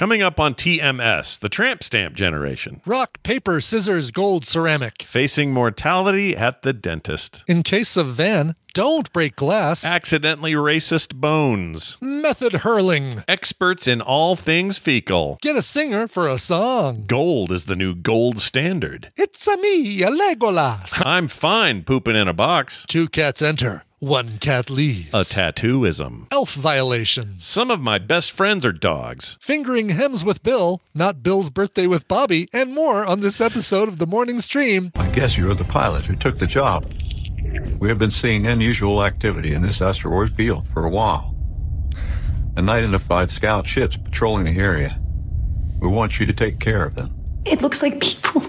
Coming up on TMS, the tramp stamp generation, Rock, paper, scissors, gold, ceramic. facing mortality at the dentist, In case of van, don't break glass. accidentally racist bones, Method hurling. experts in all things fecal. Get a singer for a song. Gold is the new gold standard. It's a me, a Legolas. I'm fine pooping in a box. Two cats enter, one cat leaves. A tattooism. Elf violations. Some of my best friends are dogs. Fingering hems with Bill, not Bill's birthday with Bobby, and more on this episode of the morning stream. I guess you're the pilot who took the job. We have been seeing unusual activity in this asteroid field for a while. Unidentified scout ships patrolling the area. We want you to take care of them. It looks like people.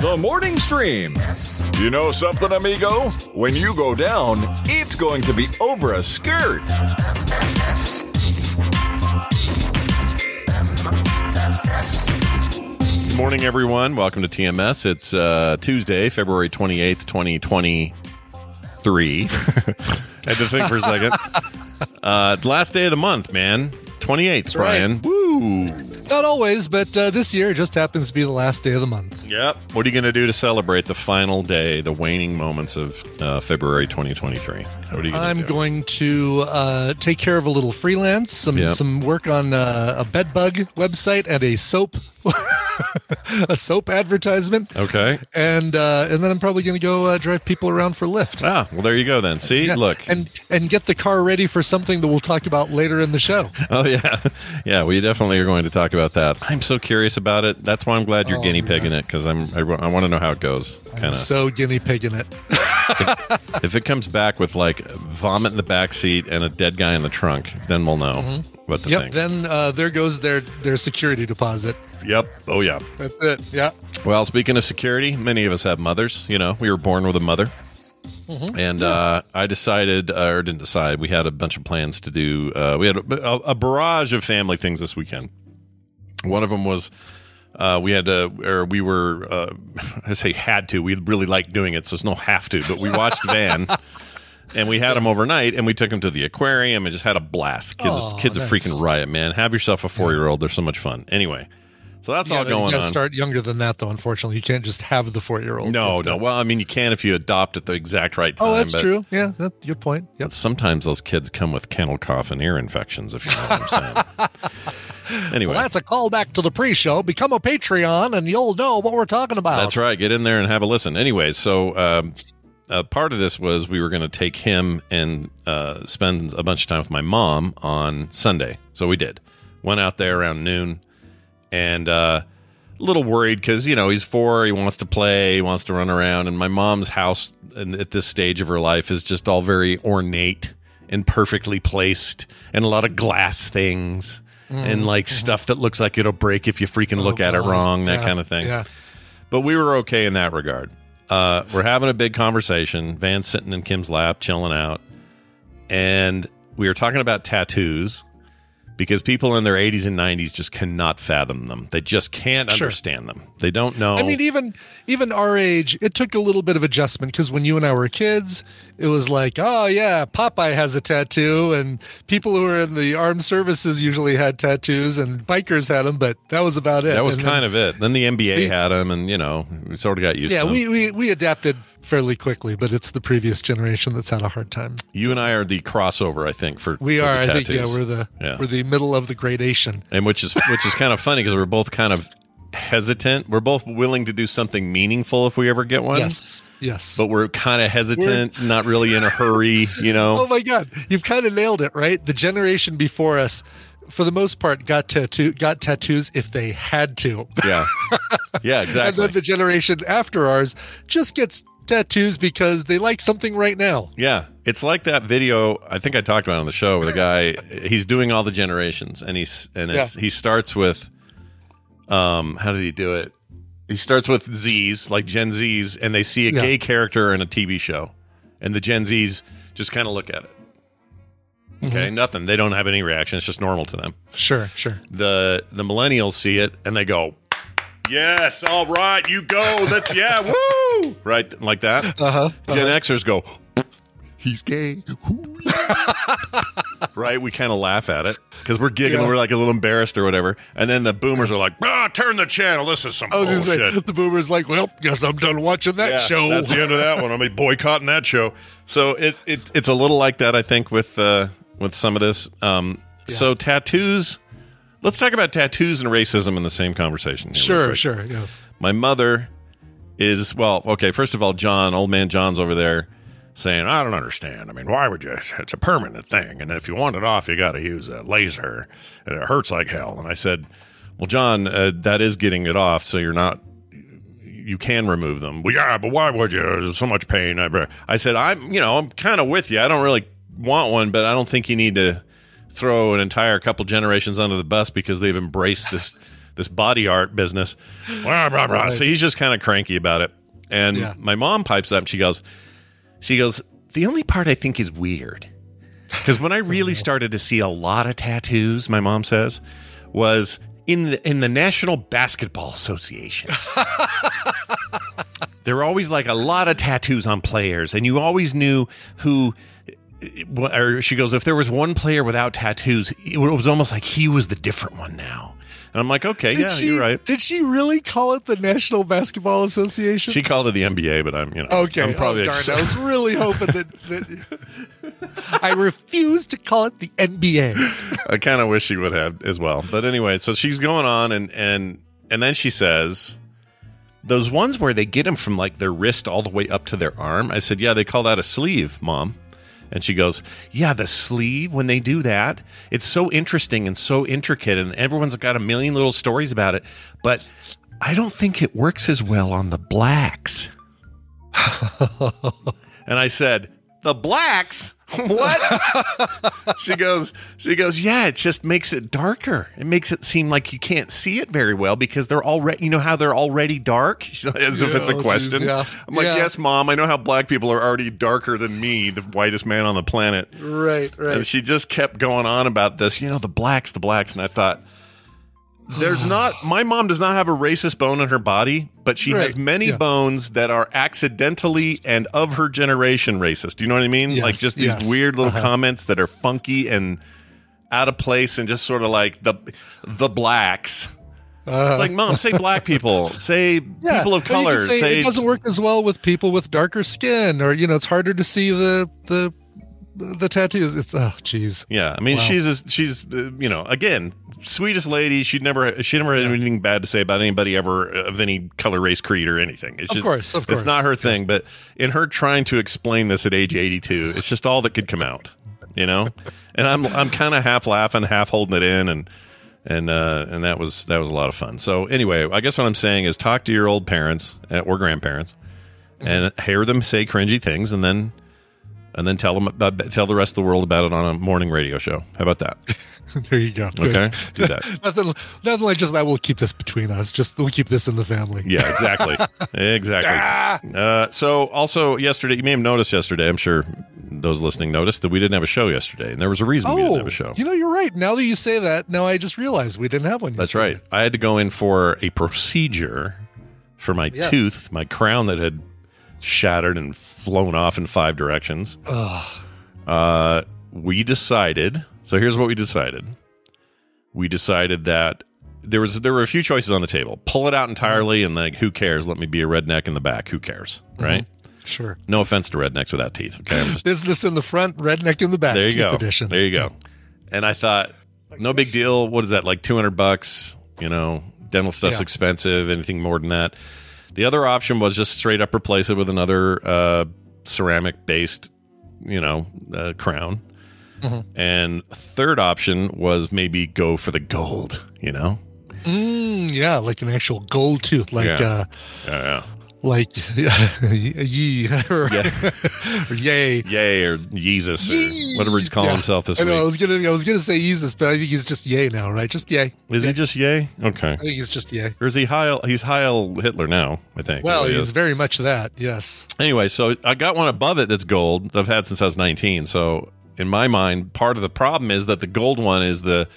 The morning stream. You know something, amigo? When you go down, it's going to be over a skirt. Good morning, everyone. Welcome to TMS. It's uh, Tuesday, February 28th, 2023. I Had to think for a second. Uh, the last day of the month, man. 28th, Brian. Woo! Not always, but uh, this year it just happens to be the last day of the month. Yep. What are you going to do to celebrate the final day, the waning moments of uh, February 2023? What are you going I'm do? going to uh, take care of a little freelance, some Yep. some work on uh, a bed bug website and a soap a soap advertisement, Okay. and uh, and then I'm probably going to go uh, drive people around for Lyft. Ah, well, there you go then. See, Yeah, look. and and get the car ready for something that we'll talk about later in the show. Oh yeah, yeah. We definitely are going to talk about that. I'm so curious about it. That's why I'm glad you're Oh, guinea yeah. pigging it because I'm. I, want to know how it goes. Kind of. So guinea pigging it. if it comes back with like vomit in the back seat and a dead guy in the trunk, then we'll know what to Mm-hmm. Yep. think. Then uh, there goes their their security deposit. yep. Oh yeah. That's it. Yeah. Well, speaking of security, many of us have mothers. You know, we were born with a mother. Mm-hmm. And uh, I decided, uh, or didn't decide, we had a bunch of plans to do. Uh, we had a, a, a barrage of family things this weekend. One of them was uh, we had to, or we were, uh, I say had to. We really like doing it, so there's no have to. But we watched Van, and we had him overnight, and we took him to the aquarium and just had a blast. Kids, Aw, kids, a freaking riot, man. Have yourself a four year old. They're so much fun. Anyway, so that's Yeah, all you going gotta on. start younger than that, though. Unfortunately, you can't just have the four year old. No, no. Well, I mean, you can if you adopt at the exact right time. Oh, that's true. Yeah, that's your point. Yep. Sometimes those kids come with kennel cough and ear infections, if you know what I'm saying. anyway, Well, that's a callback to the pre-show. Become a Patreon, and you'll know what we're talking about. that's right. Get in there and have a listen. Anyway, so um, uh, part of this was we were going to take him and uh, spend a bunch of time with my mom on Sunday. So we did. Went out there around noon and uh, a little worried because, you know, he's four. He wants to play. He wants to run around. And my mom's house at this stage of her life is just all very ornate and perfectly placed and a lot of glass things. and like stuff that looks like it'll break if you freaking look Oh, at it wrong, that Yeah, kind of thing. Yeah. But we were okay in that regard. Uh, we're having a big conversation. Van's sitting in Kim's lap, chilling out, and we were talking about tattoos because people in their 80s and 90s just cannot fathom them. They just can't Sure. understand them. They don't know. I mean, even even our age, it took a little bit of adjustment because when you and I were kids, it was like, oh yeah, Popeye has a tattoo, and people who were in the armed services usually had tattoos, and bikers had them, but that was about it. that was And kind then- of it. Then the NBA We- had them, and you know, we sort of got used yeah. to them. We, we we adapted fairly quickly, but it's the previous generation that's had a hard time. you and I are the crossover, I think. For We for the are, I think, yeah, we're the Yeah. we're the middle of the gradation. and which is which is kind of funny because we're both kind of hesitant. We're both willing to do something meaningful if we ever get one. Yes, yes. But we're kind of hesitant, not really in a hurry, you know. Oh my God, you've kind of nailed it, right? The generation before us, for the most part, got tattoo got tattoos if they had to, Yeah. Yeah, exactly. and then the generation after ours just gets tattoos because they like something right now. yeah. It's like that video I think I talked about on the show where the guy he's doing all the generations and he's and it's, Yeah. he starts with um how did he do it? He starts with Z's, like Gen Z's, and they see a Yeah. gay character in a TV show. And the Gen Z's just kind of look at it. Okay, nothing. They don't have any reaction. It's just normal to them. Sure, sure. the the millennials see it and they go, "Yes, all right, you go. That's yeah, woo!" Right, like that. Uh-huh. Gen Xers go, "He's gay." Right, we kind of laugh at it because we're giggling. Yeah. We're like a little embarrassed or whatever. And then the boomers are like, "Ah, turn the channel. This is some I was bullshit." saying, the boomers like, well, guess I'm done watching that Yeah, show. That's the end of that one. I'll be boycotting that show. So it, it it's a little like that, I think, with uh, with some of this. Um, So tattoos. Let's talk about tattoos and racism in the same conversation. Sure, sure, yes. My mother is well. Okay, first of all, John, old man John's over there saying, "I don't understand. I mean, why would you? It's a permanent thing, and if you want it off, you got to use a laser, and it hurts like hell." And I said, "Well, John, uh, that is getting it off, so you're not." You can remove them. Well, yeah, but why would you? There's so much pain. I, I said, I'm, you know, I'm kind of with you. I don't really want one, but I don't think you need to throw an entire couple generations under the bus because they've embraced this this body art business. Blah, blah, blah. So he's just kind of cranky about it. And Yeah. my mom pipes up and she goes, she goes, the only part I think is weird. Because when I really started to see a lot of tattoos, my mom says, was in the in the National Basketball Association. there were always like a lot of tattoos on players, and you always knew who. Or she goes, if there was one player without tattoos, it was almost like he was the different one now. And I'm like, okay, Did yeah, she, you're right. Did she really call it the National Basketball Association? She called it the NBA, but I'm, you know, okay. I'm probably oh, darn, ex- I was really hoping that, that I refuse to call it the NBA. I kind of wish she would have as well. But anyway, so she's going on and and and then she says those ones where they get them from like their wrist all the way up to their arm. I said, "Yeah, they call that a sleeve, mom." And she goes, "Yeah, the sleeve when they do that, it's so interesting and so intricate and everyone's got a million little stories about it, but I don't think it works as well on the blacks." and I said, "The blacks? What?" she goes she goes yeah it just makes it darker it makes it seem like you can't see it very well because they're already you know how they're already dark She's like, as if it's a oh, question geez, yeah. i'm like Yeah. yes mom i know how black people are already darker than me the whitest man on the planet Right, right. and she just kept going on about this you know the blacks the blacks and i thought there's not my mom does not have a racist bone in her body but she has many yeah. bones that are accidentally and of her generation racist do you know what i mean Yes, like just these yes. weird little Uh-huh. comments that are funky and out of place and just sort of like the the blacks it's like mom say black people say. Yeah. people of color say say it doesn't work as well with people with darker skin, or you know, it's harder to see the the the tattoos. It's oh, jeez. Yeah, I mean Wow. she's a, she's uh, you know again sweetest lady. She'd never she never had anything bad to say about anybody ever of any color, race, creed, or anything. It's Of just, course, of course, it's not her thing. But in her trying to explain this at age eighty two, it's just all that could come out, you know. And I'm I'm kind of half laughing, half holding it in, and and uh, and that was that was a lot of fun. So anyway, I guess what I'm saying is talk to your old parents uh, or grandparents Mm-hmm. and hear them say cringy things, and then and then tell them about, tell the rest of the world about it on a morning radio show. How about that? there you go. Okay, do that. nothing, nothing like just that. We'll keep this between us. Just we'll keep this in the family. Yeah, exactly, exactly. Uh, so, also yesterday, you may have noticed yesterday. I'm sure those listening noticed that we didn't have a show yesterday, and there was a reason we didn't have a show. Oh, you know, you're right. Now that you say that, now I just realized we didn't have one. That's right. I had to go in for a procedure for my Yes. tooth, my crown that had shattered and flown off in five directions. Ugh. Uh, we decided. So here's what we decided. We decided that there was there were a few choices on the table. Pull it out entirely, and like, who cares? Let me be a redneck in the back. Who cares? Right? Sure. No offense to rednecks without teeth. Okay, just Business in the front, redneck in the back. there you go. Edition. There you go. And I thought, no big deal. What is that? Like two hundred bucks? You know, dental stuff's Yeah. expensive. Anything more than that. The other option was just straight up replace it with another uh, ceramic based, you know, uh, crown. Mm-hmm. And third option was maybe go for the gold. You know, Mm, yeah, like an actual gold tooth, like Yeah. uh, yeah, yeah. Like ye or, or yay. yay or Jesus Yee. or whatever he's calling Yeah. himself this I know. I was gonna, I was gonna say Jesus, but I think he's just yay now, right? Just yay. Is he just yay? Okay. I think he's just yay. Or is he Heil? He's Heil Hitler now. I think. Well, Really he's is. very much that. Yes. Anyway, so I got one above it that's gold that I've had since I was 19. So in my mind, part of the problem is that the gold one is the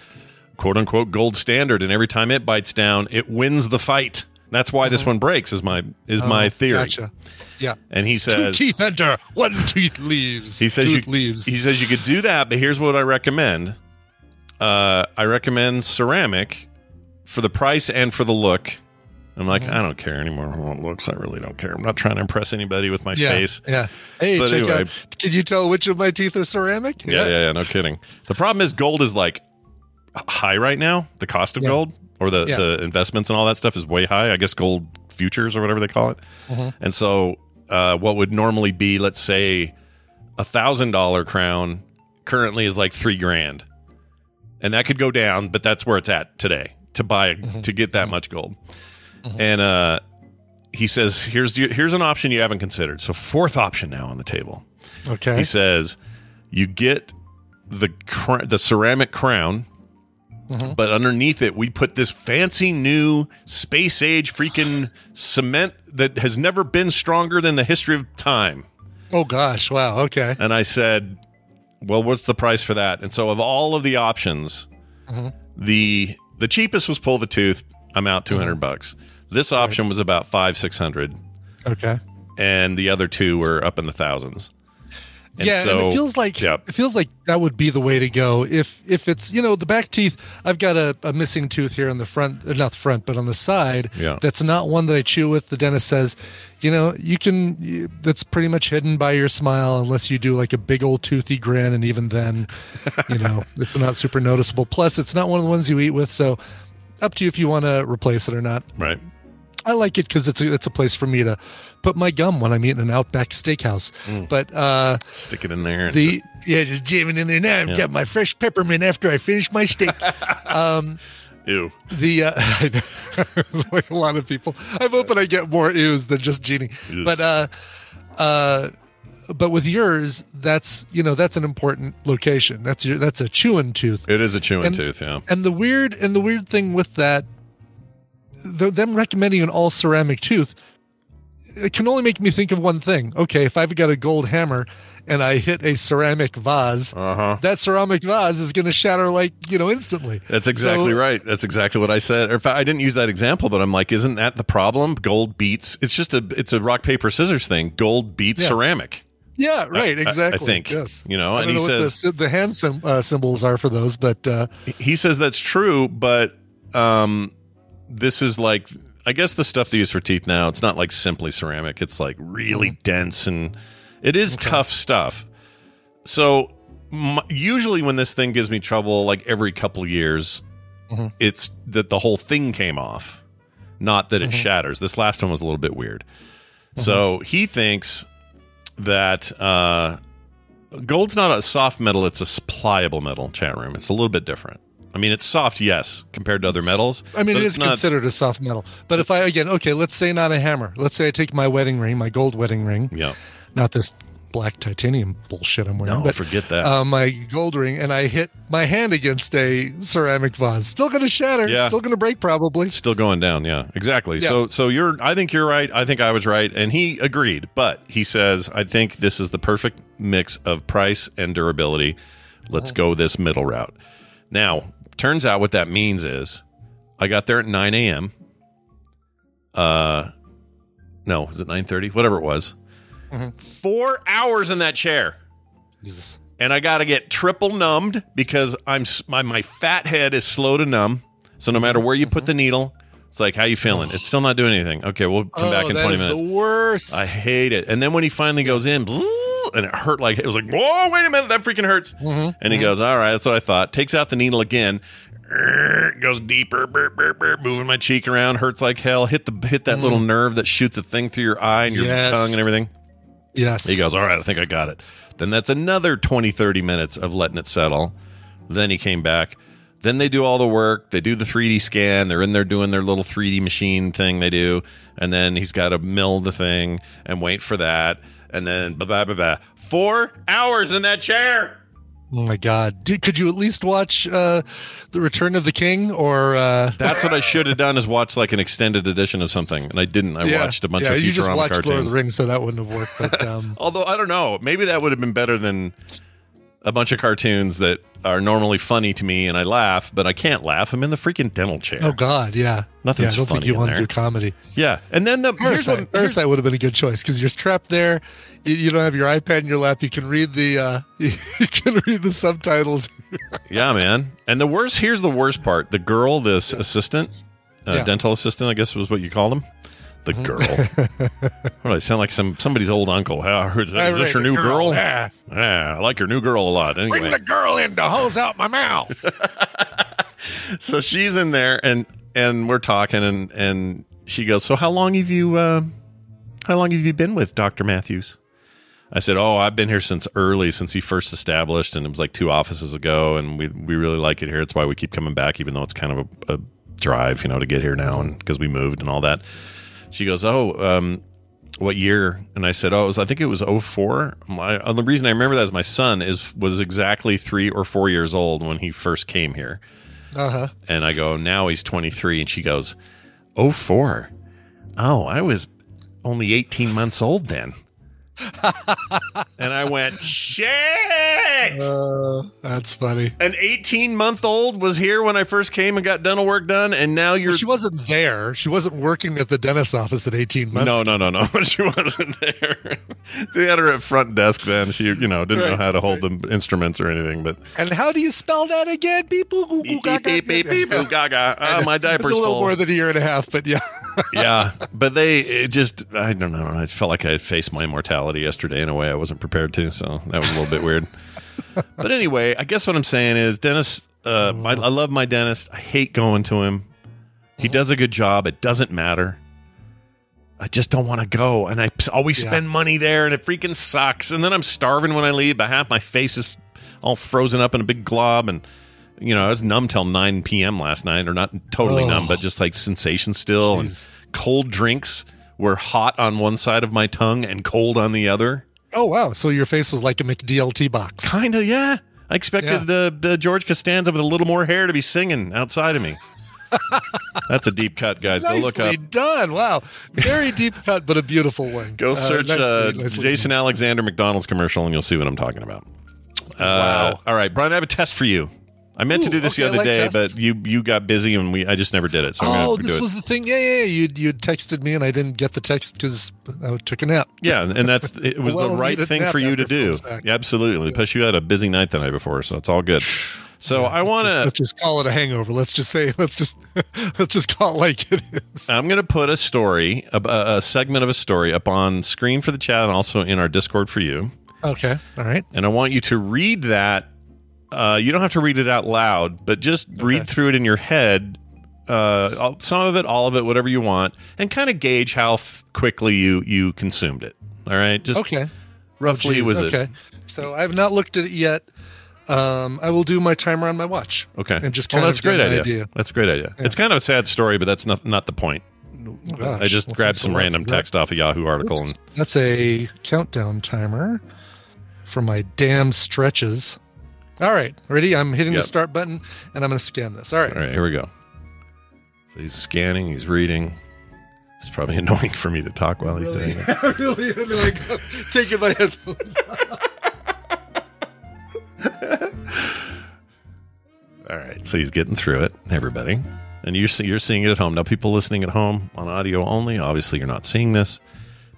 quote unquote gold standard, and every time it bites down, it wins the fight. That's why this one breaks. Is my is my Oh, theory. Gotcha. Yeah. And he says Two teeth enter, one teeth leaves. he says tooth you leaves. he says you could do that, but here's what I recommend. Uh, I recommend ceramic for the price and for the look. I'm like, Mm-hmm. I don't care anymore what it looks. I really don't care. I'm not trying to impress anybody with my yeah, face. Yeah. Hey, But check anyway. out. Can you tell which of my teeth are ceramic? Yeah, yeah, yeah, no kidding. The problem is gold is like high right now. The cost of Yeah. gold or the, Yeah. the investments and all that stuff is way high. I guess gold futures or whatever they call it. Mm-hmm. And so, uh, what would normally be, let's say, a thousand dollar crown currently is like three grand, and that could go down, but that's where it's at today to buy Mm-hmm. to get that much gold. And uh, he says, "Here's here's an option you haven't considered." So, fourth option now on the table. Okay. He says you get the cr- the ceramic crown, Mm-hmm. but underneath it we put this fancy new space age freaking cement that has never been stronger than the history of time. oh gosh. Wow. Okay. And I said, "Well, what's the price for that?" And so of all of the options, Mm-hmm. the the cheapest was pull the tooth. I'm out 200 Mm-hmm. bucks. This option was about 5 600 Okay. and the other two were up in the thousands. And yeah, so, and it feels like Yep. it feels like that would be the way to go if if it's you know the back teeth. I've got a, a missing tooth here on the front, uh, not the front, but on the side. Yeah. that's not one that I chew with. The dentist says, you know, you can. You, that's pretty much hidden by your smile, unless you do like a big old toothy grin, and even then, you know, it's not super noticeable. Plus, it's not one of the ones you eat with, so up to you if you want to replace it or not. right. I like it because it's a, it's a place for me to put my gum when I'm eating an Outback Steakhouse. But uh, Stick it in there. And the yeah, just jamming in there now. I've Yeah. got my fresh peppermint after I finish my steak. just- ew. the uh, like a lot of people, I'm hoping I get more ews than just Jeannie. Ew. But uh, uh, but with yours, that's you know that's an important location. That's your that's a chewing tooth. It is a chewing And- tooth, yeah. And the weird and the weird thing with that, the, them recommending an all ceramic tooth, it can only make me think of one thing. Okay, if I've got a gold hammer and I hit a ceramic vase, Uh-huh. that ceramic vase is going to shatter like you know instantly. That's exactly So- right. That's exactly what I said. Or if I, I didn't use that example, but I'm like, isn't that the problem? Gold beats. It's just a it's a rock paper scissors thing. Gold beats Yeah. ceramic. Yeah, right. I- I think, yes. you know, I and don't he know what the, says- the hand sim, uh, symbols are for those, but uh, He says that's true, but um, this is like I guess the stuff they use for teeth now. It's not like simply ceramic. It's like really mm-hmm. dense and it is tough stuff. So m- usually when this thing gives me trouble, like every couple years, mm-hmm. it's that the whole thing came off, not that it mm-hmm. shatters. This last one was a little bit weird. So he thinks that uh, gold's not a soft metal; it's a pliable metal. Chat room. It's a little bit different. I mean, it's soft, yes, compared to other metals. I mean, it's not- considered a soft metal. But if I again, okay, let's say not a hammer. Let's say I take my wedding ring, my gold wedding ring, Yeah, not this black titanium bullshit I'm wearing. No, but, forget that. Uh, my gold ring, and I hit my hand against a ceramic vase. Still going to shatter. Yeah. Still going to break probably. Still going down, yeah, exactly. Yeah. So, so you're. I think you're right. I think I was right, and he agreed. But he says, I think this is the perfect mix of price and durability. Let's go this middle route. Now, turns out what that means is, I got there at 9 a.m. Uh, no, was it 9:30? Whatever it was. Four hours in that chair Jesus. and I got to get triple numbed because I'm my my fat head is slow to numb. So no matter where you put the needle, it's like how you feeling? It's still not doing anything. Okay, we'll come oh, back in that 20 is minutes. the worst. I hate it. And then when he finally goes in, and it hurt like it was like, whoa, wait a minute, that freaking hurts. Mm-hmm, and he mm-hmm. goes, all right, that's what I thought. Takes out the needle again. er, Goes deeper, moving my cheek around, hurts like hell. Hit the hit that little mm. nerve that shoots a thing through your eye and your Yes. tongue and everything. yes. He goes, All right, I think I got it. Then that's another 20, 30 minutes of letting it settle. Then he came back. Then they do all the work. They do the 3D scan. They're in there doing their little 3D machine thing they do. And then he's got to mill the thing and wait for that. And then blah, blah, blah, blah. Four hours in that chair. Oh my God! Did, could you at least watch uh, the Return of the King or? Uh, That's what I should have done is watch like an extended edition of something. And I didn't. I yeah, watched a bunch yeah, of you just watched cartoons. Lord of the Rings, so that wouldn't have worked. But um, Although I don't know, maybe that would have been better than a bunch of cartoons that are normally funny to me, and I laugh, but I can't laugh. I'm in the freaking dental chair. oh God, yeah, Nothing's yeah, I don't funny think you want there. to do comedy. Yeah, and then the Parasite, Parasite would have been a good choice because you're trapped there. You, you don't have your iPad in your lap. You can read the uh, you can read the subtitles. yeah, man. And the worst here's the worst part: the girl, this assistant, uh, Yeah. Dental assistant, I guess was what you called them. The girl. what do I sound like? Some somebody's old uncle? How, is, this your new girl? girl, yeah. Yeah, I like your new girl a lot. Anyway, Bring the girl in to hose out my mouth. so she's in there and and we're talking and and she goes so how long have you uh how long have you been with dr matthews i said oh i've been here since early since he first established and it was like two offices ago and we we really like it here it's why we keep coming back even though it's kind of a, a drive you know to get here now and because we moved and all that she goes oh um what year and i said oh it was, i think it was 04 my, uh, the reason i remember that is my son is was exactly three or four years old when he first came here Uh huh. and I go, now he's 23. And she goes, oh, four. Oh, I was only 18 months old then. and I went, shit. Uh, that's funny. An 18 month old was here when I first came and got dental work done. And now you're. Well, she wasn't there. She wasn't working at the dentist's office at 18 months. no, no, no, no. she wasn't there. they had her at front desk then. She, you know, didn't know how to hold the instruments or anything. But And how do you spell that again? Beep, boop, gaga, beep, beep, beep, gaga. Ah, my diaper's It's a little full. more than a year and a half, but yeah. Yeah, but they it just I don't know. I felt like I had faced my mortality yesterday in a way I wasn't prepared to, so that was a little bit weird. But anyway, I guess what I'm saying is, Dennis. Uh, I, I love my dentist. I hate going to him. He does a good job. It doesn't matter. I just don't want to go, and I always Yeah. spend money there, and it freaking sucks. And then I'm starving when I leave. But half my face is all frozen up in a big glob, and you know I was numb till 9 p.m. last night, or not totally Oh. numb, but just like sensation still, Jeez. and cold drinks were hot on one side of my tongue and cold on the other. Oh, wow. So your face was like a McDLT box. Kind of, yeah. I expected uh, uh, George Costanza with a little more hair to be singing outside of me. That's a deep cut, guys. Go look Nicely up. done. Wow. Very deep cut, but a beautiful one. Go Uh, search nicely- uh, nicely Jason done. Alexander McDonald's commercial, and you'll see what I'm talking about. Uh, Wow. All right, Brian, I have a test for you. I meant to do this okay, the other like day, tests. but you you got busy and we I just never did it. So Oh, this was the thing. Yeah, yeah, yeah. You you texted me and I didn't get the text because I took a nap. Yeah, and that's it was the right thing for you to do. Yeah, absolutely. Plus, you had a busy night the night before, so it's all good. So I want Let's to. just call it a hangover. Let's just say let's just let's just call it like it is. I'm going to put a story, a, a segment of a story, up on screen for the chat and also in our Discord for you. Okay. All right. And I want you to read that. Uh, you don't have to read it out loud, but just read through it in your head. Uh, some of it, all of it, whatever you want, and kind of gauge how f- quickly you you consumed it. All right, just Okay. roughly Jeez, was okay. it So I have not looked at it yet. Um, I will do my timer on my watch. okay? And just well, that's of a great idea. idea. That's a great idea. It's kind of a sad story, but that's not not the point. gosh. I just Well, grabbed some random text off a Yahoo article and That's a countdown timer for my damn stretches. All right, ready? I'm hitting Yep. the start button and I'm going to scan this. All right. all right, here we go. So he's scanning, he's reading. It's probably annoying for me to talk while he's doing it. really annoying. Taking my headphones off. All right, so he's getting through it, everybody, and you're you're seeing it at home. Now, people listening at home on audio only, obviously, you're not seeing this,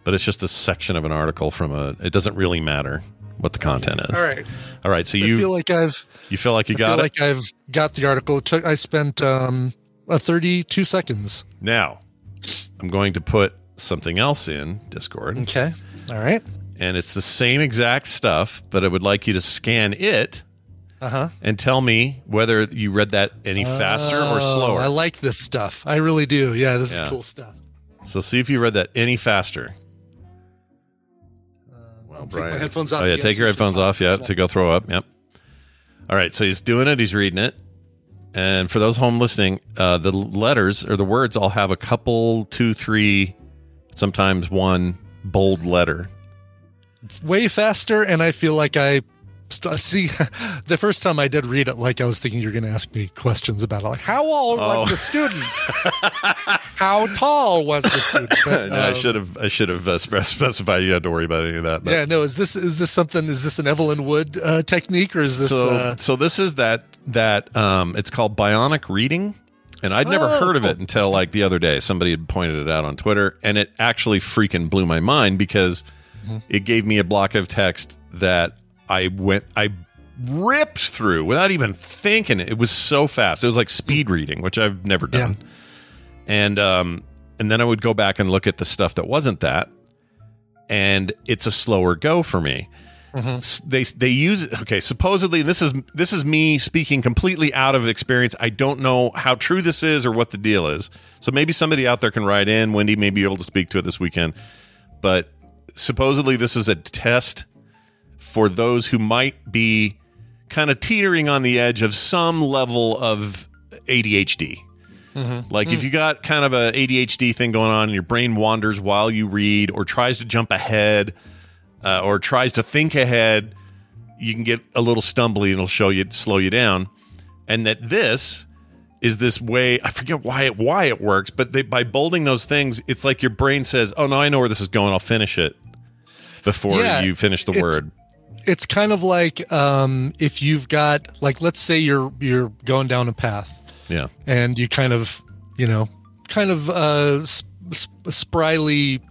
but it's just a section of an article from a. It doesn't really matter what the content is. All right. all right. So I you feel like I've you feel like you I got feel it like I've got the article. It took I spent um uh, 32 seconds. now. I'm going to put something else in Discord, Okay. All right. and it's the same exact stuff, but I would like you to scan it Uh-huh. and tell me whether you read that any faster or Oh, slower. I like this stuff. I really do. Yeah, this Yeah. is cool stuff. so see if you read that any faster. Take my headphones off Oh yeah, take your headphones off. Yeah, to go throw up. Yep. All right, so he's doing it. He's reading it. And for those home listening, uh, the letters or the words all have a couple, two, three, sometimes one bold letter. way faster and i feel like i st- see the first time i did read it like i was thinking you're going to ask me questions about it like how old Oh. was the student how tall was the student But, No, I um, should have. I should have uh, specified. You had to worry about any of that. but- yeah no is this is this something is this an evelyn wood uh, technique or is this so uh, so this is that that um it's called bionic reading and i'd never Oh, heard of it until like the other day somebody had pointed it out on twitter and it actually freaking blew my mind because Mm-hmm. it gave me a block of text that i went i ripped through without even thinking it. Was so fast. It was like speed reading which i've never done. And um and then i would go back and look at the stuff that wasn't that and it's a slower go for me. S- they they use okay supposedly this is this is me speaking completely out of experience. I don't know how true this is or what the deal is. So maybe somebody out there can write in. Wendy may be able to speak to it this weekend. But supposedly this is a test for those who might be kind of teetering on the edge of some level of adhd like if you got kind of a ADHD thing going on and your brain wanders while you read or tries to jump ahead uh, or tries to think ahead, you can get a little stumbly and it'll show you slow you down. And that this is this way I forget why it why it works, but they, by bolding those things, it's like your brain says, "Oh no, I know where this is going. I'll finish it before Yeah, you finish the word." It's kind of like um if you've got like let's say you're you're going down a path Yeah. and you kind of you know kind of uh sp- sp- spryly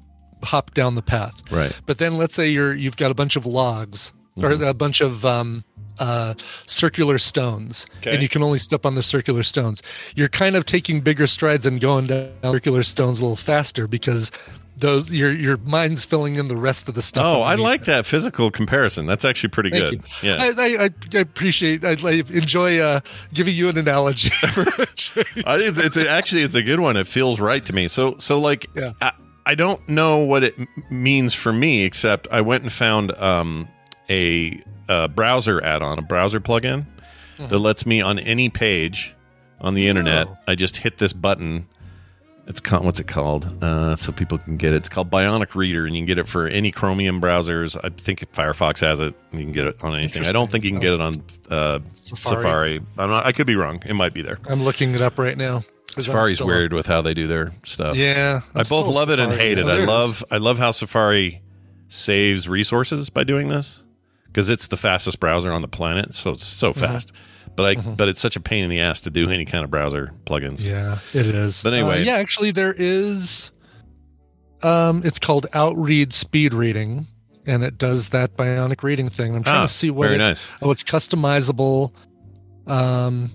hop down the path Right. but then let's say you're you've got a bunch of logs Mm-hmm. or a bunch of um uh circular stones Okay. and you can only step on the circular stones you're kind of taking bigger strides and going down circular stones a little faster because those your your mind's filling in the rest of the stuff Oh, I like that physical comparison. That's actually pretty Thank good. you. Yeah. I, I, I- appreciate. I, I enjoy uh, giving you an analogy. for a change. I it's, it's actually it's a good one. It feels right to me. So so like Yeah. I, I don't know what it means for me except I went and found um a, a browser add-on, a browser plugin that lets me on any page on the internet. Oh. I just hit this button. It's called what's it called? Uh, so people can get it. It's called Bionic Reader, and you can get it for any Chromium browsers. I think Firefox has it. You can get it on anything. I don't think you can get it on uh, Safari. Safari. I'm not, I could be wrong. It might be there. I'm looking it up right now. Safari's weird with how they do their stuff. Yeah, I both love it and hate it. I love I love how Safari saves resources by doing this because it's the fastest browser on the planet, so it's so Mm-hmm. But I but it's such a pain in the ass to do any kind of browser plugins. Yeah, it is. But anyway. Uh, yeah, actually, there is. Um, it's called Outread Speed Reading, and it does that bionic reading thing. I'm trying Ah, to see what. very it- nice. Oh, it's customizable. Um,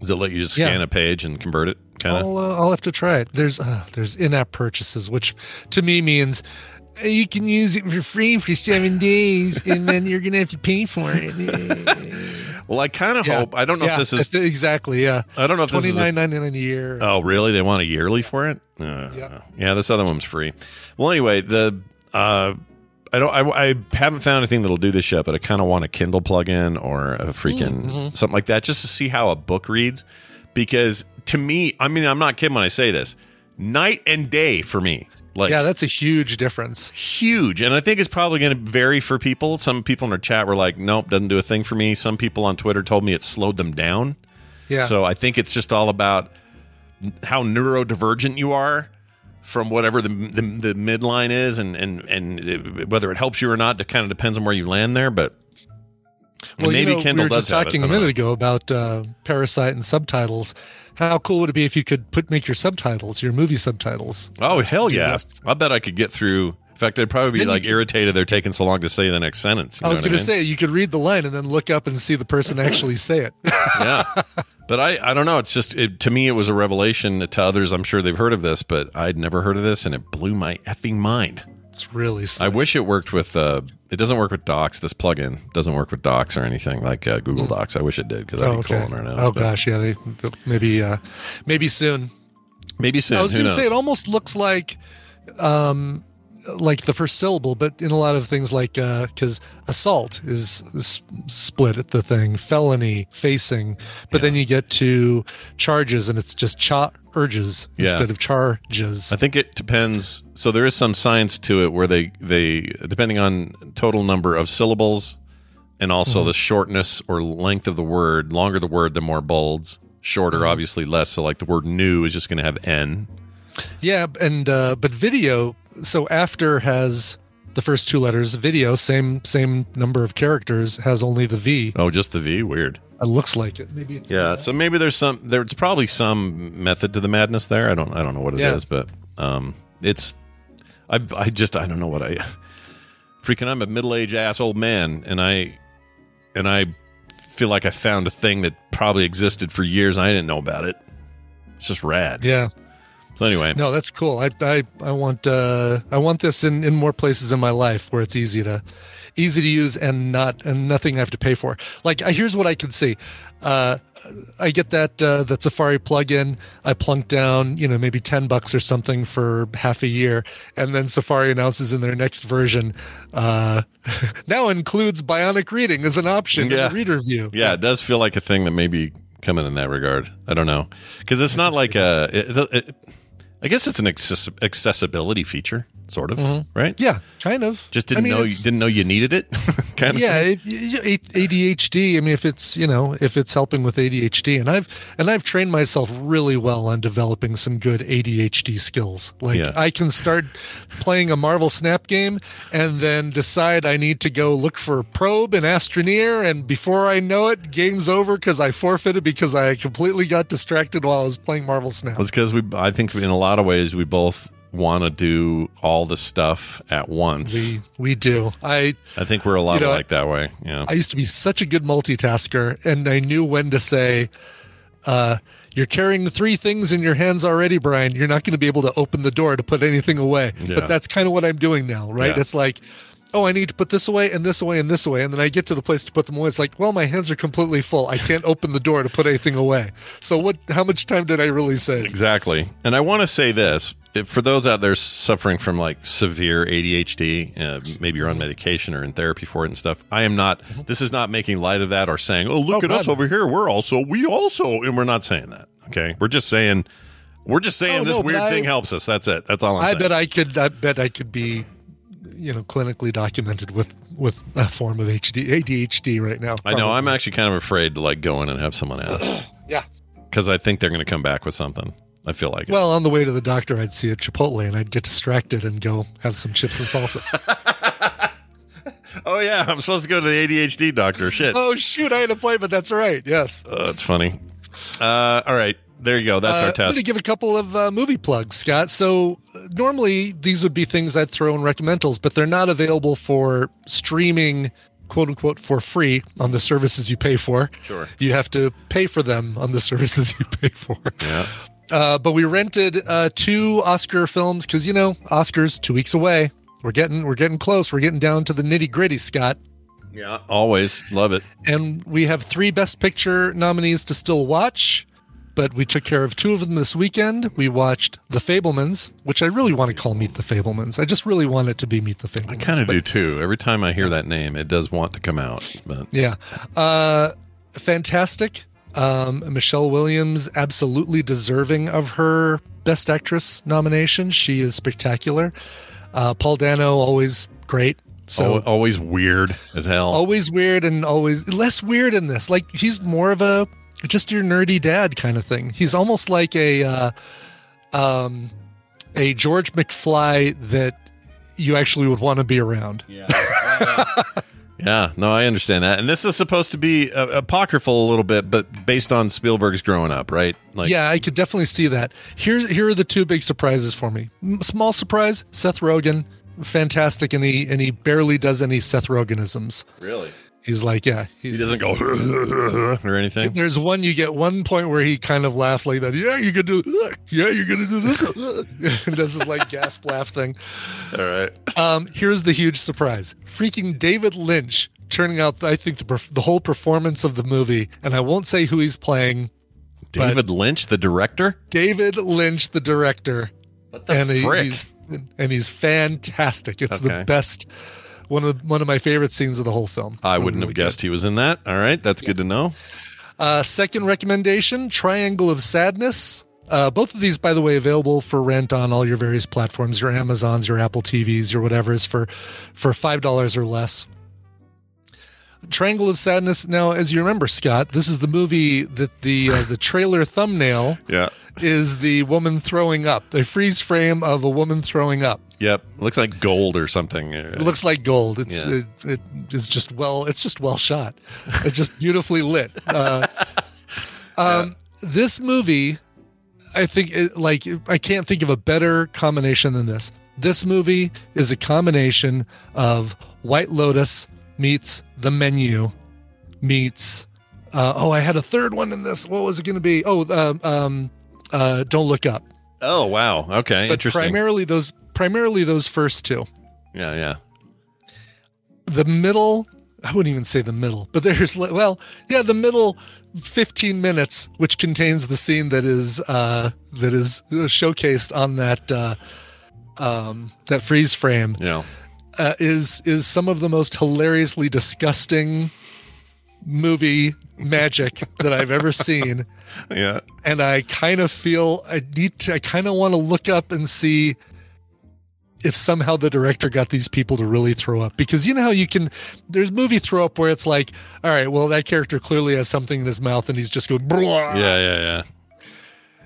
Does it let you just Yeah. scan a page and convert it? Kind of. I'll, uh, I'll have to try it. There's uh, there's in-app purchases, which to me means uh, you can use it for free for seven days, and then you're gonna have to pay for it. Well, I kind of Yeah. hope. I don't know yeah, if this is. exactly yeah. I don't know if this Twenty nine ninety nine a year. Oh, really? They want a yearly for it? Uh, Yeah. Yeah, this other one's free. Well, anyway, the uh, I don't. I, I haven't found anything that'll do this yet, but I kind of want a Kindle plugin or a freaking Mm-hmm. something like that, just to see how a book reads. Because to me, I mean, I'm not kidding when I say this. night and day for me. Like yeah, that's a huge difference. huge. And I think it's probably going to vary for people. Some people in our chat were like, nope, doesn't do a thing for me. Some people on Twitter told me it slowed them down. Yeah. So I think it's just all about how neurodivergent you are from whatever the the, the midline is, and and and it, whether it helps you or not. It kind of depends on where you land there, but. well, maybe you know, Kindle we were does just it. talking a minute know. ago about uh, Parasite and subtitles. How cool would it be if you could put make your subtitles, your movie subtitles? Oh hell yeah! I bet I could get through. In fact, I'd probably be Then like could- irritated they're taking so long to say the next sentence. You I was going to say you could read the line and then look up and see the person actually say it. yeah. But I, I don't know. It's just it, to me, it was a revelation. To others, I'm sure they've heard of this, but I'd never heard of this, and it blew my effing mind. It's really I wish it worked with. Uh, it doesn't work with Docs. This plugin doesn't work with Docs or anything like uh, Google Docs. I wish it did because that'd Oh, be okay. cool right now. oh But gosh, yeah, they, they- maybe uh, maybe soon. maybe soon. I was going to say it almost looks like um like the first syllable, but in a lot of things like because assault is, is split at the thing, felony, facing, but then you get to charges and it's just cha urges Yeah. instead of charges. I think it depends. So there is some science to it where they they depending on total number of syllables and also Mm-hmm. the shortness or length of the word. Longer the word, the more bolds. Shorter, Mm-hmm. obviously less. So like the word "new" is just going to have "n." Yeah, and uh, but video. So after has the first two letters. Video, same same number of characters, has only the V. Oh, just the V. Weird. It looks like it. Maybe it's Yeah. So maybe there's some. There's probably some method to the madness there. I don't. I don't know what it is, Yeah. but um, it's. I. I just. I don't know what I. Freaking! I'm a middle-aged ass old man, and I, and I feel like I found a thing that probably existed for years. and I didn't know about it. It's just rad. Yeah. So anyway, No, that's cool. I I, I want uh I want this in, in more places in my life where it's easy to easy to use and not and nothing I have to pay for. Like here's what I can see. Uh I get that uh, that Safari plugin. I plunk down, you know, maybe ten bucks or something for half a year, and then Safari announces in their next version, uh, now includes Bionic Reading as an option Yeah. in the reader view. Yeah, it does feel like a thing that maybe coming in that regard. I don't know because it's not like a. It, it, I guess it's an access- accessibility feature, sort of, right? Mm-hmm. Yeah, kind of. Just didn't I mean, know you didn't know you needed it. kind of. yeah it, adhd i mean if it's you know if it's helping with adhd and i've and i've trained myself really well on developing some good adhd skills like Yeah. i can start playing a marvel snap game and then decide i need to go look for probe and astroneer and before i know it game's over because i forfeited because i completely got distracted while i was playing marvel snap It's because we. I think in a lot of ways we both want to do all the stuff at once. we we do i I think we're a lot You know, like that way. Yeah. I used to be such a good multitasker, and I knew when to say, uh, "You're carrying three things in your hands already, Brian. You're not going to be able to open the door to put anything away." Yeah. But that's kind of what I'm doing now, right? Yeah. It's like, "Oh, I need to put this away and this away and this away," and then I get to the place to put them away. It's like, "Well, my hands are completely full. I can't open the door to put anything away." So, what? How much time did I really save? Exactly. And I want to say this if, for those out there suffering from like severe ADHD, uh, maybe you're on medication or in therapy for it and stuff. I am not, this is not making light of that or saying, oh, look Oh, at us God, no. over here. We're also, we also, and we're not saying that. Okay. We're just saying, we're just saying Oh, this no, but weird I- thing helps us. That's it. That's all I'm I saying. bet I could. I bet I could be, you know, clinically documented with with a form of HD, ADHD right now. I know. I'm actually kind of afraid to like go in and have someone ask Yeah. because I think they're going to come back with something. I feel like it. Well, on the way to the doctor, I'd see a Chipotle and I'd get distracted and go have some chips and salsa. oh, yeah. I'm supposed to go to the ADHD doctor. Shit. oh shoot, I had an appointment. That's right. Yes. Uh, that's funny. Uh, all right. There you go. That's Uh, our I'm going test. to give a couple of uh, movie plugs, Scott. So uh, normally these would be things I'd throw in recommendals, but they're not available for streaming, quote unquote, for free on the services you pay for. Sure. You have to pay for them on the services you pay for. yeah. Uh, but we rented uh, two Oscar films because you know Oscars two weeks away. We're getting we're getting close. We're getting down to the nitty gritty, Scott. Yeah. Always love it. And we have three Best Picture nominees to still watch. But we took care of two of them this weekend. We watched The Fabelmans, which I really want to call Meet the Fabelmans. I just really want it to be Meet the Fabelmans. I kind of do too. Every time I hear that name, it does want to come out. But Yeah. Uh, fantastic. Um, Michelle Williams, absolutely deserving of her Best Actress nomination. She is spectacular. Uh, Paul Dano always great. So always weird as hell. always weird and always less weird in this. Like he's more of a just your nerdy dad kind of thing. He's almost like a uh, um, a George McFly that you actually would want to be around. Yeah, no, I understand that. And this is supposed to be uh, apocryphal a little bit, but based on Spielberg's growing up, right? Like, yeah, I could definitely see that. Here, here are the two big surprises for me. Small surprise: Seth Rogen, fantastic, and he and he barely does any Seth Rogenisms. really, He's like, yeah, he doesn't go or anything. There's one you get one point where he kind of laughs like that. Yeah, you could do. Yeah, you're gonna do this. and does this like gasp laugh thing. All right, Um, here's the huge surprise: freaking David Lynch turning out. I think the the whole performance of the movie, and I won't say who he's playing. David Lynch, the director. David Lynch, the director, What the and he- frick? he's and he's fantastic. It's Okay. the best. One of one of my favorite scenes of the whole film. I wouldn't Really have guessed he was in that. All right, that's good to know. Uh, second recommendation: Triangle of Sadness. Uh, both of these, by the way, available for rent on all your various platforms, your Amazons, your Apple TVs, your whatever's for for five dollars or less. Triangle of Sadness. Now, as you remember, Scott, this is the movie that the uh, the trailer thumbnail Yeah. is the woman throwing up, a freeze frame of a woman throwing up. Yep. Looks like gold or something. It looks like gold. It's Yeah. it, it is just well. It's just well shot. It's just beautifully lit. Uh, um, This movie, I think, it, like I can't think of a better combination than this. This movie is a combination of White Lotus meets The Menu meets. Uh, oh, I had a third one in this. What was it going to be? Oh, um, um, uh, Don't Look Up. Oh wow. Okay. But Interesting. primarily those, primarily those first two. yeah. Yeah. the middle i wouldn't even say the middle but there's well yeah the middle 15 minutes which contains the scene that is uh that is showcased on that uh um that freeze frame Yeah. Uh, is is some of the most hilariously disgusting movie magic that i've ever seen Yeah. and I kind of feel I need to, I kind of want to look up and see if somehow the director got these people to really throw up because you know how you can there's movie throw up where it's like all right well that character clearly has something in his mouth and he's just going Blah. Yeah. Yeah. Yeah.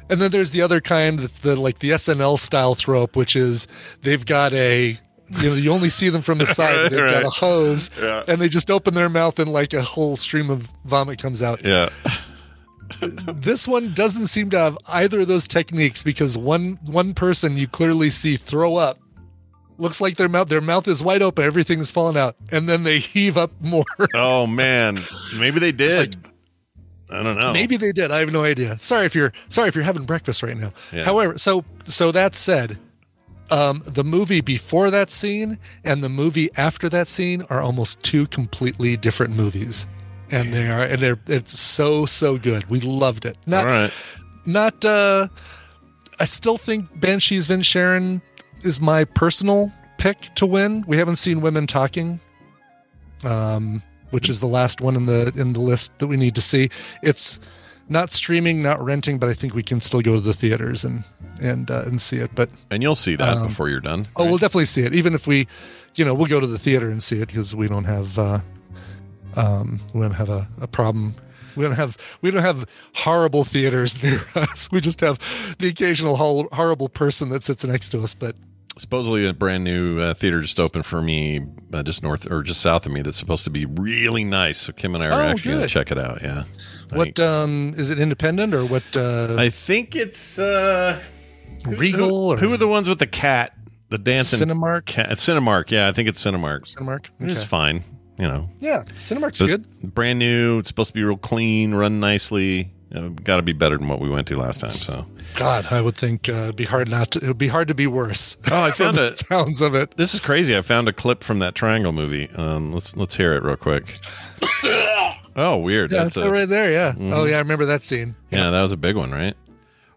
and then there's the other kind that's the like the SNL style throw up which is they've got a you know you only see them from the side they've got a hose Yeah. and they just open their mouth and like a whole stream of vomit comes out Yeah. this one doesn't seem to have either of those techniques because one one person you clearly see throw up looks like their mouth their mouth is wide open everything's falling out and then they heave up more Oh man. Maybe they did. I don't know. maybe they did i have no idea sorry if you're sorry if you're having breakfast right now Yeah. however so so that said um, the movie before that scene and the movie after that scene are almost two completely different movies and they are and they're it's so so good we loved it not right. not uh I still think Banshees of Inisherin is my personal pick to win. We haven't seen women talking. Um which is the last one in the in the list that we need to see. It's not streaming, not renting, but I think we can still go to the theaters and and uh, and see it. But And you'll see that before you're done. Um, oh, right? we'll definitely see it. Even if we, you know, we'll go to the theater and see it because we don't have, uh, um, we don't have a, a problem. We don't have we don't have horrible theaters near us. We just have the occasional horrible person that sits next to us. But supposedly a brand new uh, theater just opened for me uh, just north or just south of me that's supposed to be really nice so kim and i are Oh, actually going to check it out yeah what um, is it? Independent or what? Uh, i think it's uh Regal who, or who are the ones with the cat the dancing Cinemark? cat cinemark yeah i think it's cinemark Cinemark. it's fine you know Yeah, Cinemark's Just good. brand new it's supposed to be real clean run nicely uh, got to be better than what we went to last time so God, I would think uh, it'd be hard not to. It would be hard to be worse. Oh, I found it. sounds of it. this is crazy i found a clip from that triangle movie um let's let's hear it real quick oh weird Yeah, that's that's a, right there. Yeah. Oh yeah, I remember that scene. Yeah, that was a big one, right?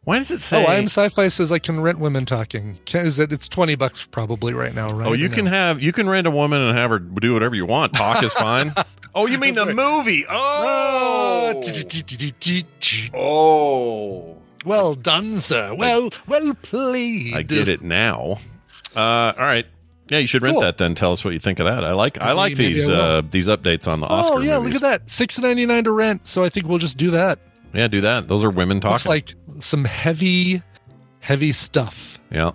Why does it say? Oh, I am sci-fi says I can rent women talking. Can, is it? It's twenty bucks probably right now, right? Oh, you can no? have you can rent a woman and have her do whatever you want. Talk is fine. oh, you mean the movie? Oh, oh. Well done, sir. Well, well played. I get it now. Uh, all right. Yeah, you should rent Cool. that then. Tell us what you think of that. I like I like these I uh, these updates on the Oscar Oh yeah, movies. look at that. Six ninety nine to rent. So I think we'll just do that. Yeah, do that. Those are women Looks talking. like some heavy, heavy stuff. yeah.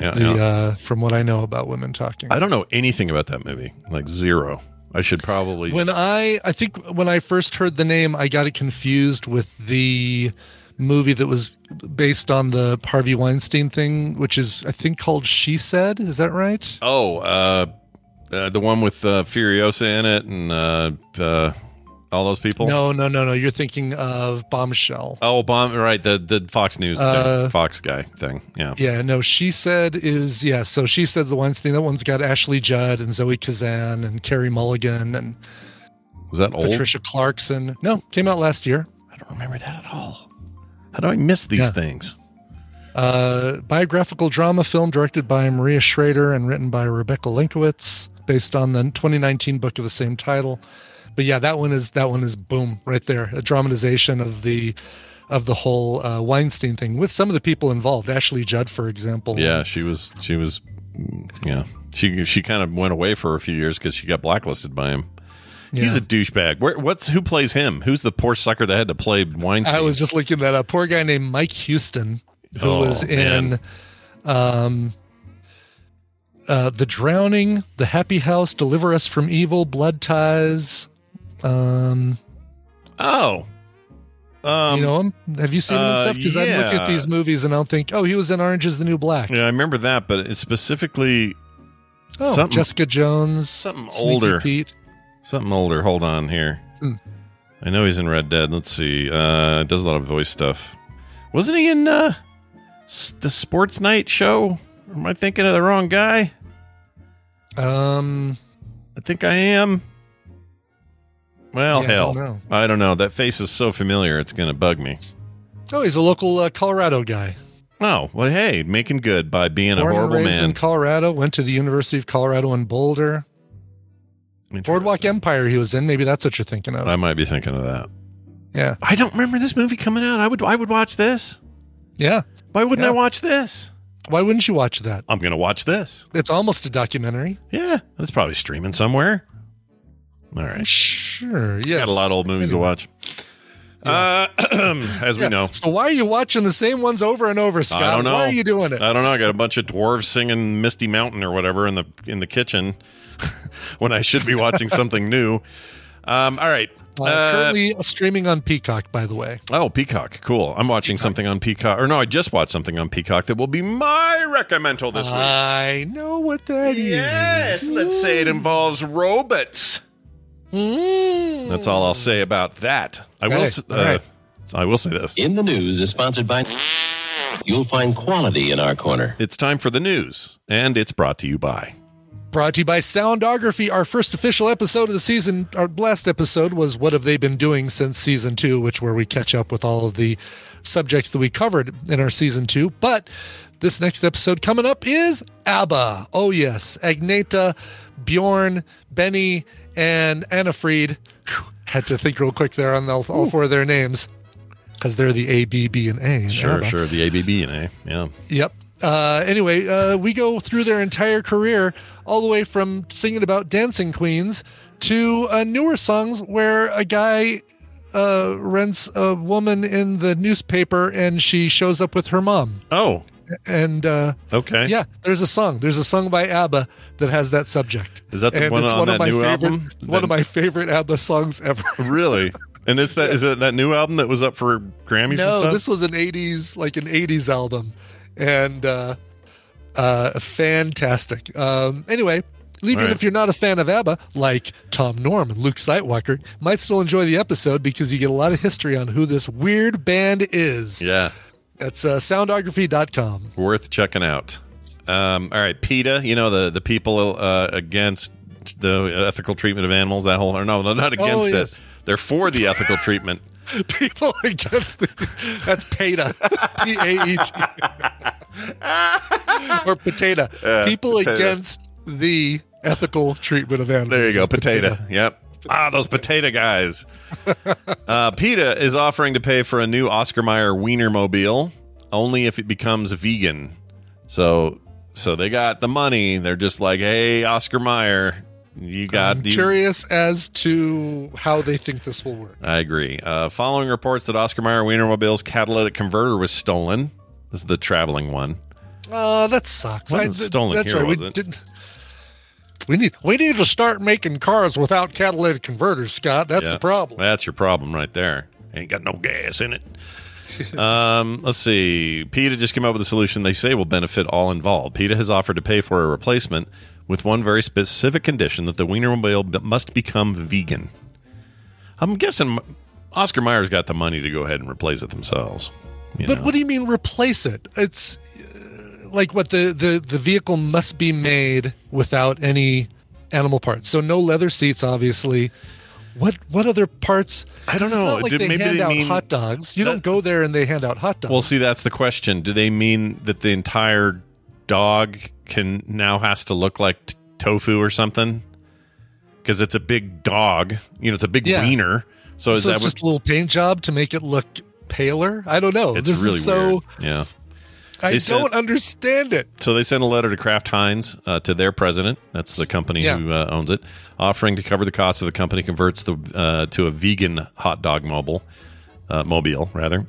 Yeah, The, yeah. uh, from what I know about women talking. I don't know anything about that movie. Like zero. I should probably When I, I think when I first heard the name, I got it confused with the movie that was based on the Harvey Weinstein thing, which is I think called She Said. Is that right? Oh, uh, uh the one with uh, Furiosa in it and uh, uh all those people? No, no, no, no. You're thinking of Bombshell. Oh, bomb right, the the Fox News Uh, thing, Fox guy thing. Yeah. Yeah, no, she said is yeah. So she said the Weinstein. That one's got Ashley Judd and Zoe Kazan and Carey Mulligan and Was that old? Patricia Clarkson. No, came out last year. I don't remember that at all. How do I miss these Yeah. things? Uh, biographical drama film directed by Maria Schrader and written by Rebecca Lenkiewicz, based on the 2019 book of the same title. But yeah, that one is that one is boom right there, a dramatization of the of the whole uh, Weinstein thing with some of the people involved. Ashley Judd, for example. Yeah, she was she was yeah. She she kind of went away for a few years because she got blacklisted by him. He's a douchebag. Where, what's who plays him? Who's the poor sucker that had to play Weinstein? I was just looking that up. Poor guy named Mike Houston, who Oh, was in man. um, uh, The Drowning, The Happy House, Deliver Us from Evil, Blood Ties. Um, oh, um, you know him? Have you seen him and uh, stuff? Because I'm looking at these movies and I'll think, oh, he was in Orange is the New Black. yeah, I remember that, but it's specifically oh, Jessica Jones. something Sneaky older. Pete. Something older. Hold on here. Hmm. I know he's in Red Dead. Let's see. Uh, does a lot of voice stuff. Wasn't he in uh, the Sports Night show? Or am I thinking of the wrong guy? Um, I think I am. Well, Yeah, I hell, don't know. I don't know. That face is so familiar; it's going to bug me. oh, he's a local uh, Colorado guy. Oh, well, hey, making good by being Born a horrible and raised man. in Colorado. Went to the University of Colorado in Boulder. Boardwalk Empire he was in. Maybe that's what you're thinking of. I might be thinking of that. yeah. I don't remember this movie coming out. I would, I would watch this. Yeah. Why wouldn't Yeah. I watch this? Why wouldn't you watch that? I'm going to watch this. It's almost a documentary. Yeah, it's probably streaming somewhere. All right, Sure. Yes. got a lot of old movies to watch. Uh, as we Yeah. know, So why are you watching the same ones over and over, Scott? I don't know. Why are you doing it? I don't know. I got a bunch of dwarves singing Misty Mountain or whatever in the in the kitchen when I should be watching something new. Um, all right. Uh, Uh, currently streaming on Peacock, by the way. oh, Peacock. Cool. I'm watching something on Peacock. Or no, I just watched something on Peacock that will be my recommendal this week. I know what that is. Yes, let's say it involves robots. Mm. That's all I'll say about that. I will. Okay, s- Uh, right. I will say this. In the News is sponsored by. You'll find quality in our corner. It's time for the news, and it's brought to you by. Brought to you by Soundography. Our first official episode of the season, our last episode was What Have They Been Doing Since Season 2, which where we catch up with all of the subjects that we covered in our Season 2. But this next episode coming up is ABBA. Oh, yes. Agnetha, Bjorn, Benny, and Anni-Frid. Whew, Had to think real quick there on all, all four of their names because they're the A, B, B, and A. Sure, ABBA. sure. The ABB and A. Yeah. Yep. Uh, anyway, uh, we go through their entire career, all the way from singing about dancing queens to uh, newer songs where a guy uh, rents a woman in the newspaper and she shows up with her mom. Oh, And uh, okay. yeah, there's a song. There's a song by ABBA that has that subject. Is that the and one it's on one that of my new favorite, album? One of my favorite ABBA songs ever. Really? And is that is it that new album that was up for Grammys No, this was an '80s, like an '80s album, and uh, uh, fantastic. Um, anyway, even Right. if you're not a fan of ABBA, like Tom Norm and Luke Sightwalker, might still enjoy the episode because you get a lot of history on who this weird band is. yeah, That's uh, soundography.com. worth checking out. Um, all right, PETA. You know the the people uh, against the ethical treatment of animals. That whole or no, they're not against Oh, yes. it. They're for the ethical treatment. People against the that's PETA, P A E T, or potato. People potato. against the ethical treatment of animals. There you go, is potato. Yep. Ah, those potato guys. uh, PETA is offering to pay for a new Oscar Mayer Wienermobile only if it becomes vegan. So, so they got the money. They're just like, hey, Oscar Mayer, you got. I'm you- curious as to how they think this will work. I agree. Uh, following reports that Oscar Mayer Wienermobile's catalytic converter was stolen. This is the traveling one. Oh, that sucks. Wasn't stolen that's here, right. was we it? didn't. We need we need to start making cars without catalytic converters, Scott. That's Yeah, the problem. That's your problem right there. Ain't got no gas in it. um, let's see. PETA just came up with a solution they say will benefit all involved. PETA has offered to pay for a replacement with one very specific condition that the Wienermobile must become vegan. I'm guessing Oscar Mayer's got the money to go ahead and replace it themselves. But know? what do you mean replace it? It's uh, like what the, the the vehicle must be made without any animal parts. So no leather seats, obviously. What what other parts? I don't know. like Did- they maybe hand they out mean- hot dogs. You that- don't go there and they hand out hot dogs. Well, see, that's the question. Do they mean that the entire dog can now has to look like t- tofu or something? Because it's a big dog, you know, it's a big Yeah. wiener. So is so that what? just a little paint job to make it look paler. I don't know. It's this really is so. weird. Yeah. I don't understand it. So they sent a letter to Kraft Heinz uh, to their president. That's the company Yeah. who uh, owns it, offering to cover the cost of the company converts the uh, to a vegan hot dog mobile, uh, mobile rather.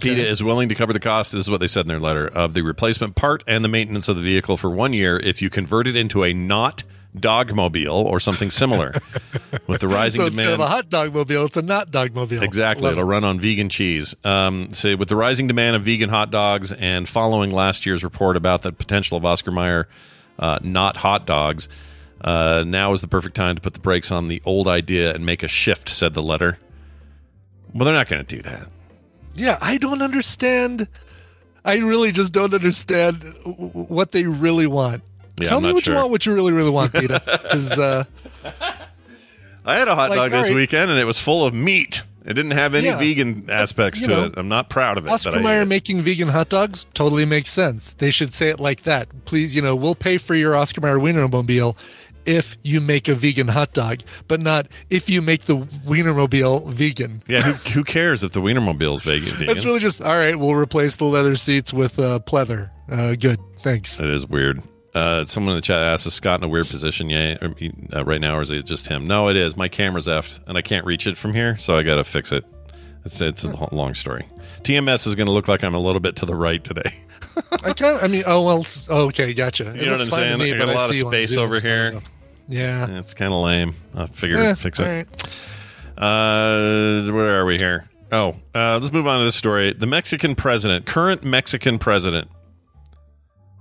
PETA is willing to cover the cost. This is what they said in their letter of the replacement part and the maintenance of the vehicle for one year if you convert it into a not dogmobile or something similar. With the rising So instead demand, of a hot dog mobile, it's a not dog mobile. Exactly. Love It'll it. run on vegan cheese. Um, say with the rising demand of vegan hot dogs and following last year's report about the potential of Oscar Mayer uh, not hot dogs, uh, now is the perfect time to put the brakes on the old idea and make a shift, said the letter. Well, they're not going to do that. Yeah, I don't understand. I really just don't understand w- w- what they really want. Yeah, Tell I'm me not what sure. you want, what you really, really want, Peter. Because uh, I had a hot Like, dog this all right. weekend and it was full of meat. It didn't have any Yeah. vegan aspects you to know, it. I'm not proud of it. Oscar but I Mayer it. making vegan hot dogs totally makes sense. They should say it like that. Please, you know, we'll pay for your Oscar Mayer Wienermobile if you make a vegan hot dog, but not if you make the Wienermobile vegan. yeah, who, who cares if the Wienermobile is vegan? It's really just all right. We'll replace the leather seats with uh, pleather. Uh, good, thanks. It is weird. Uh, someone in the chat asked, "Is Scott in a weird position? Yeah, uh, right now, or is it just him?" No, it is. My camera's effed, and I can't reach it from here, so I got to fix it. It's it's a long story. TMS is going to look like I'm a little bit to the right today. I kind of, I mean, oh well, okay, gotcha. It You know what I'm saying? me, I got a lot of see you on space over here. Yeah, it's kind of lame. I figured Eh, fix it. right. Uh, where are we here? Oh, uh, let's move on to this story. The Mexican president, current Mexican president,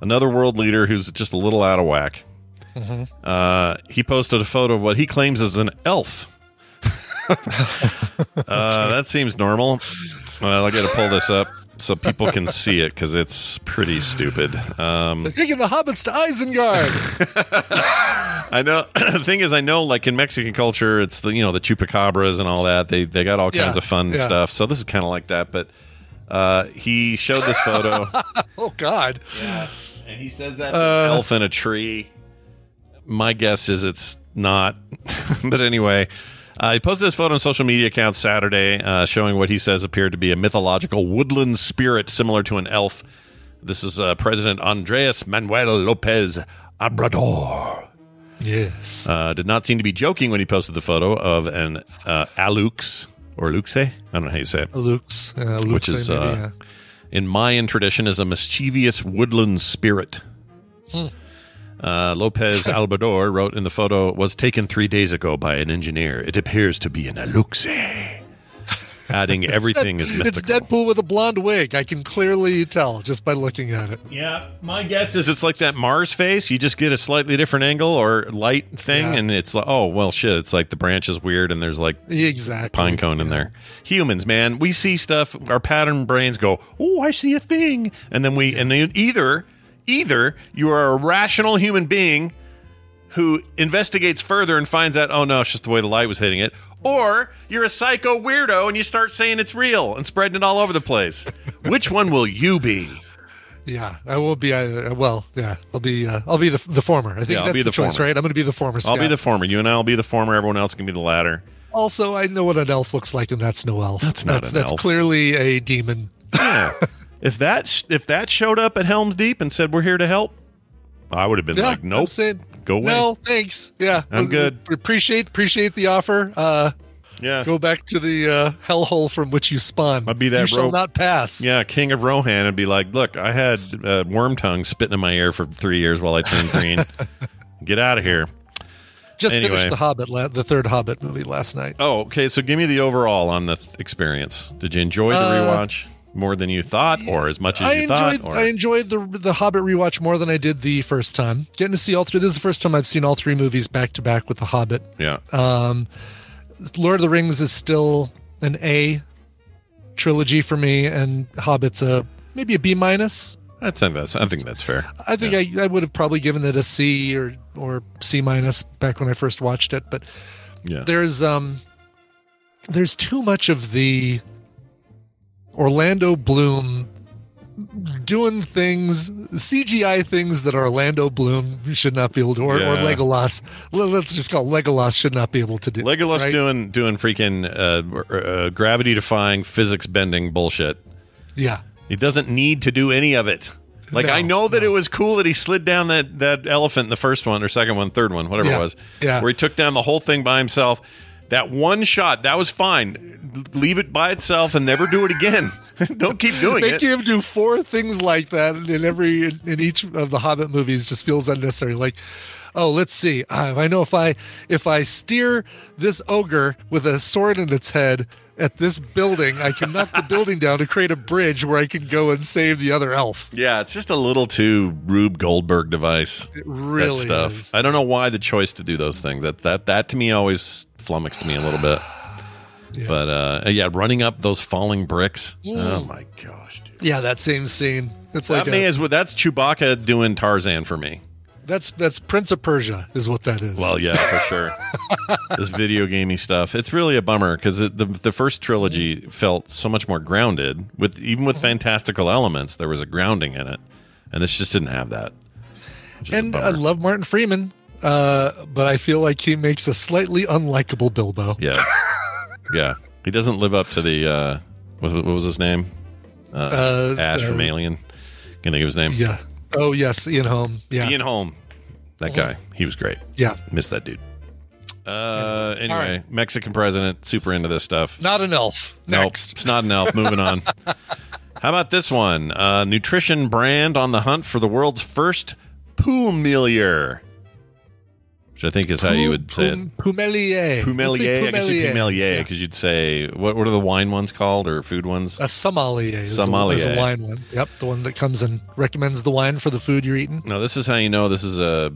another world leader who's just a little out of whack. Mm-hmm. Uh, he posted a photo of what he claims is an elf. uh, that seems normal. Well, I got to pull this up so people can see it because it's pretty stupid. Um, They're taking the hobbits to Isengard. I know. the thing is, I know, like in Mexican culture, it's the you know the chupacabras and all that. They they got all kinds of fun yeah. stuff. So this is kind of like that. But uh, he showed this photo, oh God, Yeah, and he says that Uh, elf in a tree. My guess is it's not. but anyway, uh, he posted this photo on social media accounts Saturday, uh, showing what he says appeared to be a mythological woodland spirit similar to an elf. This is uh, President Andres Manuel Lopez Obrador. yes. Uh, did not seem to be joking when he posted the photo of an uh, alux or luxe. I don't know how you say it. Luke's, uh, Which is, maybe, uh, yeah. In Mayan tradition, is a mischievous woodland spirit. Uh, Lopez Obrador wrote in the photo was taken three days ago by an engineer. It appears to be an aluxe. Adding everything is It's. Deadpool with a blonde wig. I can clearly tell just by looking at it. Yeah, my guess is it's like that Mars face. You just get a slightly different angle or light thing, Yeah. and it's like, oh well, shit. It's like the branch is weird, and there's like Exactly. pine cone in there. Humans, man, we see stuff. Our pattern brains go, "Oh, I see a thing," and then we and then either either you are a rational human being who investigates further and finds out, "Oh no, it's just the way the light was hitting it," or you're a psycho weirdo and you start saying it's real and spreading it all over the place. Which one will you be? Yeah, I will be. Uh, well, yeah, I'll be. Uh, I'll be the the former. I think Yeah, that's be the, the choice, former. right? I'm going to be the former. I'll be the former. You and I will be the former. Everyone else can be the latter. Also, I know what an elf looks like, and that's no elf. That's not That's, that's elf. clearly a demon. If that if that showed up at Helm's Deep and said we're here to help, I would have been Yeah, like, nope, saying, go away. No, thanks. Yeah, I'm good. Appreciate appreciate the offer. Uh, Yeah, go back to the uh, hellhole from which you spawned. I'll be that You shall not pass. yeah. King of Rohan and be like, look, I had uh, Wormtongue spitting in my ear for three years while I turned green. Get out of here. Just Anyway. finished the Hobbit, la- the third Hobbit movie last night. Oh, okay. So give me the overall on the th- experience. Did you enjoy the Uh, rewatch more than you thought, or as much as I you enjoyed thought? Or? I enjoyed the the Hobbit rewatch more than I did the first time. Getting to see all three. This is the first time I've seen all three movies back to back with the Hobbit. yeah. Um, Lord of the Rings is still an A trilogy for me, and Hobbit's a maybe a B minus. I think that's I think that's fair. I think I, I would have probably given it a C or or C minus back when I first watched it, but Yeah. there's um there's too much of the Orlando Bloom doing things CGI things that Orlando Bloom should not be able to or, or Yeah. Legolas let's just call it Legolas should not be able to do Legolas right? doing doing freaking uh, uh, gravity defying physics bending bullshit. yeah He doesn't need to do any of it. Like No, I know that it was cool that he slid down that that elephant in the first one or second one, third one, whatever Yeah, it was. yeah. Where he took down the whole thing by himself. That one shot, that was fine. Leave it by itself and never do it again. Don't keep doing Make it. him do four things like that in every in each of the Hobbit movies just feels unnecessary. Like, oh, let's see. Uh, I know if I if I steer this ogre with a sword in its head at this building, I can knock the building down to create a bridge where I can go and save the other elf. Yeah, it's just a little too Rube Goldberg device. It really that stuff. is. I don't know why the choice to do those things. That that that to me always flummoxed me a little bit. But uh yeah, running up those falling bricks. Oh my gosh, dude. Yeah, that same scene. It's like that may a- as well that's Chewbacca doing Tarzan for me. that's that's Prince of Persia is what that is. Well, yeah, for sure. this video gamey stuff. It's really a bummer because the the first trilogy felt so much more grounded. With even with fantastical elements, there was a grounding in it, and this just didn't have that. which is a and I love Martin Freeman, uh, but I feel like he makes a slightly unlikable Bilbo. Yeah, yeah. He doesn't live up to the uh, what, what was his name? Uh, Uh, Ash from uh, Alien. Can think give his name? Yeah. Oh yes, Ian Holm. Yeah. Ian Holm. That guy. He was great. Yeah. Missed that dude. Uh, anyway, right. Mexican president, super into this stuff. Not an elf. Nope, Next. it's not an elf. Moving on. How about this one? Uh, nutrition brand on the hunt for the world's first poo Pumelier, which I think is how you would say it. Pum- Pumelier. Pumelier. I guess you Pumelier. Because you'd say what? What are the wine ones called or food ones? A sommelier is, A, is Sommelier. a wine one. Yep, the one that comes and recommends the wine for the food you're eating. Now, this is how you know this is a,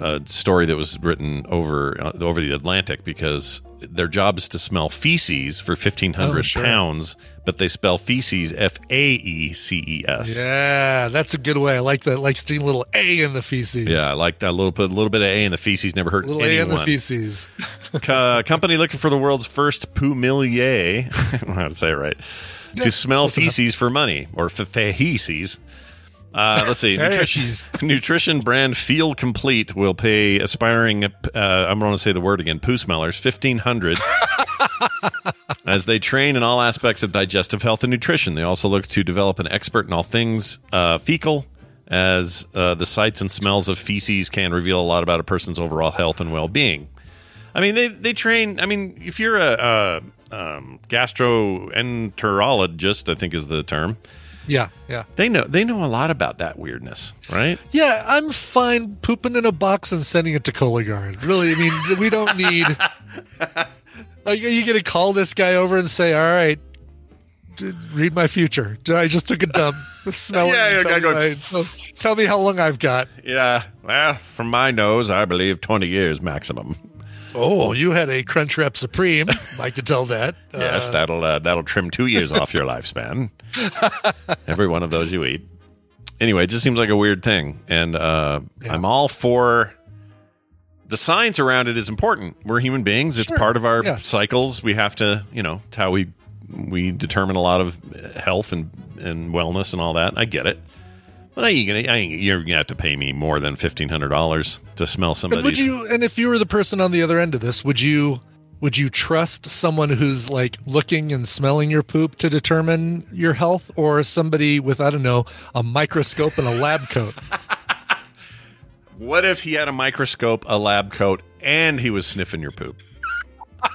a story that was written over uh, over the Atlantic because their job is to smell feces for fifteen hundred Oh, sure. pounds, but they spell feces F A E C E S. Yeah, that's a good way. I like that. Like seeing a little A in the feces. Yeah, I like that little bit, little bit of A in the feces never hurt little anyone. A in the feces. Co- company looking for the world's first pumelier. I don't know how to say it right. to smell feces for money or f- feces. Uh, let's see. Nutrition, nutrition brand Feel Complete will pay aspiring. Uh, I'm going to say the word again. Poo smellers fifteen hundred as they train in all aspects of digestive health and nutrition. They also look to develop an expert in all things uh, fecal, as uh, the sights and smells of feces can reveal a lot about a person's overall health and well-being. I mean, they they train. I mean, if you're a, a um, gastroenterologist, I think is the term. Yeah, yeah. They know they know a lot about that weirdness, right? Yeah, I'm fine pooping in a box and sending it to Cologuard. Really, I mean, we don't need. Are you going to call this guy over and say, "All right, read my future"? I just took a dump. Smell Yeah, it. yeah, tell, me go- my- tell me how long I've got. Yeah. Well, from my nose, I believe twenty years maximum. Oh, you had a Crunchwrap Supreme. I could tell that. yes, Uh, that'll uh, that'll trim two years off your lifespan. Every one of those you eat. Anyway, it just seems like a weird thing, and uh, I'm all for. The science around it is important. We're human beings. It's Sure. part of our Yes. cycles. We have to, you know, it's how we we determine a lot of health and and wellness and all that. I get it. Well, you gonna, I ain't, you're gonna have to pay me more than fifteen hundred dollars to smell But somebody's. would you? And if you were the person on the other end of this, would you? Would you trust someone who's like looking and smelling your poop to determine your health, or somebody with I don't know a microscope and a lab coat? What if he had a microscope, a lab coat, and he was sniffing your poop?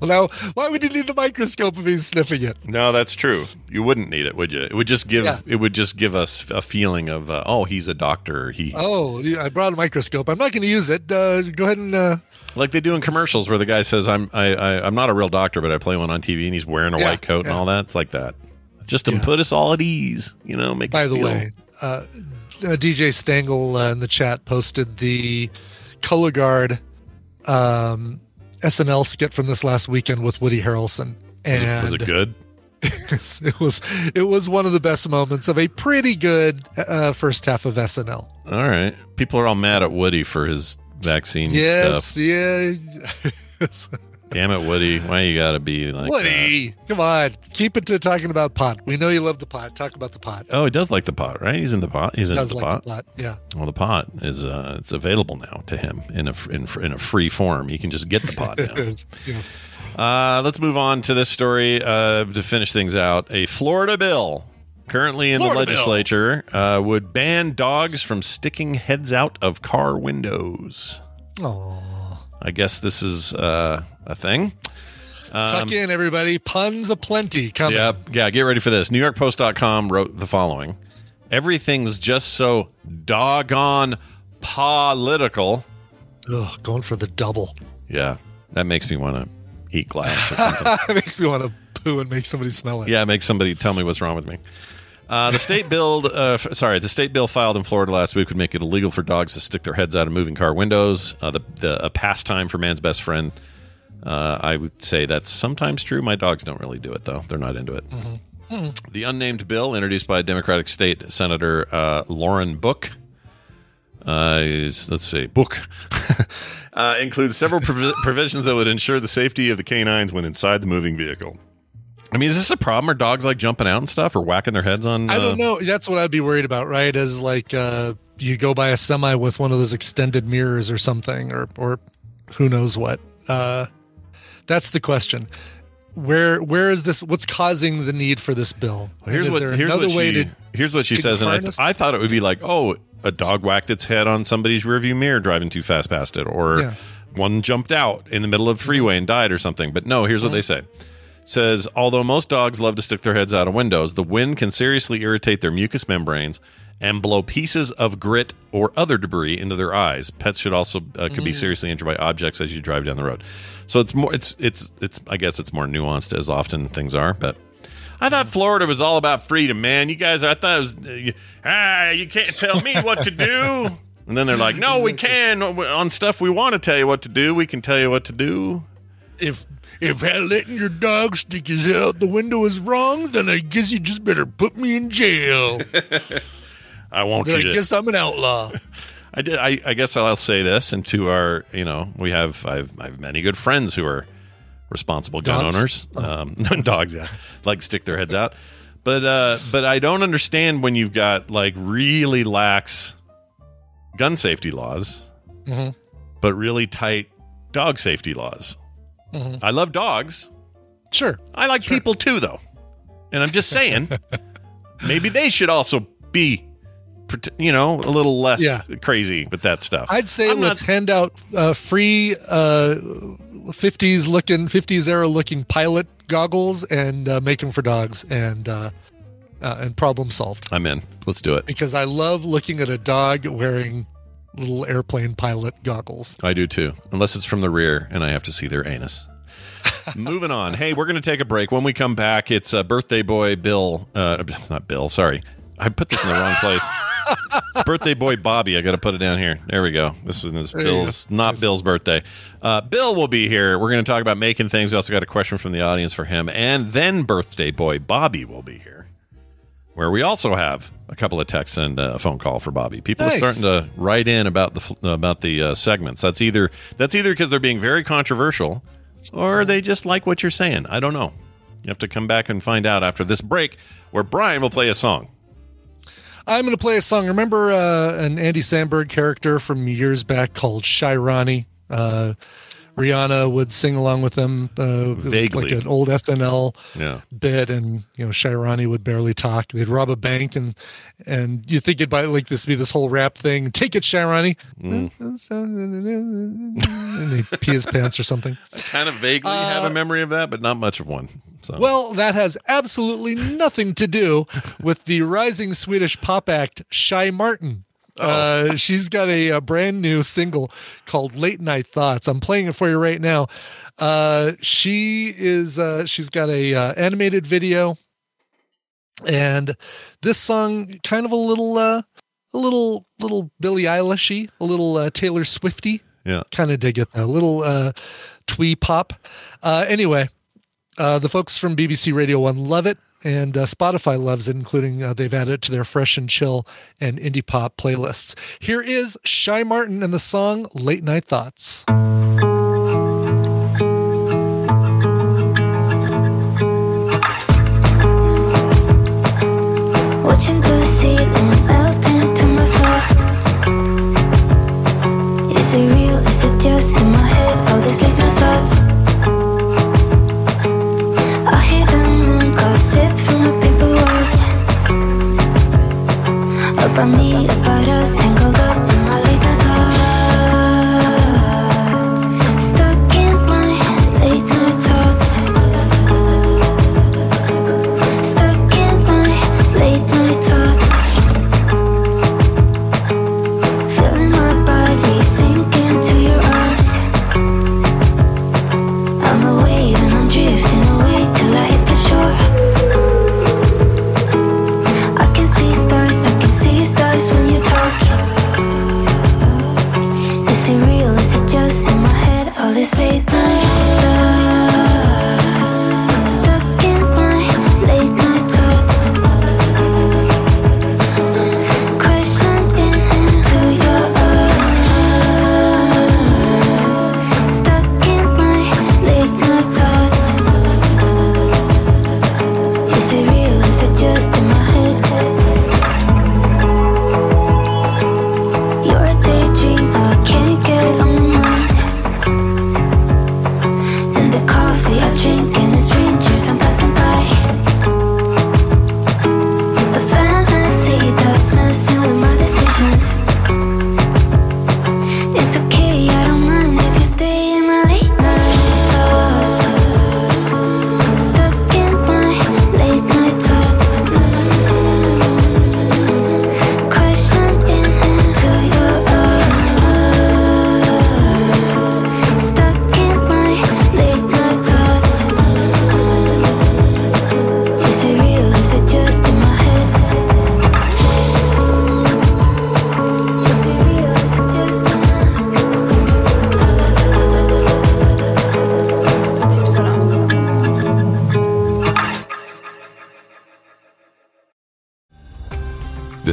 Well, now why would you need the microscope if he's sniffing it? No, that's true. You wouldn't need it, would you? It would just give Yeah. it would just give us a feeling of uh, oh, he's a doctor. He Oh, I brought a microscope. I'm not going to use it. Uh, go ahead and uh, like they do in commercials where the guy says I'm I, I I'm not a real doctor, but I play one on TV, and he's wearing a Yeah, white coat and all that. It's like that. It's just to Yeah. put us all at ease, you know. Make By the feel- way, uh, uh, DJ Stengel uh, in the chat posted the Cologuard um, SNL skit from this last weekend with Woody Harrelson, and was it good? it was it was one of the best moments of a pretty good uh, first half of SNL. All right, people are all mad at Woody for his vaccine Yes, stuff. yeah. Damn it, Woody! Why you gotta be like that? Woody, come on, keep it to talking about pot. We know you love the pot. Talk about the pot. Oh, he does like the pot, right? He's in the pot. He's in Does the like pot. the pot? Yeah. Well, the pot is uh, it's available now to him in a in, in a free form. He can just get the pot now. Yes, yes. Uh, let's move on to this story uh, to finish things out. A Florida bill currently in Florida the legislature uh, would ban dogs from sticking heads out of car windows. Oh, I guess this is uh, a thing. tuck in everybody. Puns aplenty coming. Yep. Yeah, get ready for this. NewYorkPost.com wrote the following Everything's just so doggone political. Ugh, going for the double. Yeah, that makes me want to eat glass or something. it makes me want to poo and make somebody smell it. Yeah, make somebody tell me what's wrong with me. Uh, the state bill, uh, f- sorry, the state bill filed in Florida last week would make it illegal for dogs to stick their heads out of moving car windows. Uh, the, the a pastime for man's best friend. Uh, I would say that's sometimes true. My dogs don't really do it though; they're not into it. The unnamed bill, introduced by Democratic State Senator uh, Lauren Book, uh, is let's see, Book, uh, includes several provi- provisions that would ensure the safety of the canines when inside the moving vehicle. I mean, is this a problem? Are dogs like jumping out and stuff, or whacking their heads on? I uh, don't know. That's what I'd be worried about, right? Is like uh, you go by a semi with one of those extended mirrors or something, or or who knows what. Uh, that's the question. Where where is this? What's causing the need for this bill? Well, here's what here's another what way she to here's what she says, and I, harness- I thought it would be like, oh, a dog whacked its head on somebody's rearview mirror driving too fast past it, or Yeah. one jumped out in the middle of freeway and died or something. But no, here's what they say. Says although most dogs love to stick their heads out of windows, the wind can seriously irritate their mucous membranes and blow pieces of grit or other debris into their eyes. Pets should also uh, could be seriously injured by objects as you drive down the road. So it's more it's it's it's I guess it's more nuanced as often things are, but I thought Florida was all about freedom, man. You guys, I thought it was, uh, you- ah, you can't tell me what to do. And then they're like, no, we can on stuff we want to tell you what to do. We can tell you what to do. if if letting your dog stick his head out the window is wrong, then I guess you just better put me in jail. I want Then you I to. guess I'm an outlaw. I did. I, I guess I'll say this, and to our, you know, we have I have, I have many good friends who are responsible gun Dogs? owners. Um, dogs, yeah, like stick their heads out. But uh, but I don't understand when you've got like really lax gun safety laws, Mhm. but really tight dog safety laws. Mhm. I love dogs. Sure. I like people too, though, and I'm just saying, maybe they should also be, you know, a little less Yeah. crazy with that stuff. I'd say I'm let's not- hand out uh, free uh, 50s looking 50s era looking pilot goggles and uh, make them for dogs and uh, uh, and problem solved. I'm in. Let's do it. Because I love looking at a dog wearing little airplane pilot goggles. I do too, unless it's from the rear and I have to see their anus. Moving on. Hey, we're going to take a break. When we come back, it's uh, birthday boy Bill. Uh, not Bill. Sorry, I put this in the wrong place. It's birthday boy Bobby. I got to put it down here. There we go. This one is Bill's, not Bill's birthday. Uh, Bill will be here. We're going to talk about making things. We also got a question from the audience for him, and then birthday boy Bobby will be here, where we also have a couple of texts and a phone call for Bobby. People Nice. are starting to write in about the about the uh, segments. That's either that's either because they're being very controversial, or they just like what you're saying. I don't know. You have to come back and find out after this break, where Brian will play a song. I'm going to play a song. Remember uh, an Andy Samberg character from years back called Shy Ronnie? Uh, Rihanna would sing along with him. Uh, it was like an old SNL Yeah. bit, and you know, Shy Ronnie would barely talk. They'd rob a bank, and and you think it'd be like this be this whole rap thing. Take it, Shy Ronnie. Mm. and he'd pee his pants or something. I kind of vaguely have a memory of that, but not much of one. So Well, that has absolutely nothing to do with the rising Swedish pop act Shy Martin. Uh, she's got a, a brand new single called "Late Night Thoughts." I'm playing it for you right now. Uh, she is uh, she's got a uh, animated video, and this song kind of a little uh, a little little Billie Eilishy, a little uh, Taylor Swifty yeah. kind of dig it. A little uh, twee pop. Uh, anyway, uh, the folks from BBC Radio One love it, and uh, Spotify loves it, including uh, they've added it to their fresh and chill and indie pop playlists. Here is Shy Martin and the song "Late Night Thoughts." Watching the ceiling melt into my floor. Is it real? Is it just in my head? All these late night thoughts. About me, about us,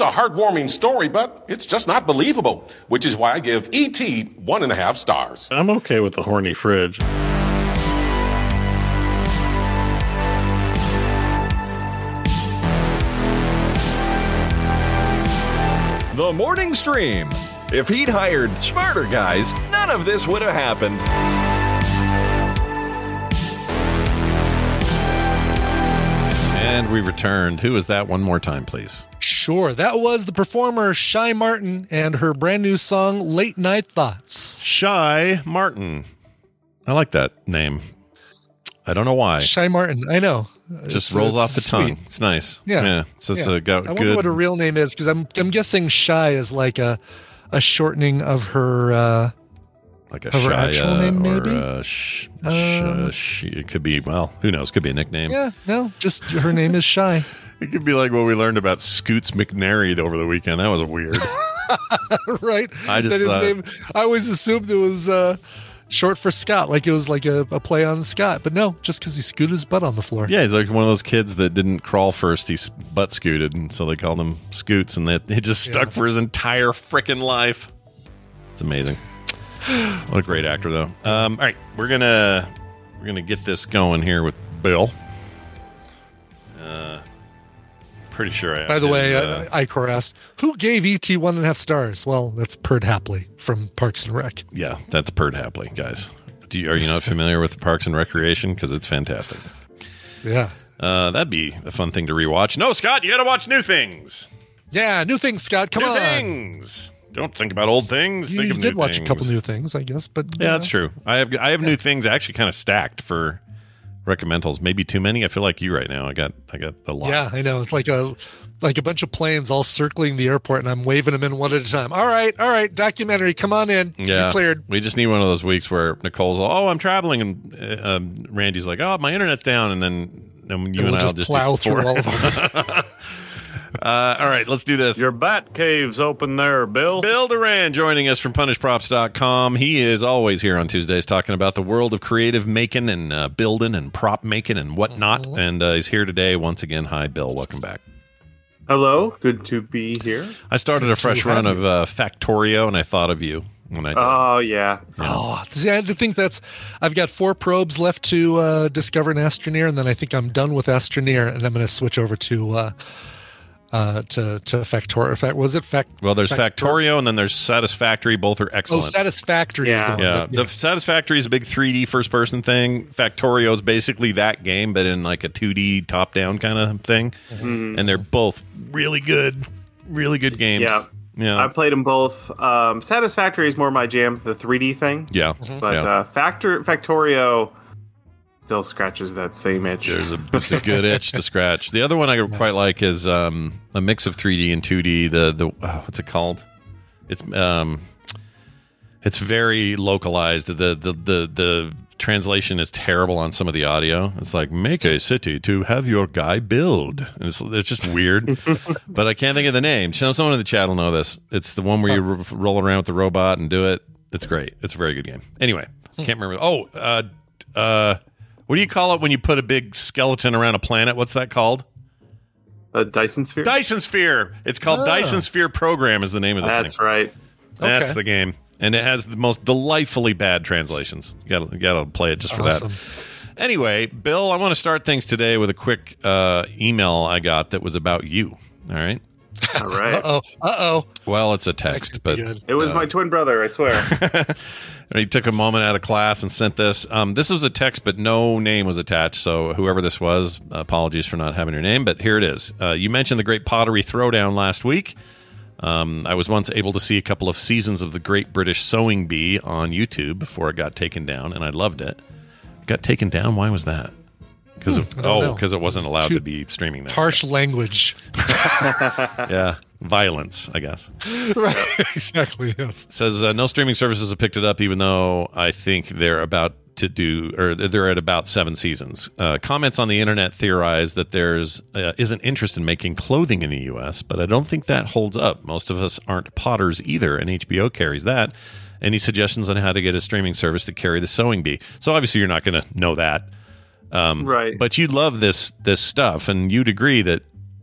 It's a heartwarming story, but it's just not believable, which is why I give E.T. one and a half stars. I'm okay with the horny fridge. The Morning Stream. If he'd hired smarter guys, none of this would have happened. And we returned. Who is that one more time, please? Sure, that was the performer Shy Martin and her brand new song "Late Night Thoughts." Shy Martin. I like that name. I don't know why. Shy Martin, I know. just It's- rolls it's off the sweet. tongue. It's nice. Yeah, Yeah. It's just yeah. a go- I wonder good. what her real name is because I'm I'm guessing Shy is like a a shortening of her. uh like a Shia actual name, or maybe? sh- sh- Um, sh- it could be well who knows could be a nickname Yeah, no, just her name is Shy. It could be like what we learned about scoots McNairy over the weekend that was weird right? I just that his thought- name. I always assumed it was uh, short for Scott, like it was like a, a play on Scott. But no, just because he scooted his butt on the floor. Yeah, he's like one of those kids that didn't crawl first; he s- butt scooted, and so they called him Scoots, and that he just stuck Yeah. for his entire freaking life. It's amazing. what a great actor, though. Um, all right, we're gonna we're gonna get this going here with Bill. Uh, pretty sure I. By the way, uh, Icor asked, "Who gave ET one and a half stars?" Well, that's Perd Hapley from Parks and Rec. yeah, that's Perd Hapley, guys. Do you, are you not familiar with Parks and Recreation? Because it's fantastic. Yeah, Uh, that'd be a fun thing to rewatch. No, Scott, you got to watch new things. yeah. New things, Scott. Come new on. things. Don't think about old things. You, think you did watch things. a couple new things, I guess, but Yeah, that's true. I have I have new things actually kind of stacked for recommendals. Maybe too many. I feel like you right now. I got I got a lot. Yeah, I know. It's like a like a bunch of planes all circling the airport, and I'm waving them in one at a time. All right, all right, documentary, come on in. Yeah, You're cleared. We just need one of those weeks where Nicole's, oh, I'm traveling, and uh, um, Randy's like, oh, my internet's down, and then, then you And and, we'll I'll just plow through all of our. uh, all right, let's do this. Your bat cave's open there, Bill. Bill Doran joining us from punishprops.com. He is always here on Tuesdays talking about the world of creative making and uh, building and prop making and whatnot. Mm-hmm. And uh, he's here today once again. Hi, Bill. Welcome back. Hello, good to be here. I started a fresh run you. of uh, Factorio, and I thought of you when I did. Oh yeah, Oh, see, I think that's. I've got four probes left to uh, discover an Astroneer, and then I think I'm done with Astroneer, and I'm going to switch over to uh, to to Factor. Fact, was it Fact? well, there's Factor- Factorio, and then there's Satisfactory. Both are excellent. Oh, excellent. Satisfactory is the Yeah. one. yeah, that- the Satisfactory is a big 3D first person thing. Factorio is basically that game, but in like a 2D top down kind of thing. Mm-hmm. And they're both really good, really good games. Yeah. yeah, I played them both. Um, Satisfactory is more my jam, the 3D thing. yeah. But yeah. uh, Factor Factorio still scratches that same itch. There's a it's a good itch to scratch. The other one I quite like is um, a mix of 3D and 2D. The the oh, what's it called? It's um, it's very localized. The the the the translation is terrible on some of the audio. It's like make a city to have your guy build. And it's it's just weird. but I can't think of the name. Some- Someone in the chat will know this. It's the one where you ro- roll around with the robot and do it. It's great. It's a very good game. Anyway, can't remember. Oh, uh, uh, what do you call it when you put a big skeleton around a planet? What's that called? a Dyson Sphere. Dyson Sphere. It's called Oh. Dyson Sphere Program is the name of the That's thing. right. That's Okay. the game. And it has the most delightfully bad translations. You gotta, you gotta play it just for Awesome. that. Anyway, Bill, I want to start things today with a quick uh, email I got that was about you. All right. All right. Uh oh. Uh oh. Well, it's a text, but. It was my twin brother, I swear. he took a moment out of class and sent this. Um, this was a text, but no name was attached. So whoever this was, apologies for not having your name. But here it is. Uh, you mentioned the Great Pottery Throwdown last week. Um, I was once able to see a couple of seasons of the Great British Sewing Bee on YouTube before it got taken down, and I loved it. It got taken down. Why was that? Because Hmm, oh, because it wasn't allowed Too to be streaming there. Harsh language. yeah, violence, I guess. right. Exactly. Yes. says uh, no streaming services have picked it up, even though I think they're about to do, or they're at about seven seasons. Uh, comments on the internet theorize that there's uh, isn't interest in making clothing in the U.S., but I don't think that holds up. Most of us aren't potters either, and HBO carries that. Any suggestions on how to get a streaming service to carry the sewing bee? So obviously, you're not going to know that, um, Right. But you love this this stuff, and you'd agree that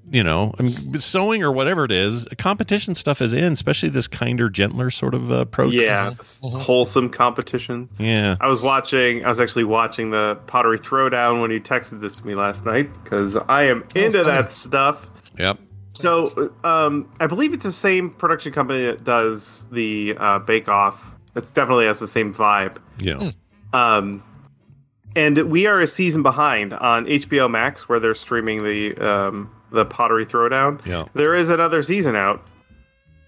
you know, I mean, sewing or whatever it is, competition stuff is in, especially this kinder, gentler sort of uh, approach. yeah, it's wholesome competition. Yeah. I was watching. I was actually watching the Pottery Throwdown when you texted this to me last night because I am into that stuff. Yep. So, um, I believe it's the same production company that does the uh, Bake Off. It definitely has the same vibe. Yeah. Um, and we are a season behind on HBO Max, where they're streaming the um, the Pottery Throwdown. Yeah. There is another season out,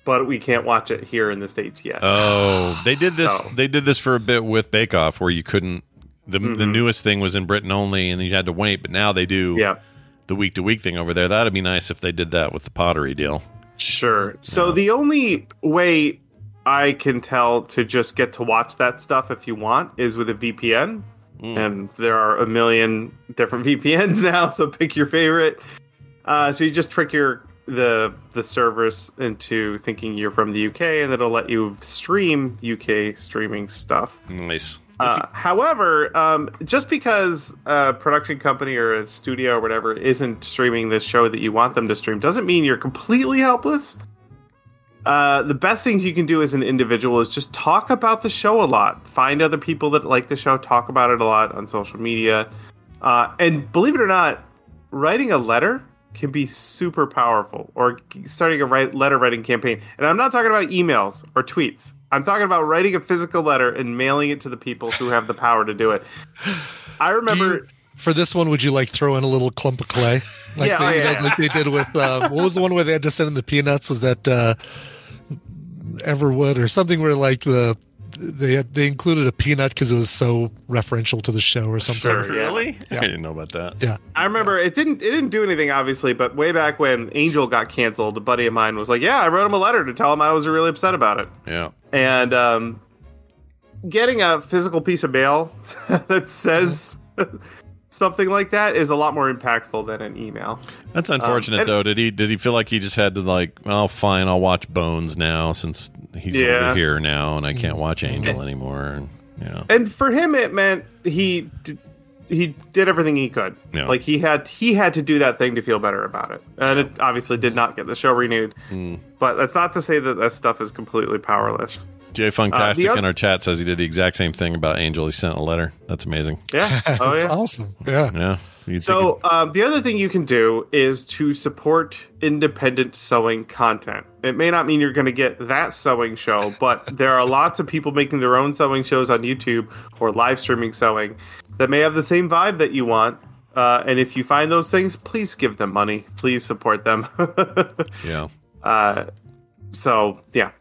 but we can't watch it here in the states yet. Oh, they did this. So- They did this for a bit with Bake Off, where you couldn't. The the Mhm. newest thing was in Britain only, and you had to wait. But now they do yeah. the week to week thing over there. That'd be nice if they did that with the pottery deal. Sure. So the only way I can tell to just get to watch that stuff if you want is with a VPN. And there are a million different VPNs now, so pick your favorite. Uh, so you just trick your the the servers into thinking you're from the UK, and it'll let you stream UK streaming stuff. Nice. Uh, however, um, just because a production company or a studio or whatever isn't streaming this show that you want them to stream doesn't mean you're completely helpless. Uh, the best things you can do as an individual is just talk about the show a lot. Find other people that like the show, talk about it a lot on social media. Uh, and believe it or not, writing a letter can be super powerful or starting a write, letter writing campaign. And I'm not talking about emails or tweets. I'm talking about writing a physical letter and mailing it to the people who have the power to do it. I remember You- for this one, would you like throw in a little clump of clay, like, Yeah, they, oh, you know, yeah. like they did with uh, what was the one where they had to send in the peanuts? Was that uh, Everwood or something where like the they had, they included a peanut because it was so referential to the show or something? Sure. Really? Yeah. I didn't know about that. Yeah. I remember it didn't it didn't do anything obviously, but way back when Angel got canceled, a buddy of mine was like, "Yeah, I wrote him a letter to tell him I was really upset about it." Yeah. And um, getting a physical piece of mail that says something like that is a lot more impactful than an email. That's unfortunate Um, and- though. Did he did he feel like he just had to like, oh fine, I'll watch Bones now since he's Yeah. over here now and I can't watch Angel anymore and you know. And for him, it meant he did, he did everything he could. Yeah. Like he had he had to do that thing to feel better about it, and it obviously did not get the show renewed. Mm. But that's not to say that that stuff is completely powerless. Jay Funktastic Uh, the oth- in our chat says he did the exact same thing about Angel. He sent a letter. That's amazing. Yeah. Oh That's yeah. awesome. Yeah. Yeah. You'd So um, the other thing you can do is to support independent sewing content. It may not mean you're going to get that sewing show, but there are lots of people making their own sewing shows on YouTube or live streaming sewing that may have the same vibe that you want. Uh, and if you find those things, please give them money. Please support them. yeah. uh, so yeah,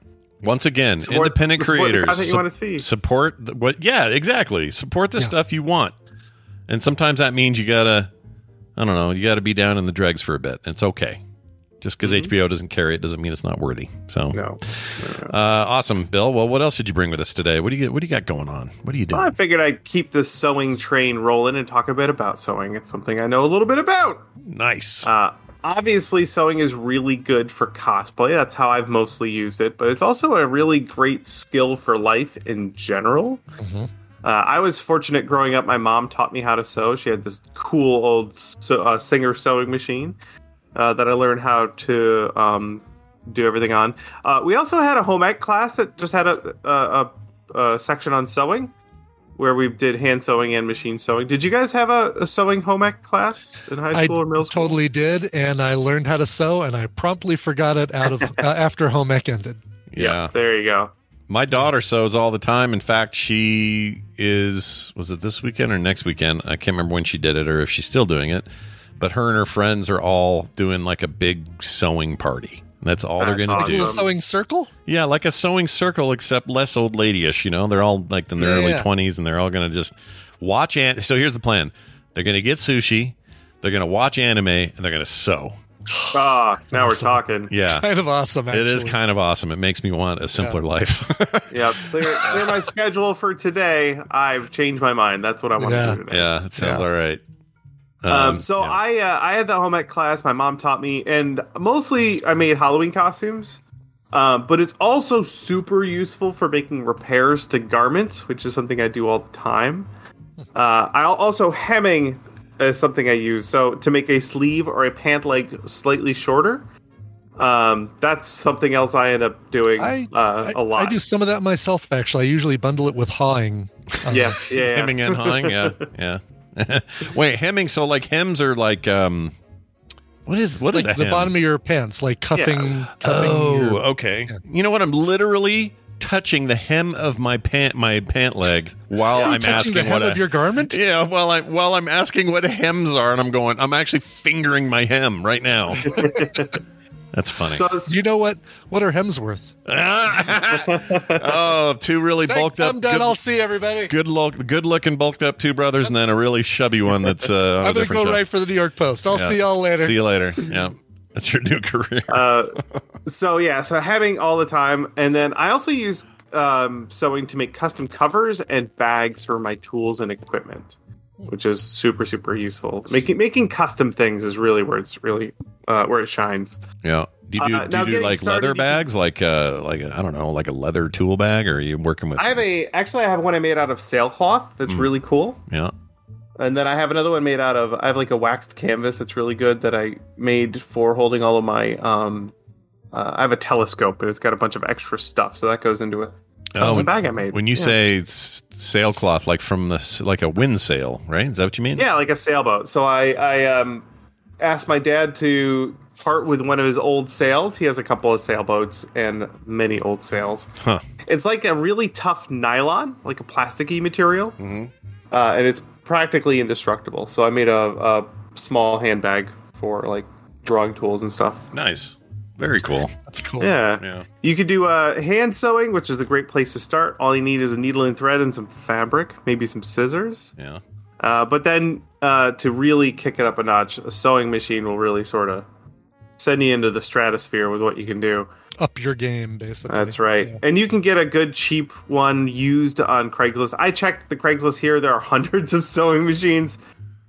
Once again, Support- independent support the creators content you sup- wanna see. support the, what? Yeah, exactly. Support the Yeah. stuff you want, and sometimes that means you gotta, I don't know, you gotta be down in the dregs for a bit. It's okay. Just because HBO doesn't carry it doesn't mean it's not worthy. So, Mm-hmm. no. uh, awesome, Bill. Well, what else did you bring with us today? What do you What do you got going on? What are you doing? Well, I figured I'd keep the sewing train rolling and talk a bit about sewing. It's something I know a little bit about. Nice. Uh, obviously, sewing is really good for cosplay. That's how I've mostly used it, but it's also a really great skill for life in general. Uh, I was fortunate growing up. My mom taught me how to sew. She had this cool old so, uh, Singer sewing machine uh, that I learned how to um, do everything on. Uh, we also had a home ec class that just had a, a, a, a section on sewing where we did hand sewing and machine sewing. Did you guys have a, a sewing home ec class in high I school or middle school? totally did, and I learned how to sew, and I promptly forgot it out of uh, after home ec ended. yeah. There you go. My daughter sews all the time. In fact, she is was it this weekend or next weekend? I can't remember when she did it or if she's still doing it. But her and her friends are all doing like a big sewing party. That's all they're going to Like a do. little Awesome. sewing circle. Yeah, like a sewing circle, except less old ladyish. You know, they're all like in their Yeah, early yeah. twenties, and they're all going to just watch. An- so here's the plan: they're going to get sushi, they're going to watch anime, and they're going to sew. Ah, now we're talking. Yeah, Kind of awesome. Actually. it is kind of awesome. It makes me want a simpler life. Yeah, clear, clear my schedule for today. I've changed my mind. That's what I want Yeah. to do today. yeah, it sounds Yeah. all right. Um, so yeah. I uh, I had that home ec class. My mom taught me, and mostly I made Halloween costumes. Um, but it's also super useful for making repairs to garments, which is something I do all the time. Uh, I al- also hemming is something I use. So to make a sleeve or a pant leg slightly shorter, um, that's something else I end up doing I, uh, I, a lot. I do some of that myself. Actually, I usually bundle it with hawing. Yes, yeah, yeah. hemming and hawing. Yeah, yeah. Wait, hemming. So like hems are like um, what is what is like a the hem? bottom of your pants, like cuffing. cuffing Oh, your, okay. You know what? I'm literally touching the hem of my pant my pant leg while I'm asking the hem what a, of your garment. yeah while I while I'm asking what hems are and I'm going I'm actually fingering my hem right now. That's funny. So it's- Do you know what what are Hemsworth? oh, two really bulked Thanks, up. I'm done. Good, I'll see everybody. good look, good looking bulked up two brothers, and then a really chubby one that's uh, on a I'm gonna different go show. right for the New York Post. I'll Yeah. see y'all later. See you later. Yeah, that's your new career. uh, so yeah, so having all the time, and then I also use um, sewing to make custom covers and bags for my tools and equipment, which is super super useful. Making making custom things is really where it's really uh, where it shines. Yeah. Do you do, Uh, do, you do like started, leather you bags, like uh, like I don't know, like a leather tool bag, or are you working with? I have a actually I have one I made out of sailcloth that's Mm. really cool. yeah. And then I have another one made out of I have like a waxed canvas that's really good that I made for holding all of my um uh, I have a telescope and it's got a bunch of extra stuff so that goes into it. That's Oh, the when- bag I made. When you Yeah. say sailcloth, like from the like a wind sail, right? Is that what you mean? Yeah, like a sailboat. So I I um asked my dad to part with one of his old sails. He has a couple of sailboats and many old sails. Huh. It's like a really tough nylon, like a plasticky material, Mm-hmm. uh, and it's practically indestructible. So I made a, a small handbag for like drawing tools and stuff. Nice. Very cool. That's cool. Yeah. Yeah. You could do uh, hand sewing, which is a great place to start. All you need is a needle and thread and some fabric, maybe some scissors. Yeah. Uh, but then uh, to really kick it up a notch, a sewing machine will really sort of send you into the stratosphere with what you can do. Up your game, basically. That's right. And you can get a good cheap one used on Craigslist. I checked the Craigslist here. There are hundreds of sewing machines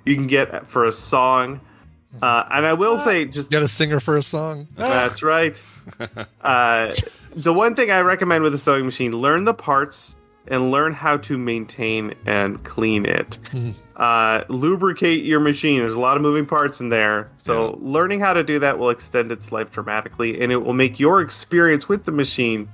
you can get for a song. Uh, and I will say, just Get a singer for a song. that's right. Uh, the one thing I recommend with a sewing machine: learn the parts and learn how to maintain and clean it. Uh, lubricate your machine. There's a lot of moving parts in there, so learning how to do that will extend its life dramatically, and it will make your experience with the machine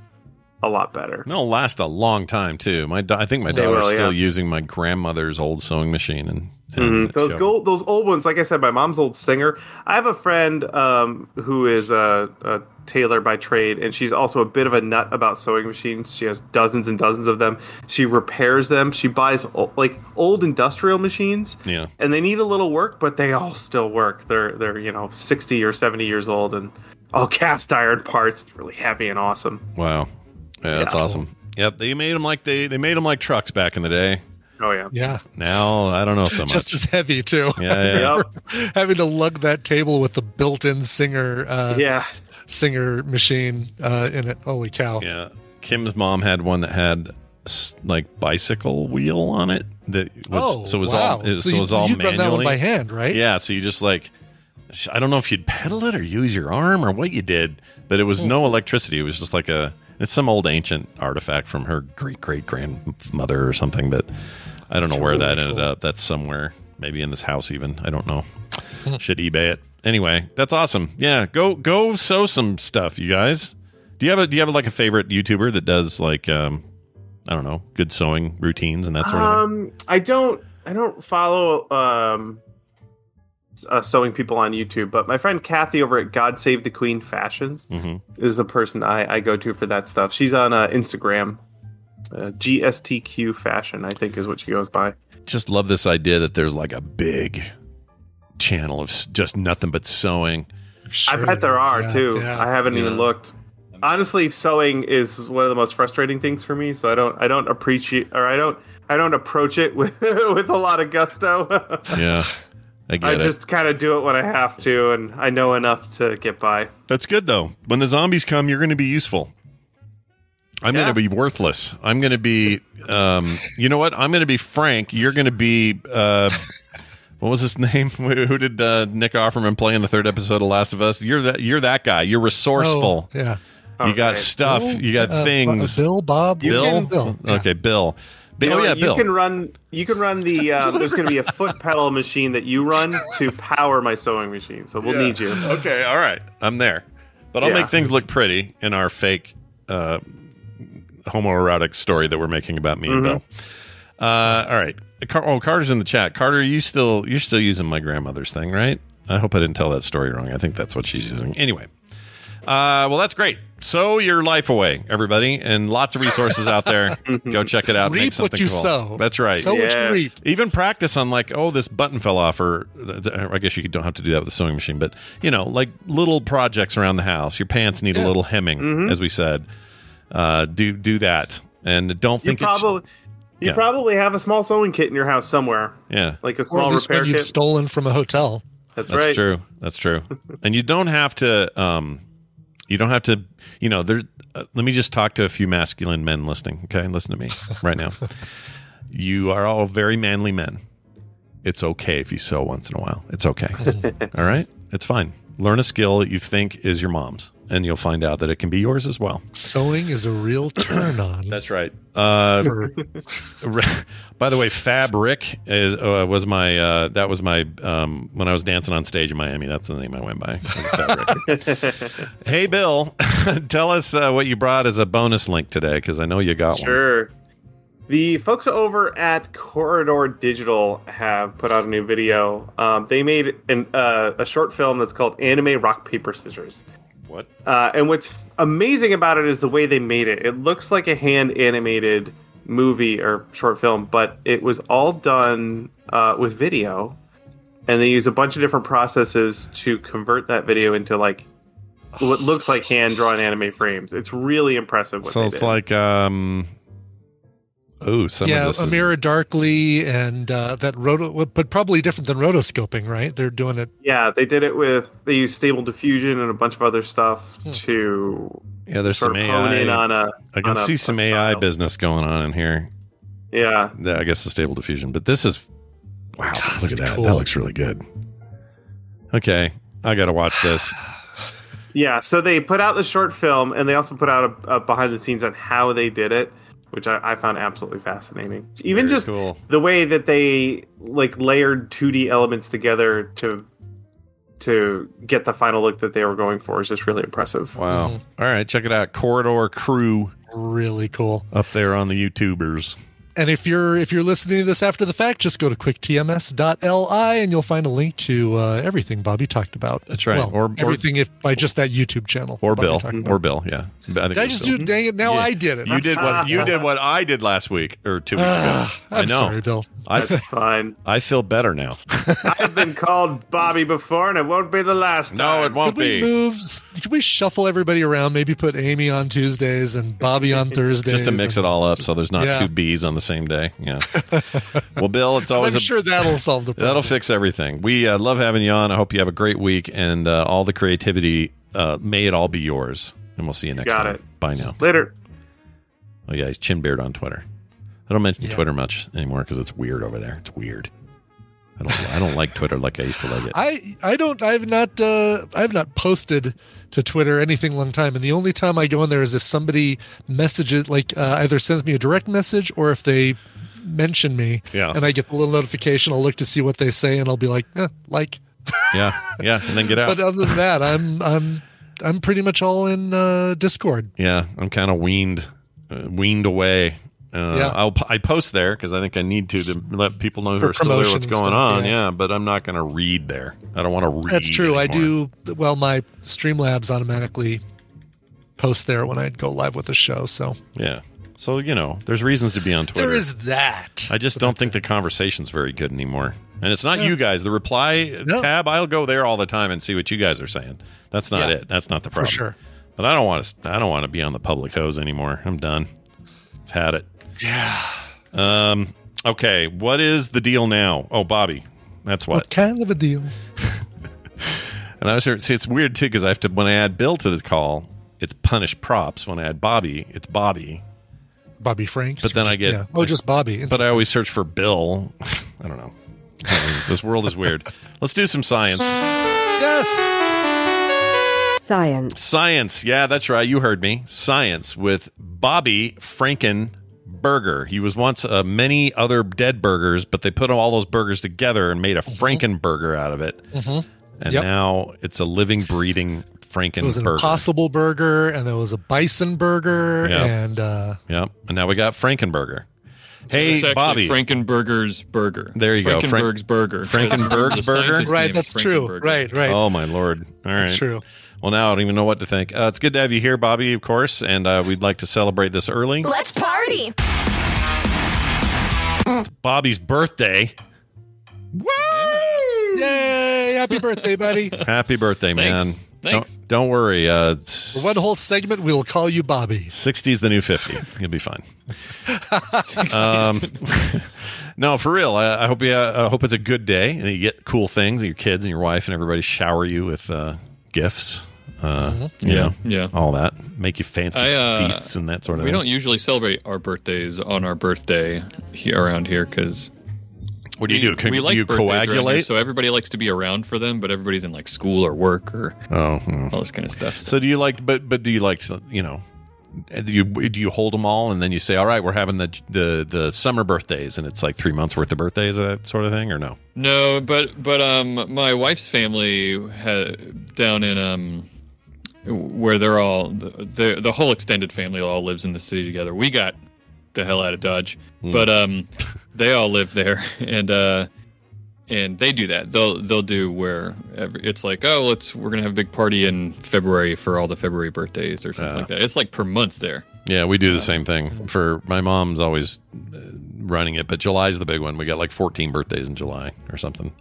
a lot better. And It'll last a long time too. My, I think my daughter's will, still yeah. using my grandmother's old sewing machine, and, and Mhm. Those she'll- gold, those old ones. Like I said, my mom's old singer. I have a friend um, who is a, a tailor by trade, and she's also a bit of a nut about sewing machines. She has dozens and dozens of them. She repairs them. She buys like old industrial machines, Yeah. and they need a little work, but they all still work. They're they're you know sixty or seventy years old, and all cast iron parts. It's really heavy and awesome. Wow. Yeah, that's Yeah. awesome. Yep, they made them like they they made them like trucks back in the day. Oh yeah. Yeah. Now I don't know so much. Just as heavy, too. Yeah, yeah. Yep. Having to lug that table with the built in singer uh, Yeah. singer machine uh, in it. Holy cow. Yeah. Kim's mom had one that had like bicycle wheel on it that was Oh, so it was wow. all it, So so it you- was all you'd run manually that one by hand, right? Yeah, so you just like I don't know if you'd pedal it or use your arm or what you did, but it was Hmm. no electricity. It was just like a it's some old ancient artifact from her great great grandmother or something, but I don't know where that ended up. That's somewhere maybe in this house even. I don't know. Should eBay it. Anyway, that's awesome. Yeah, go go sew some stuff, you guys. Do you have a do you have like a favorite YouTuber that does like um I don't know, good sewing routines and that sort of thing? Um, I don't, I don't follow um, uh, sewing people on YouTube, but my friend Kathy over at God Save the Queen Fashions Mhm. is the person I, I go to for that stuff. She's on uh, Instagram, uh, GSTQ Fashion, I think is what she goes by. Just love this idea that there's like a big channel of just nothing but sewing. I bet there are Yeah, too. yeah. I haven't even looked. Honestly, sewing is one of the most frustrating things for me, so I don't, I don't appreciate, or I don't, I don't approach it with with a lot of gusto. Yeah. I get I it. just kind of do it when I have to, and I know enough to get by. That's good though. When the zombies come, you're going to be useful. I'm Yeah. going to be worthless. I'm going to be, um, you know what? I'm going to be Frank. You're going to be, uh, what was his name? Who who did uh, Nick Offerman play in the third episode of Last of Us? You're that. You're that guy. You're resourceful. Oh, yeah. You got stuff. Bill? You got Uh, things. uh, Bill, Bob, Bill. can- Bill. Yeah. Okay, Bill. Bill. You know oh yeah, what? Bill. You can run. You can run the. Uh, there's going to be a foot pedal machine that you run to power my sewing machine. So we'll Yeah. need you. Okay, all right. I'm there. But I'll Yeah. make things look pretty in our fake uh, homoerotic story that we're making about me and Mhm. Bill. Uh, all right. Car- oh, Carter's in the chat. Carter, you still you're still using my grandmother's thing, right? I hope I didn't tell that story wrong. I think that's what she's using. Anyway. Uh, well, that's great. Sow your life away, everybody, and lots of resources out there. Go check it out. make Reap what you cool. sow. That's right. Sow what you Yes. reap. Even practice on like, oh, this button fell off, or I guess you don't have to do that with the sewing machine, but you know, like little projects around the house. Your pants need a little hemming, as we said. Uh, do do that, and don't You think it's probably. You Yeah. probably have a small sewing kit in your house somewhere, yeah. like a Or at small least repair when you've stolen from a hotel. That's, That's right. true. That's true. and you don't have to. Um, you don't have to. You know, there. Uh, let me just talk to a few masculine men listening. Okay, listen to me right now. You are all very manly men. It's okay if you sew once in a while. It's okay. all right. It's fine. Learn a skill that you think is your mom's, and you'll find out that it can be yours as well. Sewing is a real turn on. That's right. Uh, by the way, Fabric is, uh, was my uh, that was my um, when I was dancing on stage in Miami. That's the name I went by. hey, Bill, tell us uh, what you brought as a bonus link today because I know you got one. Sure. The folks over at Corridor Digital have put out a new video. Um, they made an, uh, a short film that's called Anime Rock Paper Scissors. What? Uh, and what's amazing about it is the way they made it. It looks like a hand animated movie or short film, but it was all done uh, with video, and they use a bunch of different processes to convert that video into like what looks like hand drawn anime frames. It's really impressive. What So they it's did. like um, oh, some yeah, of this is- Amira Darkly and uh, that roto, but probably different than rotoscoping, right? They're doing it. Yeah, they did it with they used stable diffusion and a bunch of other stuff Hmm. to yeah. There's sort some of AI. in on a. I can on a- see a some AI style. business going on in here. Yeah, Yeah, I guess the stable diffusion, but this is wow. look at that. cool. That looks really good. Okay, I got to watch this. yeah. So they put out the short film, and they also put out a, a behind the scenes on how they did it, which I, I found absolutely fascinating. Even Very just cool. the way that they like layered 2D elements together to to get the final look that they were going for is just really impressive. Wow. Mm-hmm. All right, check it out. Corridor Crew Really cool. up there on the YouTubers. And if you're if you're listening to this after the fact, just go to quicktms.li and you'll find a link to uh, everything Bobby talked about. That's right. Well, Or- or- everything if by just that YouTube channel. Or Bill. Or Bill, yeah. I think Did I just Bill. do? Dang it! Now Yeah. I did it. You did what you did what I did last week or two weeks ago. I I'm know. sorry, Bill. I That's fine. I feel better now. I've been called Bobby before, and it won't be the last time. No, it won't Could we move? Could we shuffle everybody around? Maybe put Amy on Tuesdays and Bobby on Thursdays. Just to mix it all up so there's not Yeah. two B's on the same day. Yeah. well, Bill, it's always I'm a, sure that'll solve the problem. That'll fix everything. We uh, love having you on. I hope you have a great week and uh, all the creativity. Uh, may it all be yours. And we'll see you next Got time. it. Bye now. Later. Oh yeah, he's chin beard on Twitter. I don't mention Yeah. Twitter much anymore because it's weird over there. It's weird. I don't. I don't like Twitter like I used to like it. I I don't I've not uh I've not posted to Twitter anything long time and the only time I go in there is if somebody messages like uh, either sends me a direct message or if they mention me Yeah. and I get the little notification I'll look to see what they say and I'll be like eh, like yeah, yeah, and then get out. but other than that I'm I'm I'm pretty much all in uh Discord Yeah, I'm kind of weaned, uh, weaned away. Uh, Yeah. I'll I post there because I think I need to to let people know who are still there what's going stuff, on. yeah. Yeah. but I'm not going to read there. I don't want to read. That's true. I do well my Streamlabs automatically post there when I go live with the show so Yeah. So you know, there's reasons to be on Twitter. there is that I just don't think the conversation's very good anymore. And it's not Yeah. you guys. The reply No. tab, I'll go there all the time and see what you guys are saying. That's not Yeah. it. That's not the for problem. sure But I don't want to. I don't want to be on the public hose anymore. I'm done. Had it. yeah Um. Okay. What is the deal now? Oh, Bobby. That's what. what kind of a deal And I was here. See, it's weird too because I have to when I add Bill to the call, it's punish props. When I add Bobby, it's Bobby. Bobby Franks. But then I get- yeah. oh, just Bobby. But I always search for Bill. I don't know. I mean, this world is weird. Let's do some science. yes. Science. Science. Yeah, that's right. You heard me. Science with Bobby Frankenberger. He was once uh, many other dead burgers, but they put all those burgers together and made a Frankenburger out of it. Mhm. And Yep. now it's a living, breathing It was an Frankenburger. Impossible Burger, and there was a Bison Burger, Yeah. and uh, Yep. And now we got Frankenburger. Hey, it's actually Bobby. Frankenburger's burger. There you go. Frank- Frankenberg's burger. Frankenberg's burger? right, that's true. Right, right. Oh my lord! All right, That's true. Well, now I don't even know what to think. Uh, it's good to have you here, Bobby, of course, and uh, we'd like to celebrate this early. Let's party! It's Bobby's birthday. Woo! Yay! Happy birthday, buddy! Happy birthday, man! Thanks. Thanks. Don't, don't worry. Uh, For one whole segment, we'll call you Bobby. 60's the new 50. You'll be fine. Um, no, for real. I, I hope you. Uh, I hope it's a good day and you get cool things. And your kids and your wife and everybody shower you with uh, gifts. Uh, You Yeah, know, yeah. all that. Make you fancy I, uh, feasts and that sort of thing. We thing. don't usually celebrate our birthdays on our birthday here around here because What do you We- do? Can we like you around here, coagulate? so everybody likes to be around for them, but everybody's in like school or work or Oh, hmm. all this kind of stuff. So do you like? But but do you like? You know, do you do you hold them all and then you say, all right, we're having the the the summer birthdays, and it's like three months worth of birthdays, or that sort of thing, or no? No, but but um, my wife's family had down in um, where they're all the the whole extended family all lives in the city together. We got the hell out of Dodge, Hmm. but um, they all live there, and uh, and they do that. They'll they'll do where every, it's like, oh, let's we're gonna have a big party in February for all the February birthdays or something like that. It's like per month there. Yeah, we do the same thing. For my mom's always uh, running it, but July's the big one. We got like 14 birthdays in July or something,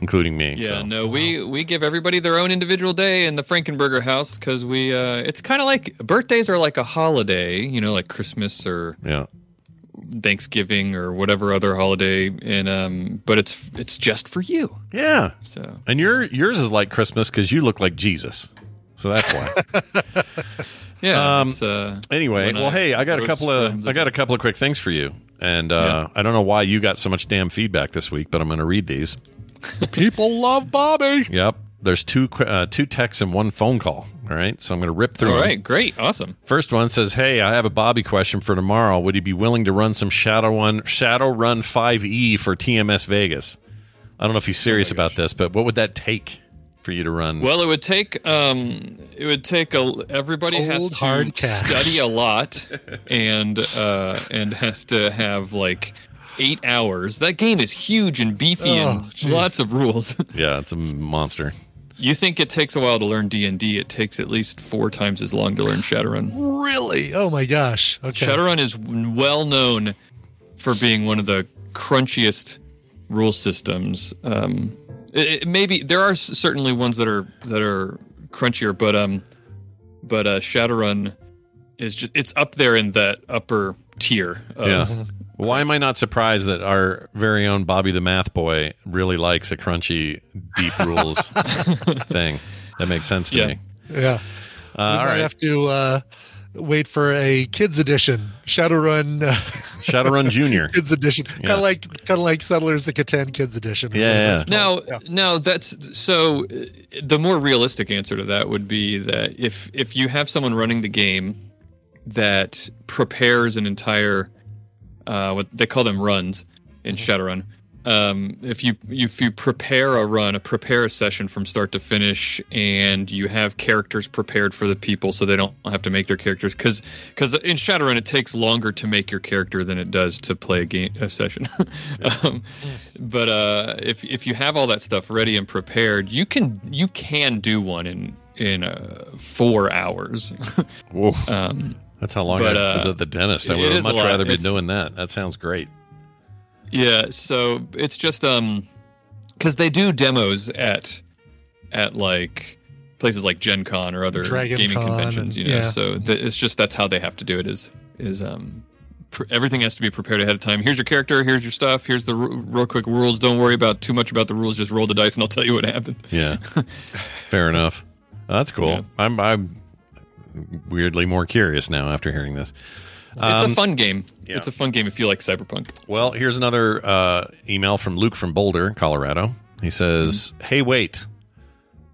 including me. Yeah, so. no, we we give everybody their own individual day in the Frankenberger house because we uh, it's kind of like birthdays are like a holiday, you know, like Christmas or Yeah. Thanksgiving or whatever other holiday, and um, but it's it's just for you. Yeah. So And your yours is like Christmas because you look like Jesus, so that's why. yeah. Um, it's, uh, Anyway, well, hey, I got a couple of I got a couple of quick things for you, and uh, I don't know why you got so much damn feedback this week, but I'm going to read these. People love Bobby. Yep, there's two uh, two texts and one phone call. All right, so I'm going to rip through. All right, them. great, awesome. First one says, "Hey, I have a Bobby question for tomorrow. Would you be willing to run some Shadow One Shadowrun 5e for TMS Vegas?" I don't know if he's serious about this, but what would that take for you to run? Well, it would take um, it would take a everybody has to hard cash. study a lot, and uh, and has to have like eight hours. That game is huge and beefy Oh, and jeez. lots of rules. yeah, it's a monster. you think it takes a while to learn D and D? It takes at least four times as long to learn Shadowrun. Really? Oh my gosh. Okay. Shadowrun is well known for being one of the crunchiest rule systems. Um, it, it- maybe there are certainly ones that are that are crunchier, but um, but uh, Shadowrun is just it's up there in that upper tier. Of, Yeah. Why am I not surprised that our very own Bobby the Math Boy really likes a crunchy, deep rules thing? That makes sense to Yeah. me. Yeah. Uh, we all might right, have to uh, wait for a kids edition, Shadowrun uh, Shadowrun Junior. kids edition, kind of like kind of like Settlers of Catan kids edition. Yeah, yeah. That's Now, called. now that's so. uh, The more realistic answer to that would be that if if you have someone running the game that prepares an entire, uh, what they call them runs in Shadowrun. Um, if you if you prepare a run, a prepare a session from start to finish, and you have characters prepared for the people, so they don't have to make their characters, because because in Shadowrun it takes longer to make your character than it does to play a game a session. um, but uh, if if you have all that stuff ready and prepared, you can you can do one in in uh, four hours. Whoa. um, That's how long But, I was uh, at the dentist. I would have much rather be It's- doing that. That sounds great. yeah, so it's just um, because they do demos at at like places like Gen Con or other Dragon gaming Con conventions, you know. yeah. So th- it's just that's how they have to do it. Is is um. Pr- everything has to be prepared ahead of time. Here's your character. Here's your stuff. Here's the r- real quick rules. Don't worry about too much about the rules. Just roll the dice, and I'll tell you what happened. Yeah, fair enough. That's cool. Yeah. I'm I'm weirdly more curious now after hearing this. it's Um, a fun game. yeah. It's a fun game if you like Cyberpunk. Well, here's another uh, email from Luke from Boulder, Colorado. He says, Mm-hmm. "Hey, wait,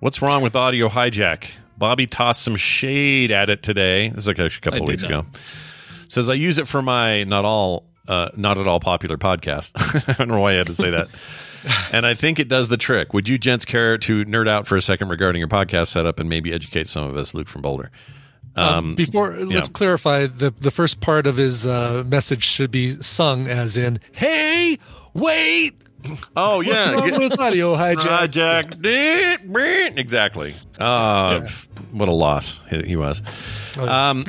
what's wrong with audio hijack? Bobby tossed some shade at it today. This is like a couple of weeks not. ago. Says I use it for my not all, uh, not at all popular podcast. I don't know why I had to say that." and I think it does the trick. Would you gents care to nerd out for a second regarding your podcast setup and maybe educate some of us, Luke from Boulder? Um, before let's clarify the the first part of his uh, message should be sung as in, "Hey, wait, Oh what's yeah, wrong with audio hijack?" Hijack. Exactly. Uh, What a loss he, he was. Um,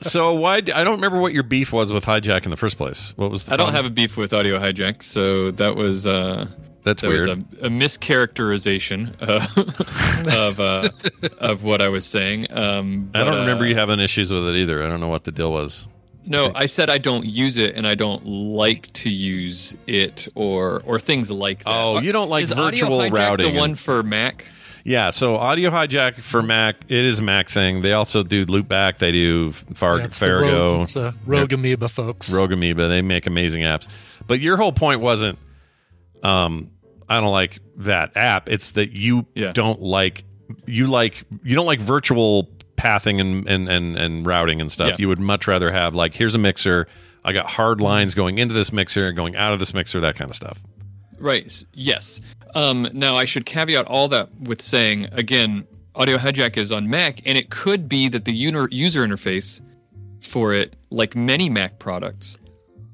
so why? I don't remember what your beef was with hijack in the first place. What was the? I don't have a beef with Audio Hijack, so that was uh, That's that weird. was a, a mischaracterization uh, of uh, of what I was saying. Um, I don't remember uh, you having issues with it either. I don't know what the deal was. No, I said I don't use it, and I don't like to use it or or things like that. Oh, you don't like Is virtual Audio Hijack routing The one for Mac. Yeah, so audio hijack for Mac, it is a Mac thing. They also do loopback. They do Far- Yeah, it's the Rogue, it's the Rogue Amoeba folks. Rogue Amoeba. They make amazing apps. But your whole point wasn't um, I don't like that app. It's that you don't like you like you don't like virtual pathing and and and, and routing and stuff. Yeah. You would much rather have like here's a mixer. I got hard lines going into this mixer, and going out of this mixer, that kind of stuff. Right. Yes. Um, now I should caveat all that with saying again, Audio Hijack is on Mac, and it could be that the user user interface for it, like many Mac products,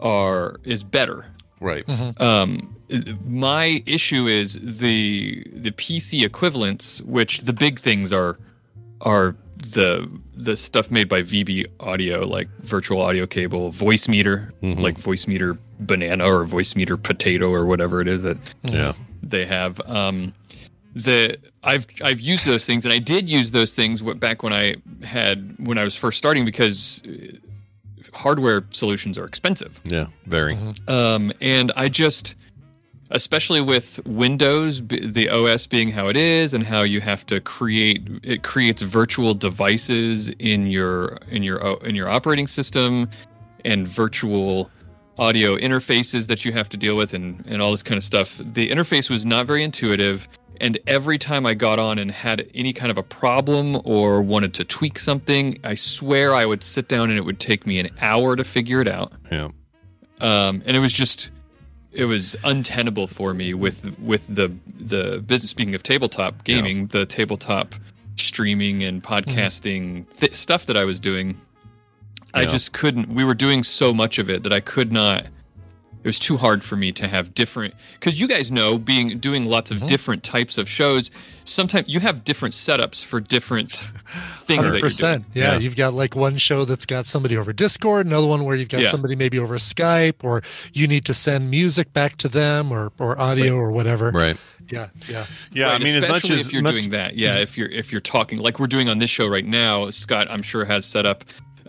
are is better. Right. Um, my issue is the the PC equivalents, which the big things are are the the stuff made by VB Audio, like virtual audio cable, Voicemeeter, like Voicemeeter banana or Voicemeeter potato or whatever it is that Yeah. they have. Um, the I've I've used those things, and I did use those things back when I had when I was first starting because uh, hardware solutions are expensive. Yeah. Very. Um, and I just, especially with Windows, the OS being how it is, and how you have to create it creates virtual devices in your in your in your operating system, and virtual audio interfaces that you have to deal with, and and all this kind of stuff. The interface was not very intuitive. And every time I got on and had any kind of a problem or wanted to tweak something, I swear I would sit down and it would take me an hour to figure it out Yeah. um, and it was just it was untenable for me with with the the business speaking of tabletop gaming the tabletop streaming and mm-hmm. podcasting th- stuff that i was doing. I just couldn't we were doing so much of it that i could not it was too hard for me to have different because you guys know being doing lots of different types of shows sometimes you have different setups for different things that Hundred you're percent. doing. Yeah, you've got like one show that's got somebody over Discord, another one where you've got Yeah. somebody maybe over Skype, or you need to send music back to them, or or audio, or whatever. Right. Yeah, yeah, Yeah. Right, I mean, as much as if you're much- doing that, yeah. If you're if you're talking like we're doing on this show right now, Scott, I'm sure has set up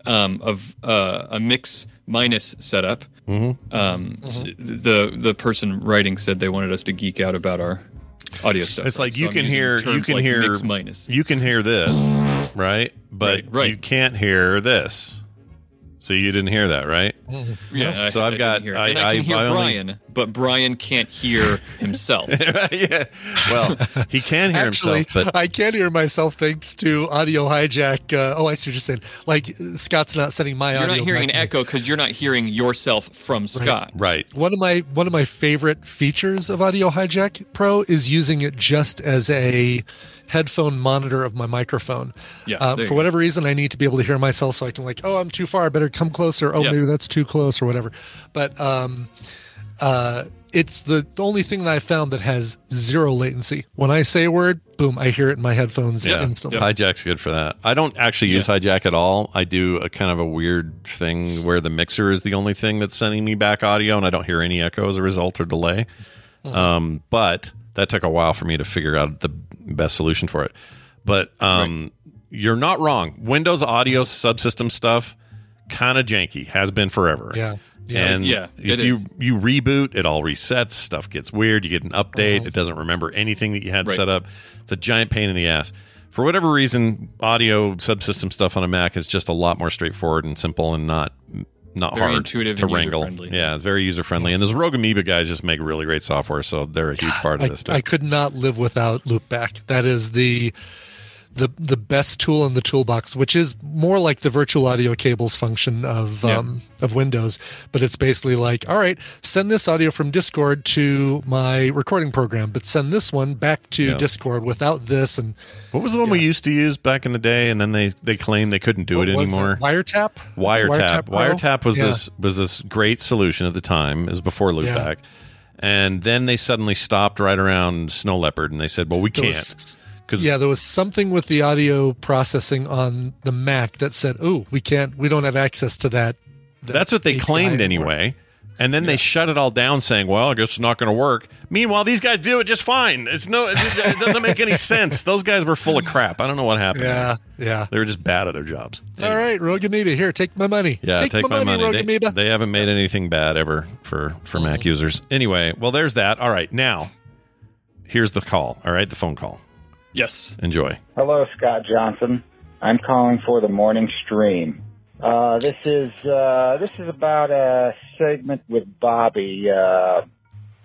um, of uh, a mix minus setup. Mm-hmm. Um, s- the the person writing said they wanted us to geek out about our audio stuff. It's like you can hear you can like hear minus. you can hear this, right? But Right, right. you can't hear this. So you didn't hear that, right? Yeah, So I I've didn't got hear. I and I can hear I only- Brian, but Brian can't hear himself. yeah. Well, he can hear Actually, himself, but I can hear myself thanks to Audio Hijack. Uh, oh, I see what you're saying. Like Scott's not sending my audio. You're not hearing an echo because you're not hearing yourself from Scott. right. One of my one of my favorite features of Audio Hijack Pro is using it just as a headphone monitor of my microphone. Yeah, Uh, there you for go. whatever reason, I need to be able to hear myself, so I can like, oh, I'm too far. I better come closer. Oh, Yeah. maybe that's too close, or whatever. But um, uh, it's the only thing that I found that has zero latency. When I say a word, boom, I hear it in my headphones Yeah, instantly. hijack's good for that. I don't actually use hijack at all. I do a kind of a weird thing where the mixer is the only thing that's sending me back audio, and I don't hear any echo as a result or delay. Um, but that took a while for me to figure out the best solution for it. But um, you're not wrong. Windows audio subsystem stuff kind of janky has been forever. Yeah. Yeah. And Yeah, if you is. you reboot, it all resets. Stuff gets weird. You get an update. It doesn't remember anything that you had Right. set up. It's a giant pain in the ass. For whatever reason, audio subsystem stuff on a Mac is just a lot more straightforward and simple and not not Very hard intuitive to and wrangle. Yeah, it's very user friendly. And those Rogue Amoeba guys just make really great software, so they're a huge part of I, this. I could not live without Loopback. That is the the the best tool in the toolbox, which is more like the virtual audio cables function of Yeah. um, of Windows. But it's basically like, all right, send this audio from Discord to my recording program, but send this one back to Yeah. Discord without this. And what was the one we used to use back in the day? And then they they claimed they couldn't do what it anymore. that? Wiretap. Wiretap. Pro? Wiretap was Yeah. this was this great solution at the time. It was before Loopback. And then they suddenly stopped right around Snow Leopard and they said, Well, we can't. 'Cause- yeah, there was something with the audio processing on the Mac that said, "Oh, we can't, we don't have access to that." that That's what they API claimed anymore." anyway. And then they shut it all down saying, Well, I guess it's not gonna work. Meanwhile, these guys do it just fine. It's no it, it doesn't make any sense. Those guys were full of crap. I don't know what happened. Yeah, yeah. They were just bad at their jobs. It's all right, Rogue Amoeba. Here, take my money. Yeah, take, take, my, money. Rogue They, they haven't made anything bad ever for for Mac mm. users. Anyway, well, there's that. All right, now here's the call. All right, the phone call. Yes. Enjoy. Hello, Scott Johnson. I'm calling for the morning stream. Uh, this is uh, this is about a segment with Bobby. Uh,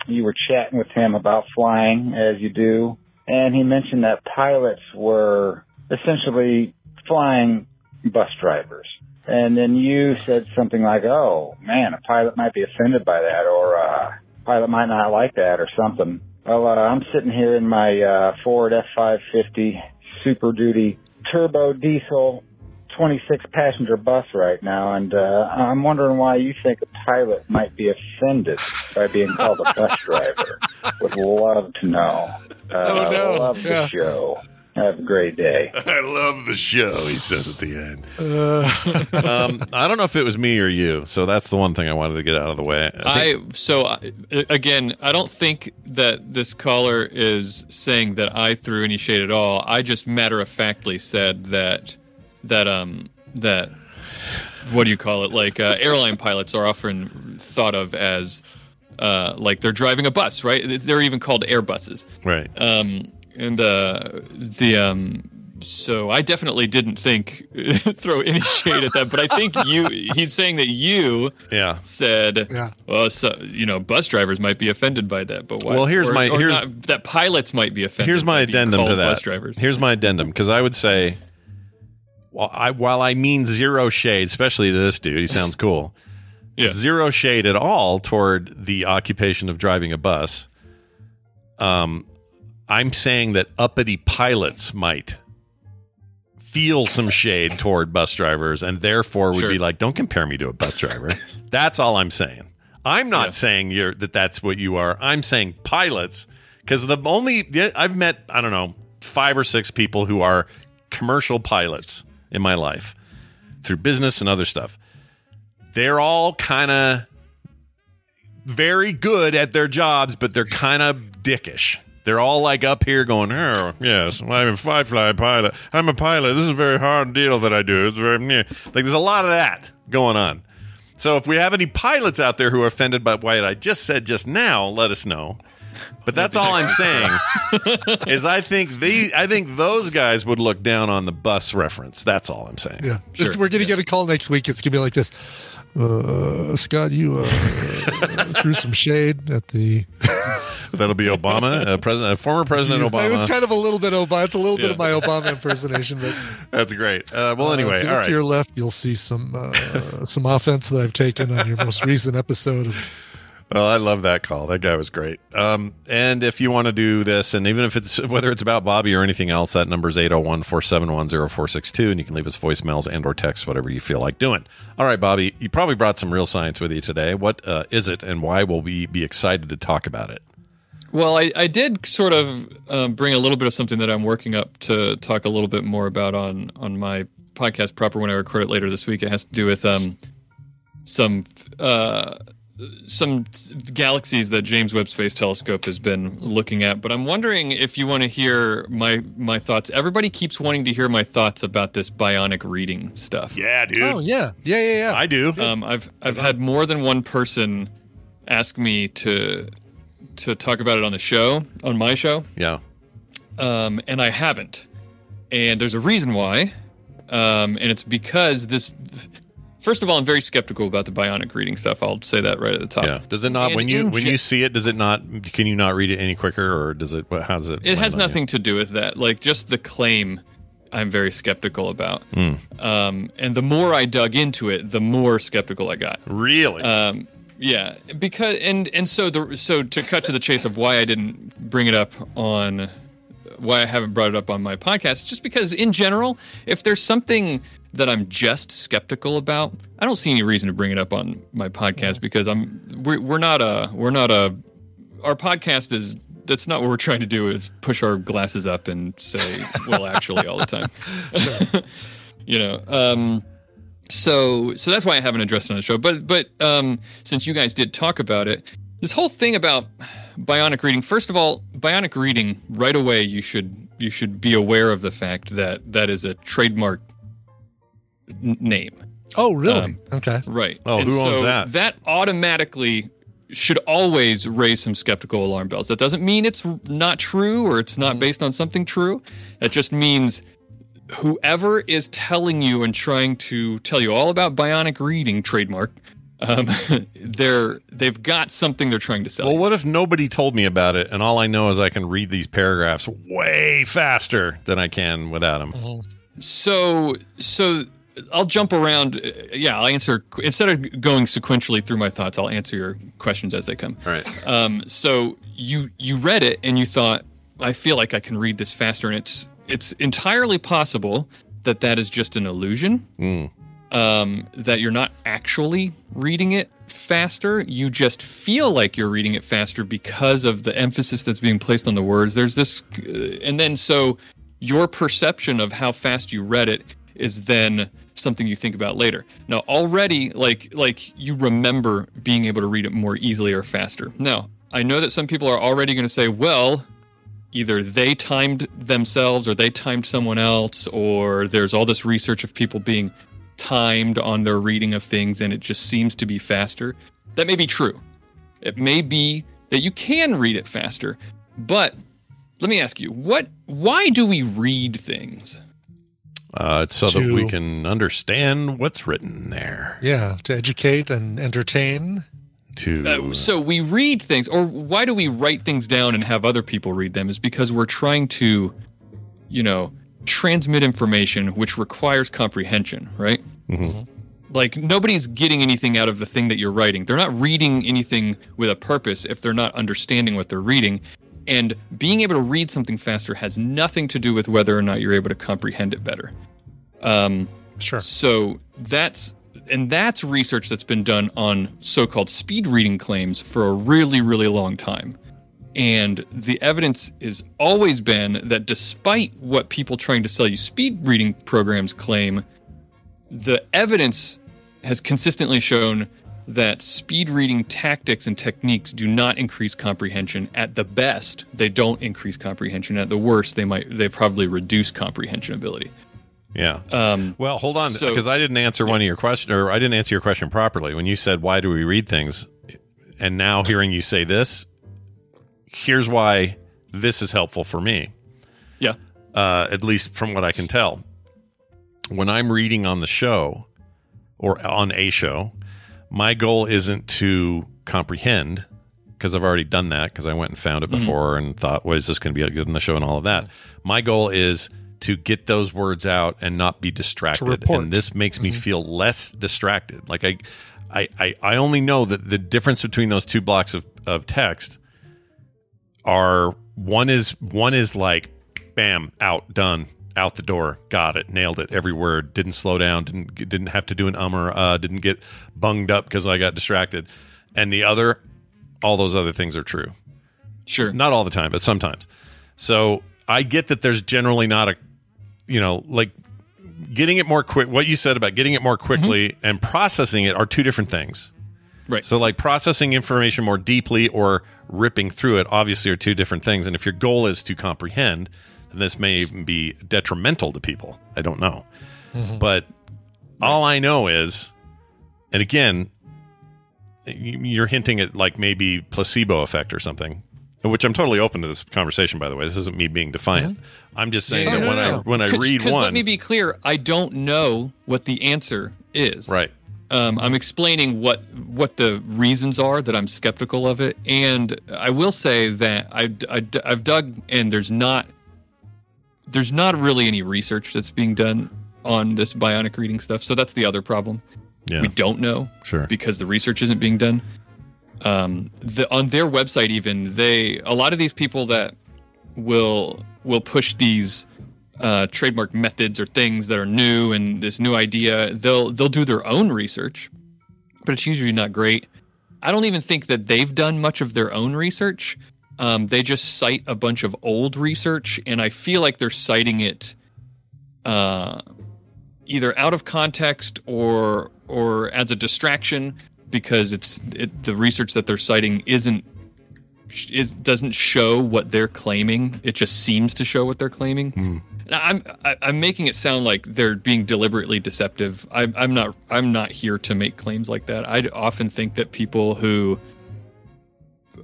you were chatting with him about flying, as you do, and he mentioned that pilots were essentially flying bus drivers. And then you said something like, "Oh man, a pilot might be offended by that, or uh, a pilot might not like that, or something." Well, uh, I'm sitting here in my uh, Ford F550 Super Duty turbo diesel 26 passenger bus right now, and uh, I'm wondering why you think a pilot might be offended by being called a bus driver. Would love to know. Uh, Oh, no. Love the Yeah. show. Have a great day. I love the show, he says at the end. Uh, um, I don't know if it was me or you, so that's the one thing I wanted to get out of the way. I so I, again, I don't think that this caller is saying that I threw any shade at all. I just matter of factly said that that um that what do you call it? Like uh, airline pilots are often thought of as uh, like they're driving a bus, right? They're even called Airbuses. Right. Um, and uh, the um, so I definitely didn't think throw any shade at that, but I think you he's saying that you yeah said yeah. well so, you know bus drivers might be offended by that, but why? Well, here's or- my- or here's- not- that pilots might be offended. Here's my addendum to that. Bus drivers. Here's my addendum because I would say, while I, while I mean zero shade, especially to this dude, he sounds cool. yeah. Zero shade at all toward the occupation of driving a bus. Um, I'm saying that uppity pilots might feel some shade toward bus drivers and therefore would Sure. be like, don't compare me to a bus driver. that's all I'm saying. I'm not saying you're that that's what you are. I'm saying pilots because the only I've met I don't know five or six people who are commercial pilots in my life through business and other stuff. They're all kind of very good at their jobs, but they're kind of dickish. They're all like up here going, oh, yes, I'm a fly fly pilot. I'm a pilot. This is a very hard deal that I do. It's very, meh." like, there's a lot of that going on. So if we have any pilots out there who are offended by what I just said just now, let us know. But that's all I'm saying is I think the I think those guys would look down on the bus reference. That's all I'm saying. Yeah, It's- we're gonna get a call next week. It's gonna be like this. Uh, Scott, you uh, threw some shade at the. That'll be Obama, uh, president, uh, former President Obama. It was kind of a little bit Obama. It's a little bit of my Obama impersonation, but That's great. Uh, well, uh, anyway, all right. to your left, you'll see some some offense that I've taken on your most recent episode of Well, I love that call. That guy was great. Um, and if you want to do this, and even if it's whether it's about Bobby or anything else, that number is 801-471-0462, and you can leave us voicemails and or text, whatever you feel like doing. All right, Bobby, you probably brought some real science with you today. What uh, is it, and why will we be excited to talk about it? Well, I, I did sort of um, bring a little bit of something that I'm working up to talk a little bit more about on on my podcast proper when I record it later this week. It has to do with um, some uh, some galaxies that James Webb Space Telescope has been looking at. But I'm wondering if you want to hear my my thoughts. Everybody keeps wanting to hear my thoughts about this bionic reading stuff. Yeah, dude. Oh yeah, yeah, yeah, yeah. I do. Um, I've I've had more than one person ask me to to talk about it on the show, on my show, Yeah. um, and I haven't. And there's a reason why, um, and it's because this. First of all, I'm very skeptical about the bionic reading stuff. I'll say that right at the top. Yeah. Does it not And when you when you see it? Does it not? Can you not read it any quicker, or does it? what- How does it? It has on you? nothing to do with that. Like just the claim, I'm very skeptical about. Hmm. Um, and the more I dug into it, the more skeptical I got. Really? Um, yeah, because and and so the so to cut to the chase of why I didn't bring it up on why I haven't brought it up on my podcast, just because in general, if there's something that I'm just skeptical about, I don't see any reason to bring it up on my podcast because I'm we're, we're not a we're not a our podcast is that's not what we're trying to do is push our glasses up and say well actually all the time. You know um so so that's why i haven't addressed it on the show but but um since you guys did talk about it this whole thing about bionic reading first of all bionic reading right away you should you should be aware of the fact that that is a trademark n- name Oh really? Um, okay. Right. Oh, And who owns so that? That automatically should always raise some skeptical alarm bells. That doesn't mean it's not true or it's Mm-hmm. not based on something true. It just means whoever is telling you and trying to tell you all about bionic reading trademark Um, they're they've got something they're trying to sell. Well, what if nobody told me about it, and all I know is I can read these paragraphs way faster than I can without them? So, so I'll jump around. Uh, Yeah, I'll answer instead of going sequentially through my thoughts. I'll answer your questions as they come. All right. Um, so you you read it and you thought, I feel like I can read this faster, and it's it's entirely possible that that is just an illusion. Mm. Um, that you're not actually reading it faster. You just feel like you're reading it faster because of the emphasis that's being placed on the words. There's this, uh, and then so your perception of how fast you read it is then something you think about later. Now, already, like like you remember being able to read it more easily or faster. Now, I know that some people are already going to say, well, either they timed themselves or they timed someone else, or there's all this research of people being timed on their reading of things and it just seems to be faster. That may be true. It may be that you can read it faster, but let me ask you, what why do we read things? Uh, it's so that we can understand what's written there. Yeah, to educate and entertain. To Uh, so we read things, or why do we write things down and have other people read them? Is because we're trying to, you know, transmit information which requires comprehension, right? Mhm. Like nobody's getting anything out of the thing that you're writing. They're not reading anything with a purpose if they're not understanding what they're reading. And being able to read something faster has nothing to do with whether or not you're able to comprehend it better. Um, sure. So that's and that's research that's been done on so-called speed reading claims for a really, really long time. And the evidence has always been that despite what people trying to sell you speed reading programs claim, the evidence has consistently shown that speed reading tactics and techniques do not increase comprehension. At the best they don't increase comprehension. At the worst they might they probably reduce comprehension ability Yeah. um, well, hold on, so- because I didn't answer one of your questions, or I didn't answer your question properly. When you said, "Why do we read things?" and now hearing you say this, here's why this is helpful for me. Yeah. Uh, at least from what I can tell, when I'm reading on the show or on a show, my goal isn't to comprehend because I've already done that because I went and found it Mhm. before and thought, well, is this going to be good in the show and all of that. My goal is to get those words out and not be distracted. And this makes me feel less distracted. Like I, I, I, I only know that the difference between those two blocks of, of text are one is one is like bam out done out the door got it nailed it every word didn't slow down didn't didn't have to do an um or uh didn't get bunged up because I got distracted. And the other all those other things are true. Sure. Not all the time but sometimes. So I get that there's generally not a you know like getting it more quick what you said about getting it more mm-hmm. quickly and processing it are two different things. Right. so like processing information more deeply or ripping through it obviously are two different things. And if your goal is to comprehend then this may even be detrimental to people. I don't know. Mm-hmm. But all i know is and again you're hinting at like maybe placebo effect or something which i'm totally open to this conversation by the way. This isn't me being defiant. I'm just saying Oh, that no, when no, i no. when i read one let me be clear i don't know what the answer is. Right. Um, i'm explaining what what the reasons are that i'm skeptical of it. And i will say that I, I, i've dug and there's not there's not really any research that's being done on this bionic reading stuff. So that's the other problem. Yeah. we don't know Sure. because the research isn't being done um, the, on their website even they a lot of these people that will will push these uh, trademark methods or things that are new and this new idea they'll they'll do their own research but it's usually not great. I don't even think that they've done much of their own research. Um, they just cite a bunch of old research and i feel like they're citing it uh, either out of context or or as a distraction because it's it, the research that they're citing isn't is doesn't show what they're claiming. It just seems to show what they're claiming. Now, I'm I, I'm making it sound like they're being deliberately deceptive. I, I'm not. I'm not here to make claims like that. I often think that people who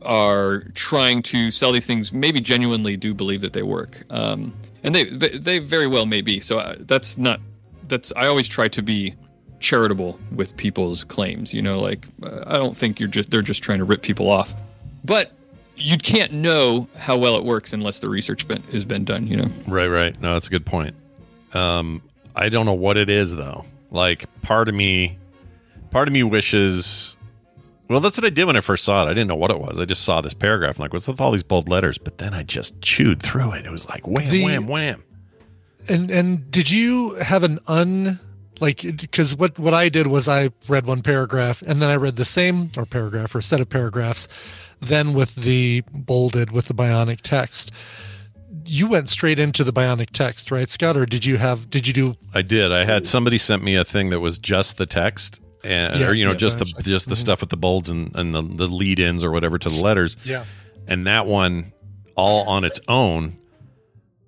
are trying to sell these things maybe genuinely do believe that they work, um, and they they very well may be. So uh, that's not that's. I always try to be charitable with people's claims. You know, like uh, I don't think you're just they're just trying to rip people off, but you can't know how well it works unless the research been, has been done. You know, Right, right. No, that's a good point. Um, I don't know what it is though. Like part of me, part of me wishes. Well, that's what I did when I first saw it. I didn't know what it was. I just saw this paragraph. I'm like, what's with all these bold letters? But then I just chewed through it. It was like wham, The- wham, wham. And and did you have an un like because what what I did was I read one paragraph and then I read the same or paragraph or set of paragraphs, then with the bolded with the bionic text. You went straight into the bionic text, right, Scott? Or did you have did you do I did. I had somebody sent me a thing that was just the text, and Yeah, or you know, yeah, just the just the Mhm. stuff with the bolds and and the, the lead ins or whatever to the letters. Yeah. And that one, all on its own,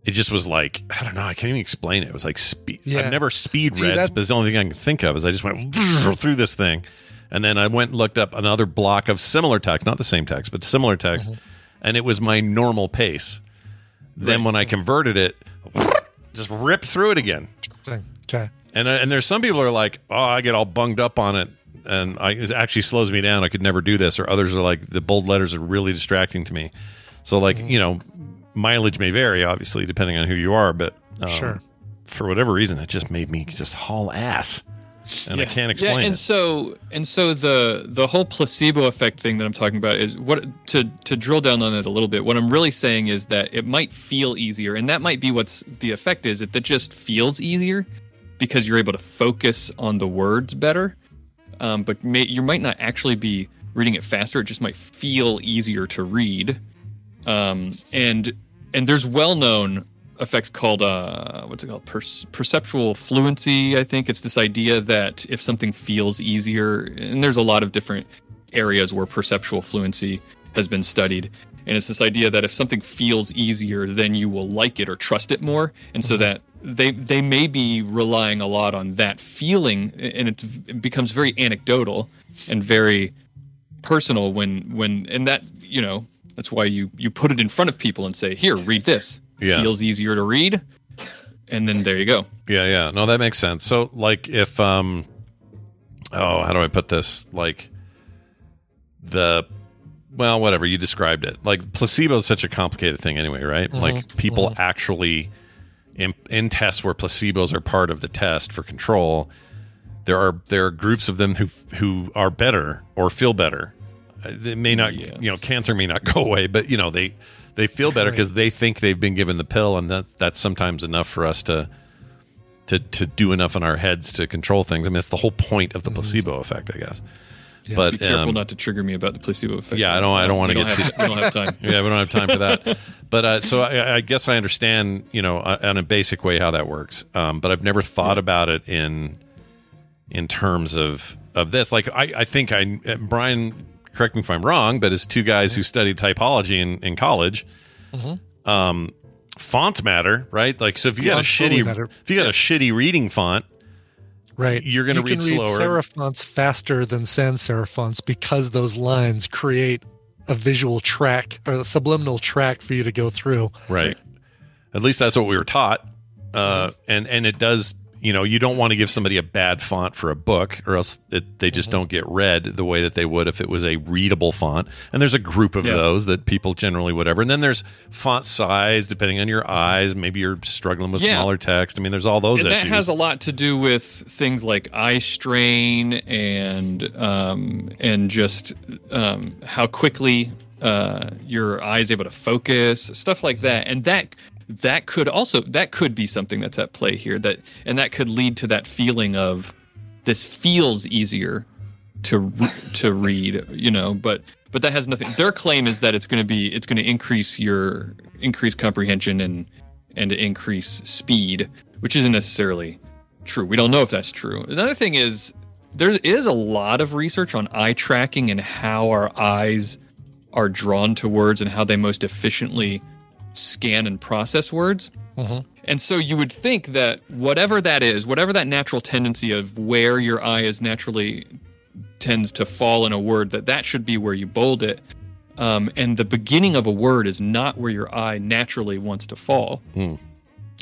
it just was like I don't know. I can't even explain it. It was like speed. Yeah. I've never speed read, that's- but it's the only thing I can think of. Is I just went through this thing, and then I went and looked up another block of similar text, not the same text, but similar text, Mm-hmm. and it was my normal pace. Then when I converted it, just ripped through it again. okay? And uh, and there's some people who are like, oh, I get all bunged up on it, and I, it actually slows me down. I could never do this. Or others are like, the bold letters are really distracting to me. So like, Mm-hmm. you know, mileage may vary, obviously, depending on who you are. But um, Sure. for whatever reason, it just made me just haul ass, and I can't Yeah, explain and it. so and so the the whole placebo effect thing that I'm talking about is what to to drill down on it a little bit. What I'm really saying is that it might feel easier, and that might be what's the effect is. It that just feels easier because you're able to focus on the words better. Um, but may, you might not actually be reading it faster. It just might feel easier to read. Um, and and there's well known effects called uh, what's it called per- perceptual fluency. I think it's this idea that if something feels easier, and there's a lot of different areas where perceptual fluency has been studied. And it's this idea that if something feels easier, then you will like it or trust it more. And so that they they may be relying a lot on that feeling, and it's, it becomes very anecdotal and very personal when when and that you know that's why you you put it in front of people and say here read this Yeah. feels easier to read and then there you go Yeah, yeah. No, that makes sense. So like if um oh, how do I put this? Like the well, whatever, you described it. Like placebo is such a complicated thing anyway, right? Mhm, Like people actually in, in tests where placebos are part of the test for control, there are there are groups of them who who are better or feel better. They may not, you know, cancer may not go away, but you know they they feel better because they think they've been given the pill, and that that's sometimes enough for us to to to do enough in our heads to control things. I mean, that's the whole point of the placebo effect, I guess. Yeah, But be careful um, not to trigger me about the placebo effect yeah, I don't. I don't want to get. have, too, we don't have time yeah, we don't have time for that. But uh, so I, I guess I understand, you know, uh, in a basic way how that works. Um, but I've never thought about it in in terms of of this. Like I, I think I uh, Brian, correct me if I'm wrong, but as two guys who studied typology in in college, Mhm. um, fonts matter, right? Like so, if you got a totally shitty if you got a shitty reading font, Right. You're going to You read can read slower. serif fonts faster than sans serif fonts because those lines create a visual track or a subliminal track for you to go through. Right. At least that's what we were taught. Uh, and and it does. You know, you don't want to give somebody a bad font for a book, or else it, they just don't get read the way that they would if it was a readable font. And there's a group of Yeah. those that people generally whatever. And then there's font size, depending on your eyes. Maybe you're struggling with Yeah. smaller text. I mean, there's all those and issues. that has a lot to do with things like eye strain and um, and just um, how quickly uh, your eye is able to focus, stuff like that. And that that could also that could be something that's at play here. That and that could lead to that feeling of this feels easier to to read, you know. But but that has nothing. Their claim is that it's going to be it's going to increase your increase comprehension and and increase speed, which isn't necessarily true. We don't know if that's true. Another thing is there is a lot of research on eye tracking and how our eyes are drawn to words and how they most efficiently scan and process words. And so you would think that whatever that is, whatever that natural tendency of where your eye is naturally tends to fall in a word, that that should be where you bold it. Um, and the beginning of a word is not where your eye naturally wants to fall. Hmm.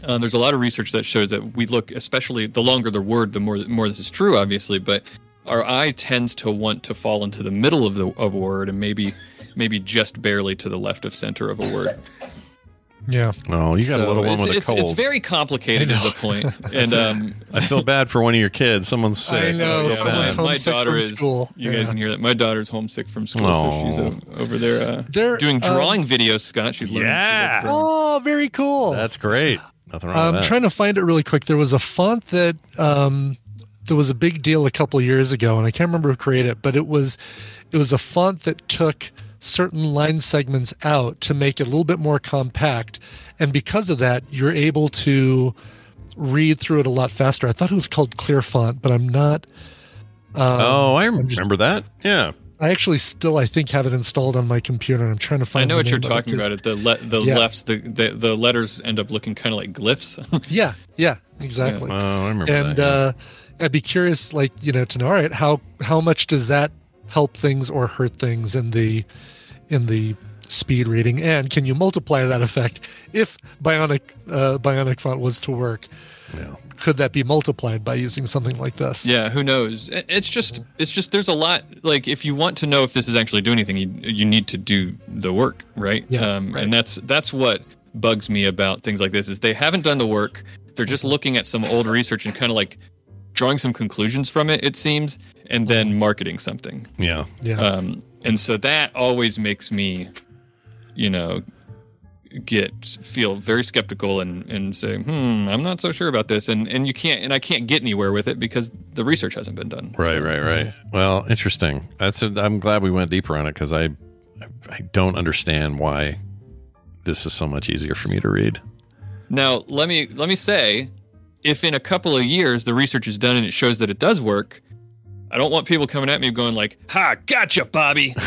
Um, there's a lot of research that shows that we look, especially the longer the word, the more more this is true, obviously. But our eye tends to want to fall into the middle of the of a word, and maybe maybe just barely to the left of center of a word. Yeah. Oh, you got a little one it's, with a cold. It's very complicated, is the point. And um, I feel bad for one of your kids. Someone's sick. I know, feel someone's bad. my homesick daughter from is. school. You Yeah. guys can hear that. My daughter's homesick from school, so she's Oh. over there, uh, There, doing um, drawing videos. Scott, she's learning. Yeah. to draw. Oh, very cool. That's great. Nothing wrong I'm with that. trying to find it really quick. There was a font that um, there was a big deal a couple years ago, and I can't remember who created it, but it was it was a font that took certain line segments out to make it a little bit more compact, and because of that, you're able to read through it a lot faster. I thought it was called Clear Font, but I'm not. Um, oh, I I'm just- remember that. Yeah. I actually still I think have it installed on my computer, I'm trying to find. I know what you're talking it, about. It the le- the Yeah. lefts the, the the letters end up looking kind of like glyphs. Yeah, yeah, exactly. Oh, I remember and that. yeah. uh, I'd be curious, like you know, to know. All right, how how much does that help things or hurt things in the in the speed reading, and can you multiply that effect if Bionic uh, Bionic font was to work? Yeah. Could that be multiplied by using something like this? Yeah, who knows? It's just it's just there's a lot like if you want to know if this is actually doing anything, you you need to do the work, right? Yeah, um, And that's that's what bugs me about things like this is they haven't done the work. They're just looking at some old research and kind of like drawing some conclusions from it. It seems, and then marketing something. yeah. Yeah. Um, and so that always makes me, you know, get feel very skeptical and and say, hmm, I'm not so sure about this, and and you can't, and I can't get anywhere with it because the research hasn't been done. Right, right, right. Well, interesting. That's. A, I'm glad we went deeper on it because I, I don't understand why this is so much easier for me to read. Now, let me let me say, if in a couple of years the research is done and it shows that it does work, I don't want people coming at me going like, "Ha, gotcha, Bobby."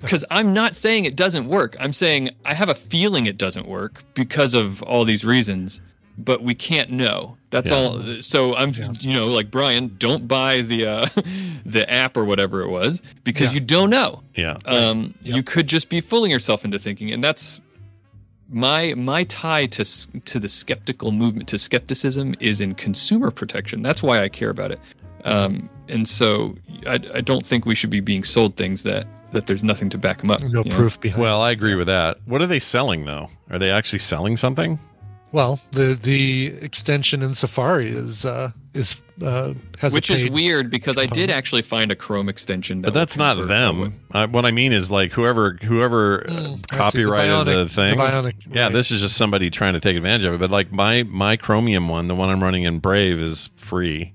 Because I'm not saying it doesn't work. I'm saying I have a feeling it doesn't work because of all these reasons, but we can't know. That's Yeah. all. So I'm, you know, like Brian, don't buy the uh, the app or whatever it was because Yeah. you don't know. Yeah. Um, You could just be fooling yourself into thinking, and that's my my tie to to the skeptical movement to skepticism is in consumer protection. That's why I care about it. Um, and so I, I don't think we should be being sold things that that there's nothing to back them up. no you know? proof behind. Well, I agree with that. What are they selling though? Are they actually selling something? Well, the the extension in Safari is uh, is uh, has Which a is weird because I did actually find a Chrome extension. That But that's not them. Uh, what I mean is like whoever whoever uh, Mm, I see, the copyrighted the, thing. the Bionic, yeah, right. this is just somebody trying to take advantage of it. But like my my Chromium one, the one I'm running in Brave, is free.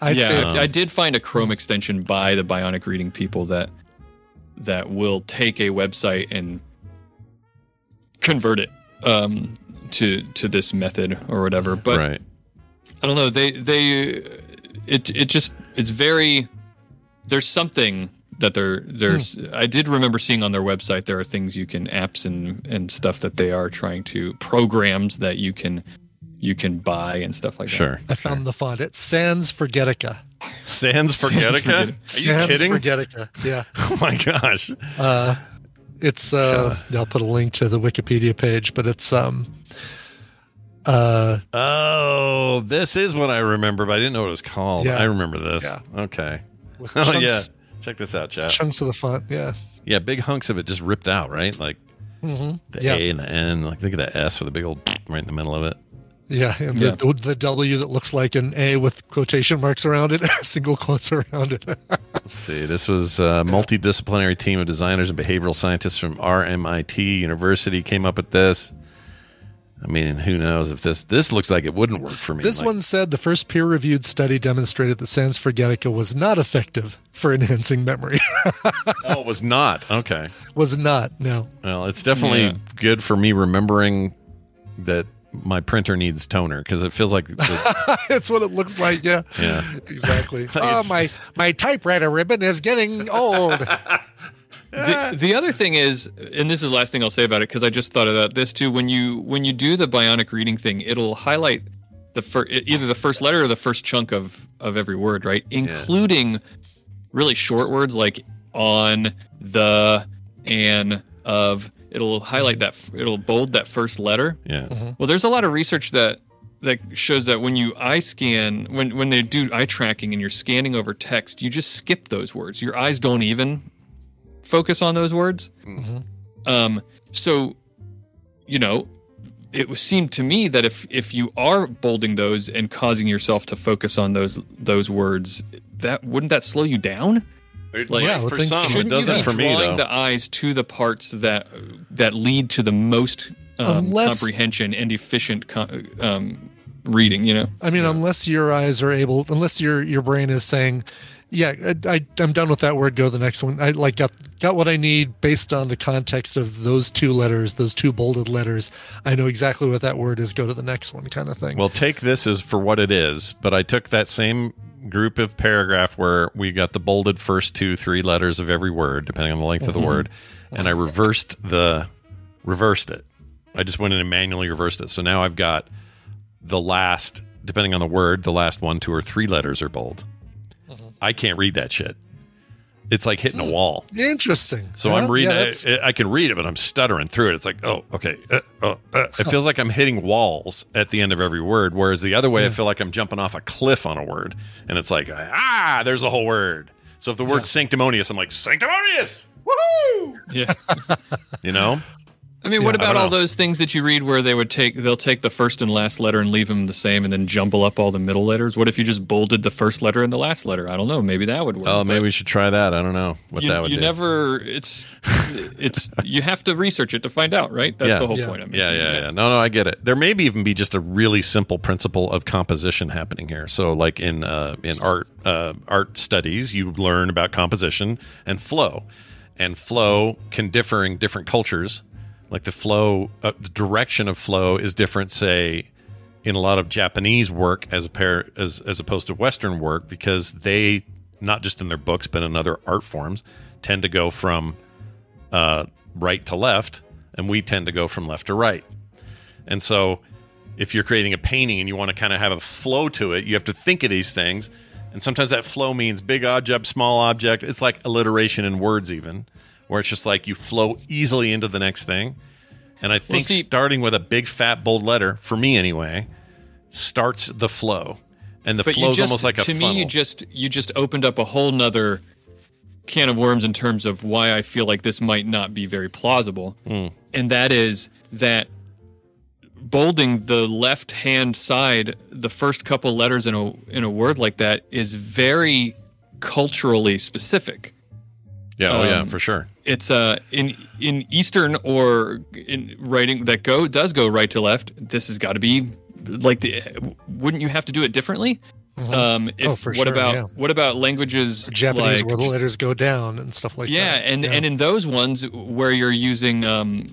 I'd yeah, say I- I did find a Chrome extension by the Bionic Reading people that that will take a website and convert it um, to to this method or whatever. But right. I don't know. They they it it just it's very there's something that they're there's Hmm. I did remember seeing on their website there are things you can apps and and stuff that they are trying to programs that you can you can buy and stuff like that. Sure. I found the font. It's Sans Forgetica. Sans Forgetica? Are you Sans kidding? Forgetica. Yeah. Oh my gosh. Uh, it's uh, I'll put a link to the Wikipedia page, but it's um uh Oh, this is what I remember, but I didn't know what it was called. Yeah. I remember this. Yeah. Okay. with Oh chunks, yeah. Check this out, chat. chunks of the font. Yeah. Yeah, big hunks of it just ripped out, right? Like hmm the Yeah. A and the N. Like look at that S with a big old right in the middle of it. Yeah, and Yeah. The, the W that looks like an A with quotation marks around it, single quotes around it. Let's see. This was a multidisciplinary team of designers and behavioral scientists from RMIT University came up with this. I mean, who knows if this this looks like it wouldn't work for me. This Like, one said the first peer reviewed study demonstrated that Sans Forgetica was not effective for enhancing memory. oh, it was not. Okay. was not, no. Well, it's definitely Yeah. good for me remembering that my printer needs toner because it feels like the, That's what it looks like, yeah. yeah. Exactly. Oh, my, just- my typewriter ribbon is getting old. the, the other thing is, and this is the last thing I'll say about it because I just thought about this too. When you when you do the bionic reading thing, it'll highlight the fir- either the first letter or the first chunk of of every word, right? Including really short words like on, the, and, of. It'll highlight that it'll bold that first letter. Yeah. Well, there's a lot of research that that shows that when you eye scan, when when they do eye tracking and you're scanning over text, you just skip those words. Your eyes don't even focus on those words. Mm-hmm. Um, so, you know, it was- seemed to me that if if you are bolding those and causing yourself to focus on those those words, that wouldn't that slow you down? Like, Yeah, I for think so. some, it doesn't for me, drawing though. the eyes to the parts that that lead to the most um, Unless- comprehension and efficient co- um, reading. You know. I mean, unless your eyes are able, unless your your brain is saying, "Yeah, I, I I'm done with that word. Go to the next one." I like got got what I need based on the context of those two letters, those two bolded letters. I know exactly what that word is. Go to the next one, kind of thing. Well, take this as for what it is, but I took that same group of paragraph where we got the bolded first two, three letters of every word, depending on the length of the Mhm. word, and I reversed the reversed it. I just went in and manually reversed it. So now I've got the last, depending on the word, the last one, two, or three letters are bold. I can't read that shit. It's like hitting a wall. Interesting. So Well, I'm reading yeah, it. I, I can read it, but I'm stuttering through it. It's like, oh, okay. Uh, uh, uh. It feels like I'm hitting walls at the end of every word. Whereas the other way, I feel like I'm jumping off a cliff on a word. And it's like, ah, there's the whole word. So if the word's sanctimonious, I'm like, sanctimonious! Woohoo! Yeah. You know? I mean, what Yeah, I about all those things that you read where they would take they'll take the first and last letter and leave them the same and then jumble up all the middle letters? What if you just bolded the first letter and the last letter? I don't know. Maybe that would work. Oh, maybe we should try that. I don't know what you, that would you do. never it's it's you have to research it to find out, right? That's yeah. the whole yeah. point. I mean, yeah, yeah, yeah. No, no, I get it. There may be even be just a really simple principle of composition happening here. So, like in uh, in art uh, art studies, you learn about composition and flow, and flow can differ in different cultures. Like the flow, uh, the direction of flow is different. Say in a lot of Japanese work as a pair as as opposed to Western work because they not just in their books but in other art forms tend to go from uh, right to left, and we tend to go from left to right. And so, if you're creating a painting and you want to kind of have a flow to it, you have to think of these things. And sometimes that flow means big object, small object. It's like alliteration in words, even, where it's just like you flow easily into the next thing. And I think see- starting with a big, fat, bold letter, for me anyway, starts the flow. And the you flow's almost like a to funnel. me, you just you just opened up a whole nother can of worms in terms of why I feel like this might not be very plausible, Mm. and that is that bolding the left hand side, the first couple letters in a in a word like that is very culturally specific. yeah, oh yeah, um, for sure. It's uh in in Eastern or in writing that go does go right to left. This has got to be like the. Wouldn't you have to do it differently? Um, if, Oh, for what sure, about yeah. what about languages Japanese like where the letters go down and stuff like that? yeah, and and in those ones where you're using um,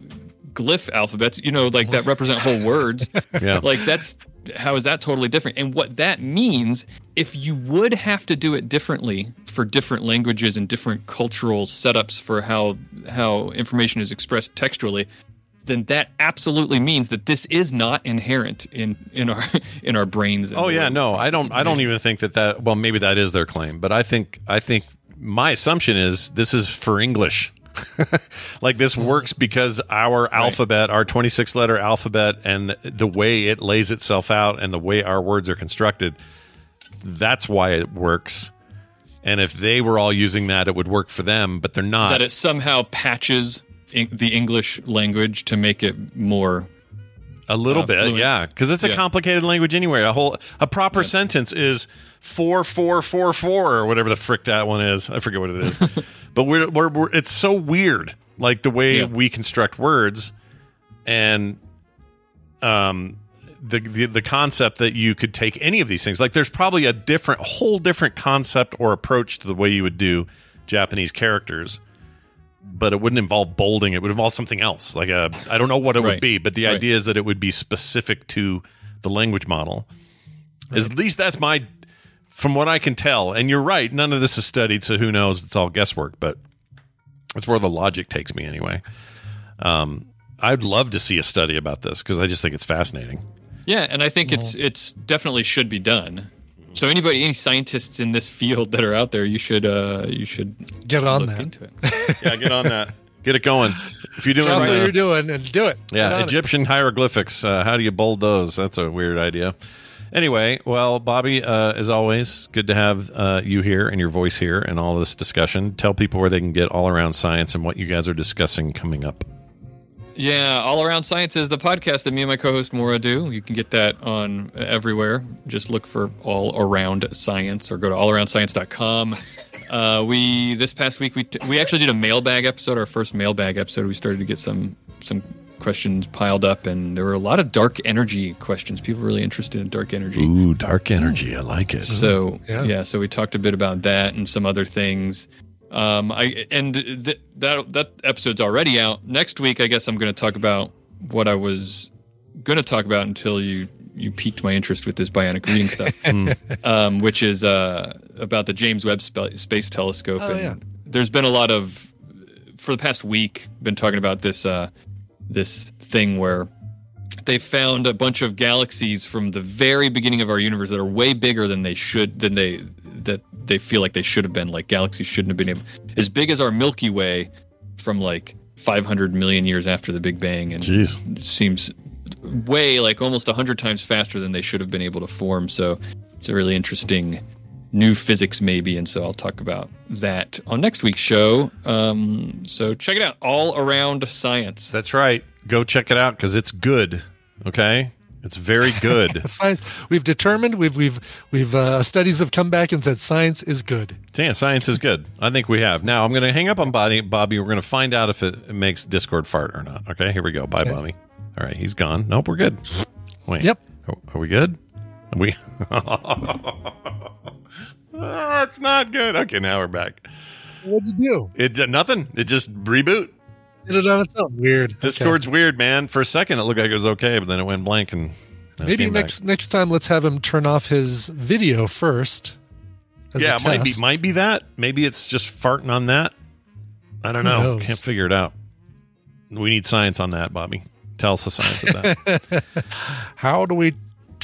glyph alphabets, you know, like that represent whole words. Yeah. like that's how is that totally different? And what that means, if you would have to do it differently for different languages and different cultural setups for how how information is expressed textually, then that absolutely means that this is not inherent in in our in our brains. Oh yeah, no, I don't. I don't even think that that. Well, maybe that is their claim, but I think I think my assumption is this is for English. like this works because our alphabet, our 26 letter alphabet, and the way it lays itself out, and the way our words are constructed. That's why it works. And if they were all using that, it would work for them, but they're not. that it somehow patches in, the English language to make it more A little uh, bit, fluent. yeah, because it's a Yeah. complicated language anyway. A whole a proper sentence is four four four four or whatever the frick that one is. I forget what it is, but we're, we're, we're it's so weird, like the way Yeah. we construct words, and um the, the the concept that you could take any of these things. Like there's probably a different, whole different concept or approach to the way you would do Japanese characters. But it wouldn't involve bolding. It would involve something else. Like a, I don't know what it would be, but the Right. idea is that it would be specific to the language model. At least that's my, from what I can tell. And you're right, none of this is studied, so who knows? It's all guesswork. But it's where the logic takes me anyway. Um, I'd love to see a study about this because I just think it's fascinating. Yeah, and I think it's it's definitely should be done. So anybody, any scientists in this field that are out there, you should uh you should Get on look that. into it. yeah, get on that. Get it going. If you're doing, Stop what uh, you're doing and do it. Yeah, on it. Egyptian hieroglyphics. Uh, how do you bold those? That's a weird idea. Anyway, well, Bobby, uh, as always, good to have uh, you here and your voice here and all this discussion. Tell people where they can get all around science and what you guys are discussing coming up. Yeah, All Around Science is the podcast that me and my co-host Maura do. You can get that on everywhere. Just look for All Around Science or go to allaroundscience.com. Uh, we this past week we t- we actually did a mailbag episode, our first mailbag episode. We started to get some some questions piled up, and there were a lot of dark energy questions. People were really interested in dark energy. Ooh, dark energy. I like it. So Yeah. yeah. so we talked a bit about that and some other things. Um, I and th- that that episode's already out. Next week, I guess I'm going to talk about what I was going to talk about until you you piqued my interest with this bionic reading stuff, um, which is uh, about the James Webb Sp- Space Telescope. Oh, and yeah. there's been a lot of for the past week been talking about this uh, this thing where they found a bunch of galaxies from the very beginning of our universe that are way bigger than they should than they that they feel like they should have been like galaxies shouldn't have been able as big as our milky way from like 500 million years after the big bang and Jeez. seems way like almost 100 times faster than they should have been able to form so it's a really interesting new physics maybe and so i'll talk about that on next week's show um, so check it out all around science That's right. Go check it out because it's good. Okay, it's very good. Science. We've determined. We've we've we've uh, studies have come back and said science is good. yeah, science is good. I think we have. Now I'm going to hang up on Bobby. Bobby, we're going to find out if it, it makes Discord fart or not. Okay, here we go. Bye, Bobby. All right, he's gone. Nope, we're good. Wait. Yep. Are, are we good? We? It's not good. Okay, now we're back. What'd you do? It did nothing. It just reboot. Did it on its own? Weird. Discord's weird, man. For a second, it looked like it was okay, but then it went blank and Maybe came back. next next time let's have him turn off his video first. yeah, it might be might be that. Maybe it's just farting on that. I don't Who know. knows? Can't figure it out. We need science on that, Bobby. Tell us the science of that. How do we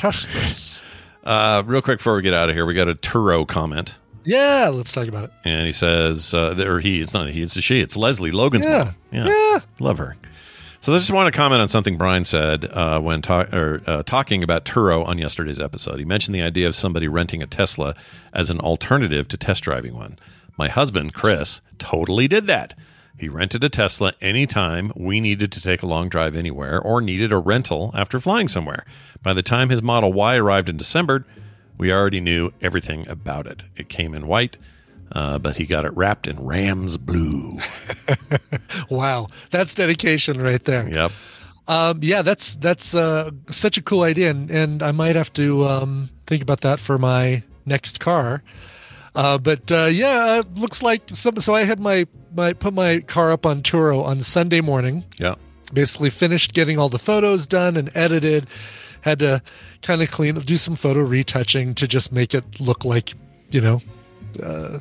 this? uh, real quick before we get out of here, we got a Turo comment, Yeah, let's talk about it. and he says, uh, or he, it's not a he, it's a she. It's Leslie Logan's Yeah. mom. Yeah, love her. So I just want to comment on something Brian said uh, when ta- or, uh, talking about Turo on yesterday's episode. He mentioned the idea of somebody renting a Tesla as an alternative to test driving one. My husband, Chris, totally did that. He rented a Tesla anytime we needed to take a long drive anywhere or needed a rental after flying somewhere. By the time his Model Y arrived in December, we already knew everything about it. It came in white, uh, but he got it wrapped in Rams blue. Wow, that's dedication right there. Yep. Um, yeah, that's that's uh, such a cool idea, and, and I might have to um, think about that for my next car. Uh, but uh, yeah, uh, looks like some. So I had my my put my car up on Turo on Sunday morning. Yeah. Basically finished getting all the photos done and edited. Had to kind of clean, do some photo retouching to just make it look like, you know, uh,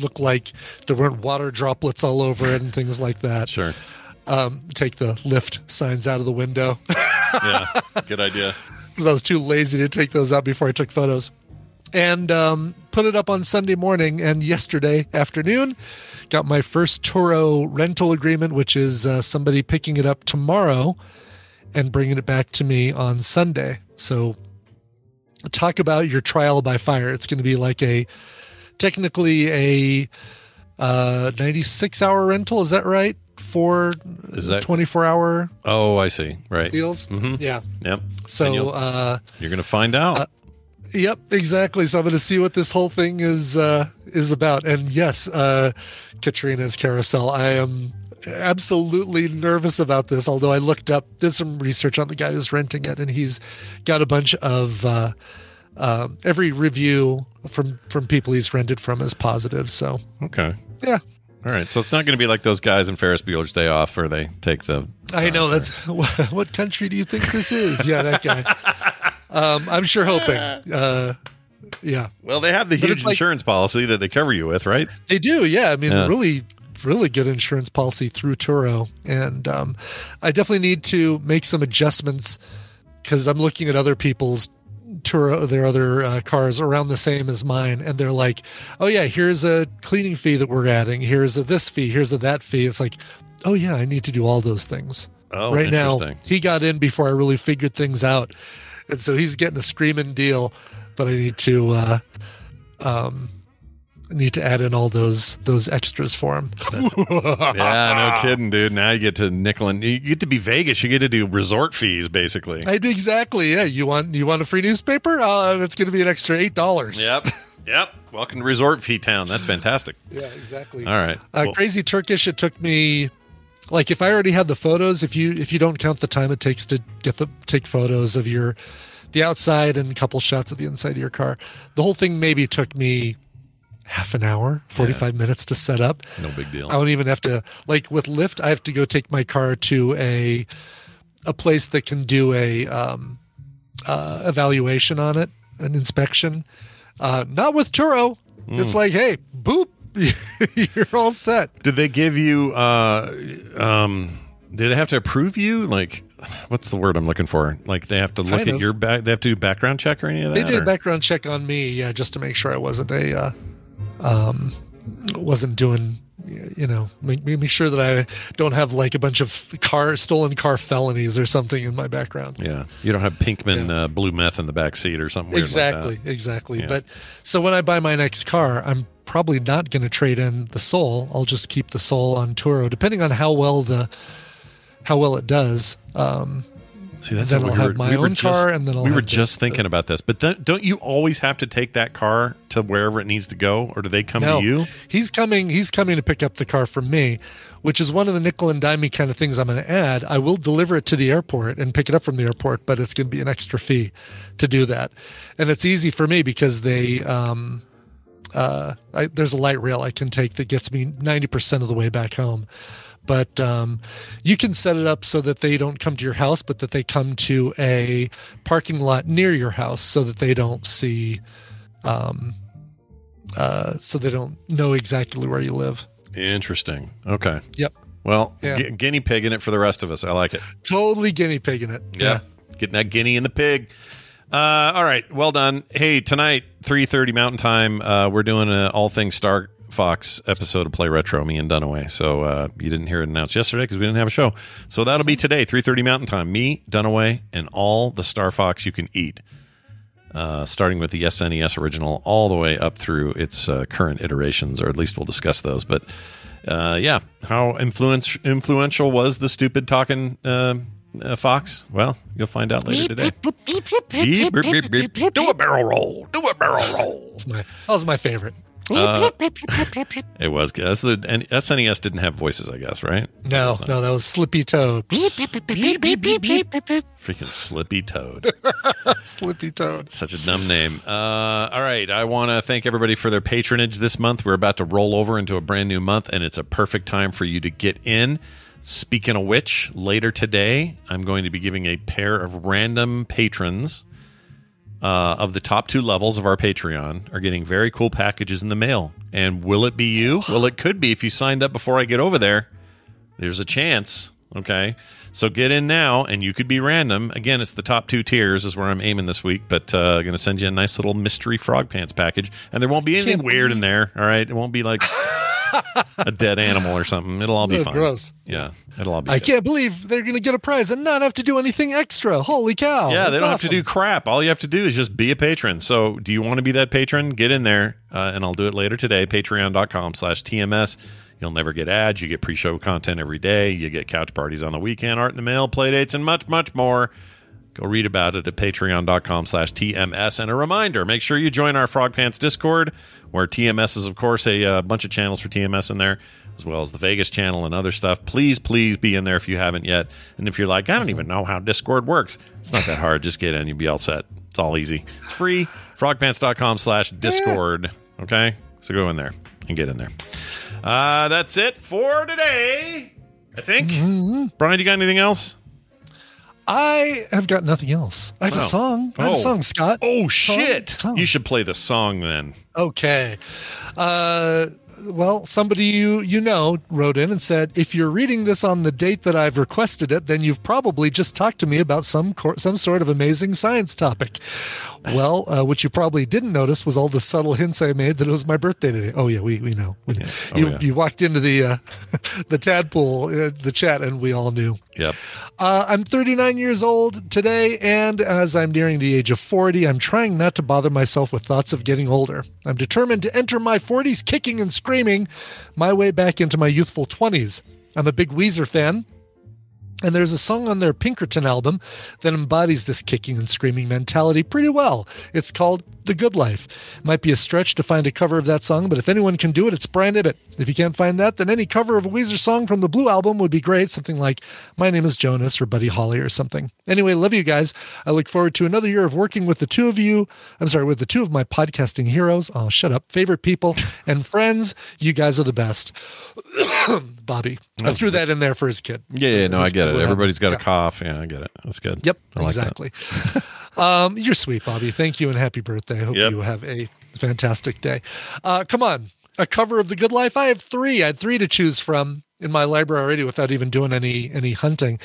look like there weren't water droplets all over it and things like that. Sure. Um, take the lift signs out of the window. Yeah. Good idea. because I was too lazy to take those out before I took photos. And um, put it up on Sunday morning. And yesterday afternoon, got my first Turo rental agreement, which is uh, somebody picking it up tomorrow and bringing it back to me on Sunday. So, talk about your trial by fire. It's going to be like a technically a uh, 96 hour rental. Is that right? For Is that- 24 hour Oh, I see. Right. deals? Mhm. Yeah. Yep. So, uh, you're going to find out. Yep, exactly. So I'm going to see what this whole thing is uh, is about. And yes, uh, Katrina's carousel. I am absolutely nervous about this. Although I looked up, did some research on the guy who's renting it, and he's got a bunch of uh, um every review from from people he's rented from is positive. So okay. yeah, All right. So it's not going to be like those guys in Ferris Bueller's Day Off where they take the. I know that's what country do you think this is? Yeah, that guy. Um, I'm sure hoping. Uh, yeah. Well, they have the But huge it's like- insurance policy that they cover you with, right? They do, yeah. I mean, Yeah. really, really good insurance policy through Turo, and um, I definitely need to make some adjustments because I'm looking at other people's Turo, their other uh, cars around the same as mine, and they're like, "Oh yeah, here's a cleaning fee that we're adding. Here's a this fee. Here's a that fee." It's like, "Oh yeah, I need to do all those things." Oh, right now he got in before I really figured things out, and so he's getting a screaming deal. But I need to, uh, um, need to add in all those those extras for him. yeah, no kidding, dude. Now you get to nickel and you get to be Vegas. You get to do resort fees, basically. I exactly. Yeah, you want you want a free newspaper? Uh, that's going to be an extra eight dollars. Yep. Yep. Welcome to Resort Fee Town. That's fantastic. Yeah, exactly. All right. Uh, Well, Crazy Turkish. It took me, like, if I already had the photos, if you if you don't count the time it takes to get the take photos of your the outside and a couple shots of the inside of your car, the whole thing maybe took me half an hour, forty five minutes to set up. No big deal. I don't even have to like with Lyft. I have to go take my car to a a place that can do a um, uh, evaluation on it, an inspection. Uh, not with Turo. It's Mm. like, hey, boop, you're all set. Did they give you? uh um Did they have to approve you? Like, what's the word I'm looking for? Like, they have to look Kind at of. your back. They have to do background check or any of that. They did or- a background check on me, yeah, just to make sure I wasn't a, uh, um, wasn't doing, you know, make, make sure that I don't have like a bunch of car stolen car felonies or something in my background. Yeah, you don't have Pinkman uh, blue meth in the back seat or something. Weird exactly, Like that. exactly. Yeah. But so when I buy my next car, I'm probably not going to trade in the Soul. I'll just keep the Soul on Turo, depending on how well the how well it does. Um, See, that's then what I'll we have were, my we own just, car, and then I'll we were just thinking about this. But don't you always have to take that car to wherever it needs to go, or do they come no, to you? He's coming. He's coming to pick up the car from me, which is one of the nickel and dimey kind of things I'm going to add. I will deliver it to the airport and pick it up from the airport, but it's going to be an extra fee to do that. And it's easy for me because they, um, uh, I, there's a light rail I can take that gets me 90% of the way back home. But um, you can set it up so that they don't come to your house, but that they come to a parking lot near your house so that they don't see, um, uh, so they don't know exactly where you live. Interesting. Okay. Yep. Well, Yeah. gu- guinea pig in it for the rest of us. I like it. Totally guinea pigging it. Yeah. Getting that guinea in the pig. Uh, all right. Well done. Hey, tonight, 3.30 Mountain Time, uh, we're doing an All Things Star Fox episode of Play Retro, me and Dunaway. So uh, you didn't hear it announced yesterday because we didn't have a show. So that'll be today, 3.30 Mountain Time. Me, Dunaway, and all the Star Fox you can eat. Uh, starting with the SNES original all the way up through its uh, current iterations, or at least we'll discuss those. But uh, yeah, how influence, influential was the stupid talking uh, uh, fox? Well, you'll find out later today. Beep, beep, beep, beep. Do a barrel roll. Do a barrel roll. That's my, that was my favorite. Uh, it was good. That's the, and SNES didn't have voices, I guess, right? No, no, that was Slippy Toad. Freaking Slippy Toad. Slippy Toad. Such a dumb name. Uh, all right. I want to thank everybody for their patronage this month. We're about to roll over into a brand new month, and it's a perfect time for you to get in. Speaking of which, later today, I'm going to be giving a pair of random patrons uh, of the top two levels of our Patreon are getting very cool packages in the mail. And will it be you? Well, it could be if you signed up before I get over there. There's a chance. Okay. So get in now, and you could be random. Again, it's the top two tiers is where I'm aiming this week, but uh, going to send you a nice little mystery frog pants package, and there won't be anything Can't weird in there. All right, it won't be like a dead animal or something. It'll all be Oh, fine. gross. Yeah, it'll all be. Fine. I good. can't believe they're going to get a prize and not have to do anything extra. Holy cow. Yeah, they don't have to do crap. All you have to do is just be a patron. So, do you want to be that patron? Get in there, uh, and I'll do it later today. Patreon.com slash TMS. You'll never get ads. You get pre show content every day. You get couch parties on the weekend, art in the mail, play dates, and much, much more. Go read about it at patreon.com slash TMS. And a reminder make sure you join our Frog Pants Discord, where TMS is, of course, a uh, bunch of channels for TMS in there, as well as the Vegas channel and other stuff. Please, please be in there if you haven't yet. And if you're like, I don't even know how Discord works, it's not that hard. Just get in, you'll be all set. It's all easy. It's free. Frogpants.com slash Discord. Okay? So go in there and get in there. Uh, that's it for today, I think. Brian, do you got anything else? I have got nothing else. I have Oh. a song. I have Oh. a song, Scott. Oh, Song? shit. Song. You should play the song then. Okay. Uh, well, somebody you you know wrote in and said, if you're reading this on the date that I've requested it, then you've probably just talked to me about some cor- some sort of amazing science topic. Well, uh, what you probably didn't notice was all the subtle hints I made that it was my birthday today. Oh yeah, we we know. We, Oh, you yeah. you walked into the uh, the tadpole uh, the chat and we all knew. Yep. Uh, I'm 39 years old today, and as I'm nearing the age of 40, I'm trying not to bother myself with thoughts of getting older. I'm determined to enter my 40s kicking and screaming my way back into my youthful 20s. I'm a big Weezer fan. And there's a song on their Pinkerton album that embodies this kicking and screaming mentality pretty well. It's called The Good Life. Might be a stretch to find a cover of that song, but if anyone can do it, it's Brian Ibbott. If you can't find that, then any cover of a Weezer song from the Blue album would be great. Something like My Name is Jonas or Buddy Holly or something. Anyway, love you guys. I look forward to another year of working with the two of you. I'm sorry, with the two of my podcasting heroes. Oh, shut up. Favorite people and friends. You guys are the best. Bobby. I threw that in there for his kid. Yeah, yeah, no, I get it. Everybody's got happened. a cough. Yeah, I get it. That's good. Yep, like exactly. um, you're sweet, Bobby. Thank you and happy birthday. I hope Yep. you have a fantastic day. Uh, come on, a cover of The Good Life. I have three. I had three to choose from in my library already without even doing any any hunting,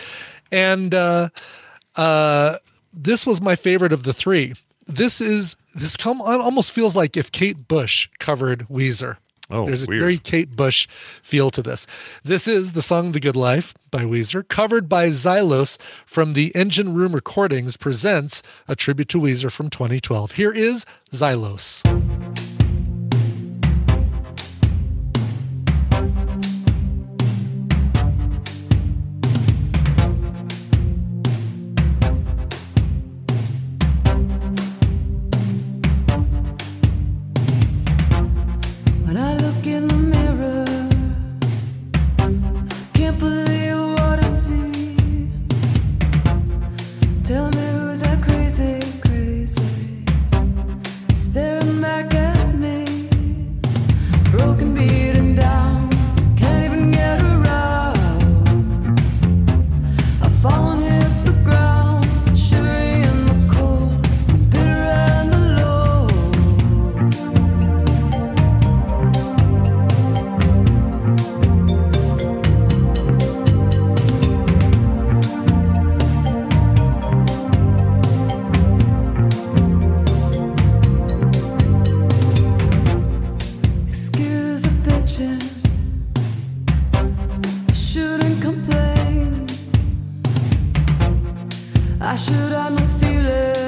and uh, uh, this was my favorite of the three. This is this come almost feels like if Kate Bush covered Weezer. Oh, There's a weird. very Kate Bush feel to this. This is the song The Good Life by Weezer, covered by Xylos from the Engine Room Recordings, presents a tribute to Weezer from 2012. Here is Xylos. When I should have no feeling.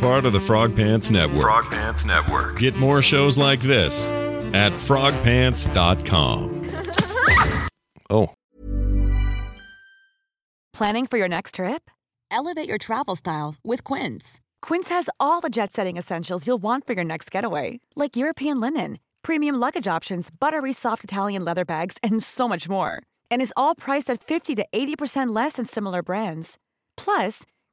Part of the Frog Pants Network. Frog Pants Network. Get more shows like this at frogpants.com. Oh, Planning for your next trip? Elevate your travel style with Quince. Quince has all the jet setting essentials you'll want for your next getaway, like European linen, premium luggage options, buttery soft Italian leather bags, and so much more. And is all priced at 50 to 80% less than similar brands. Plus,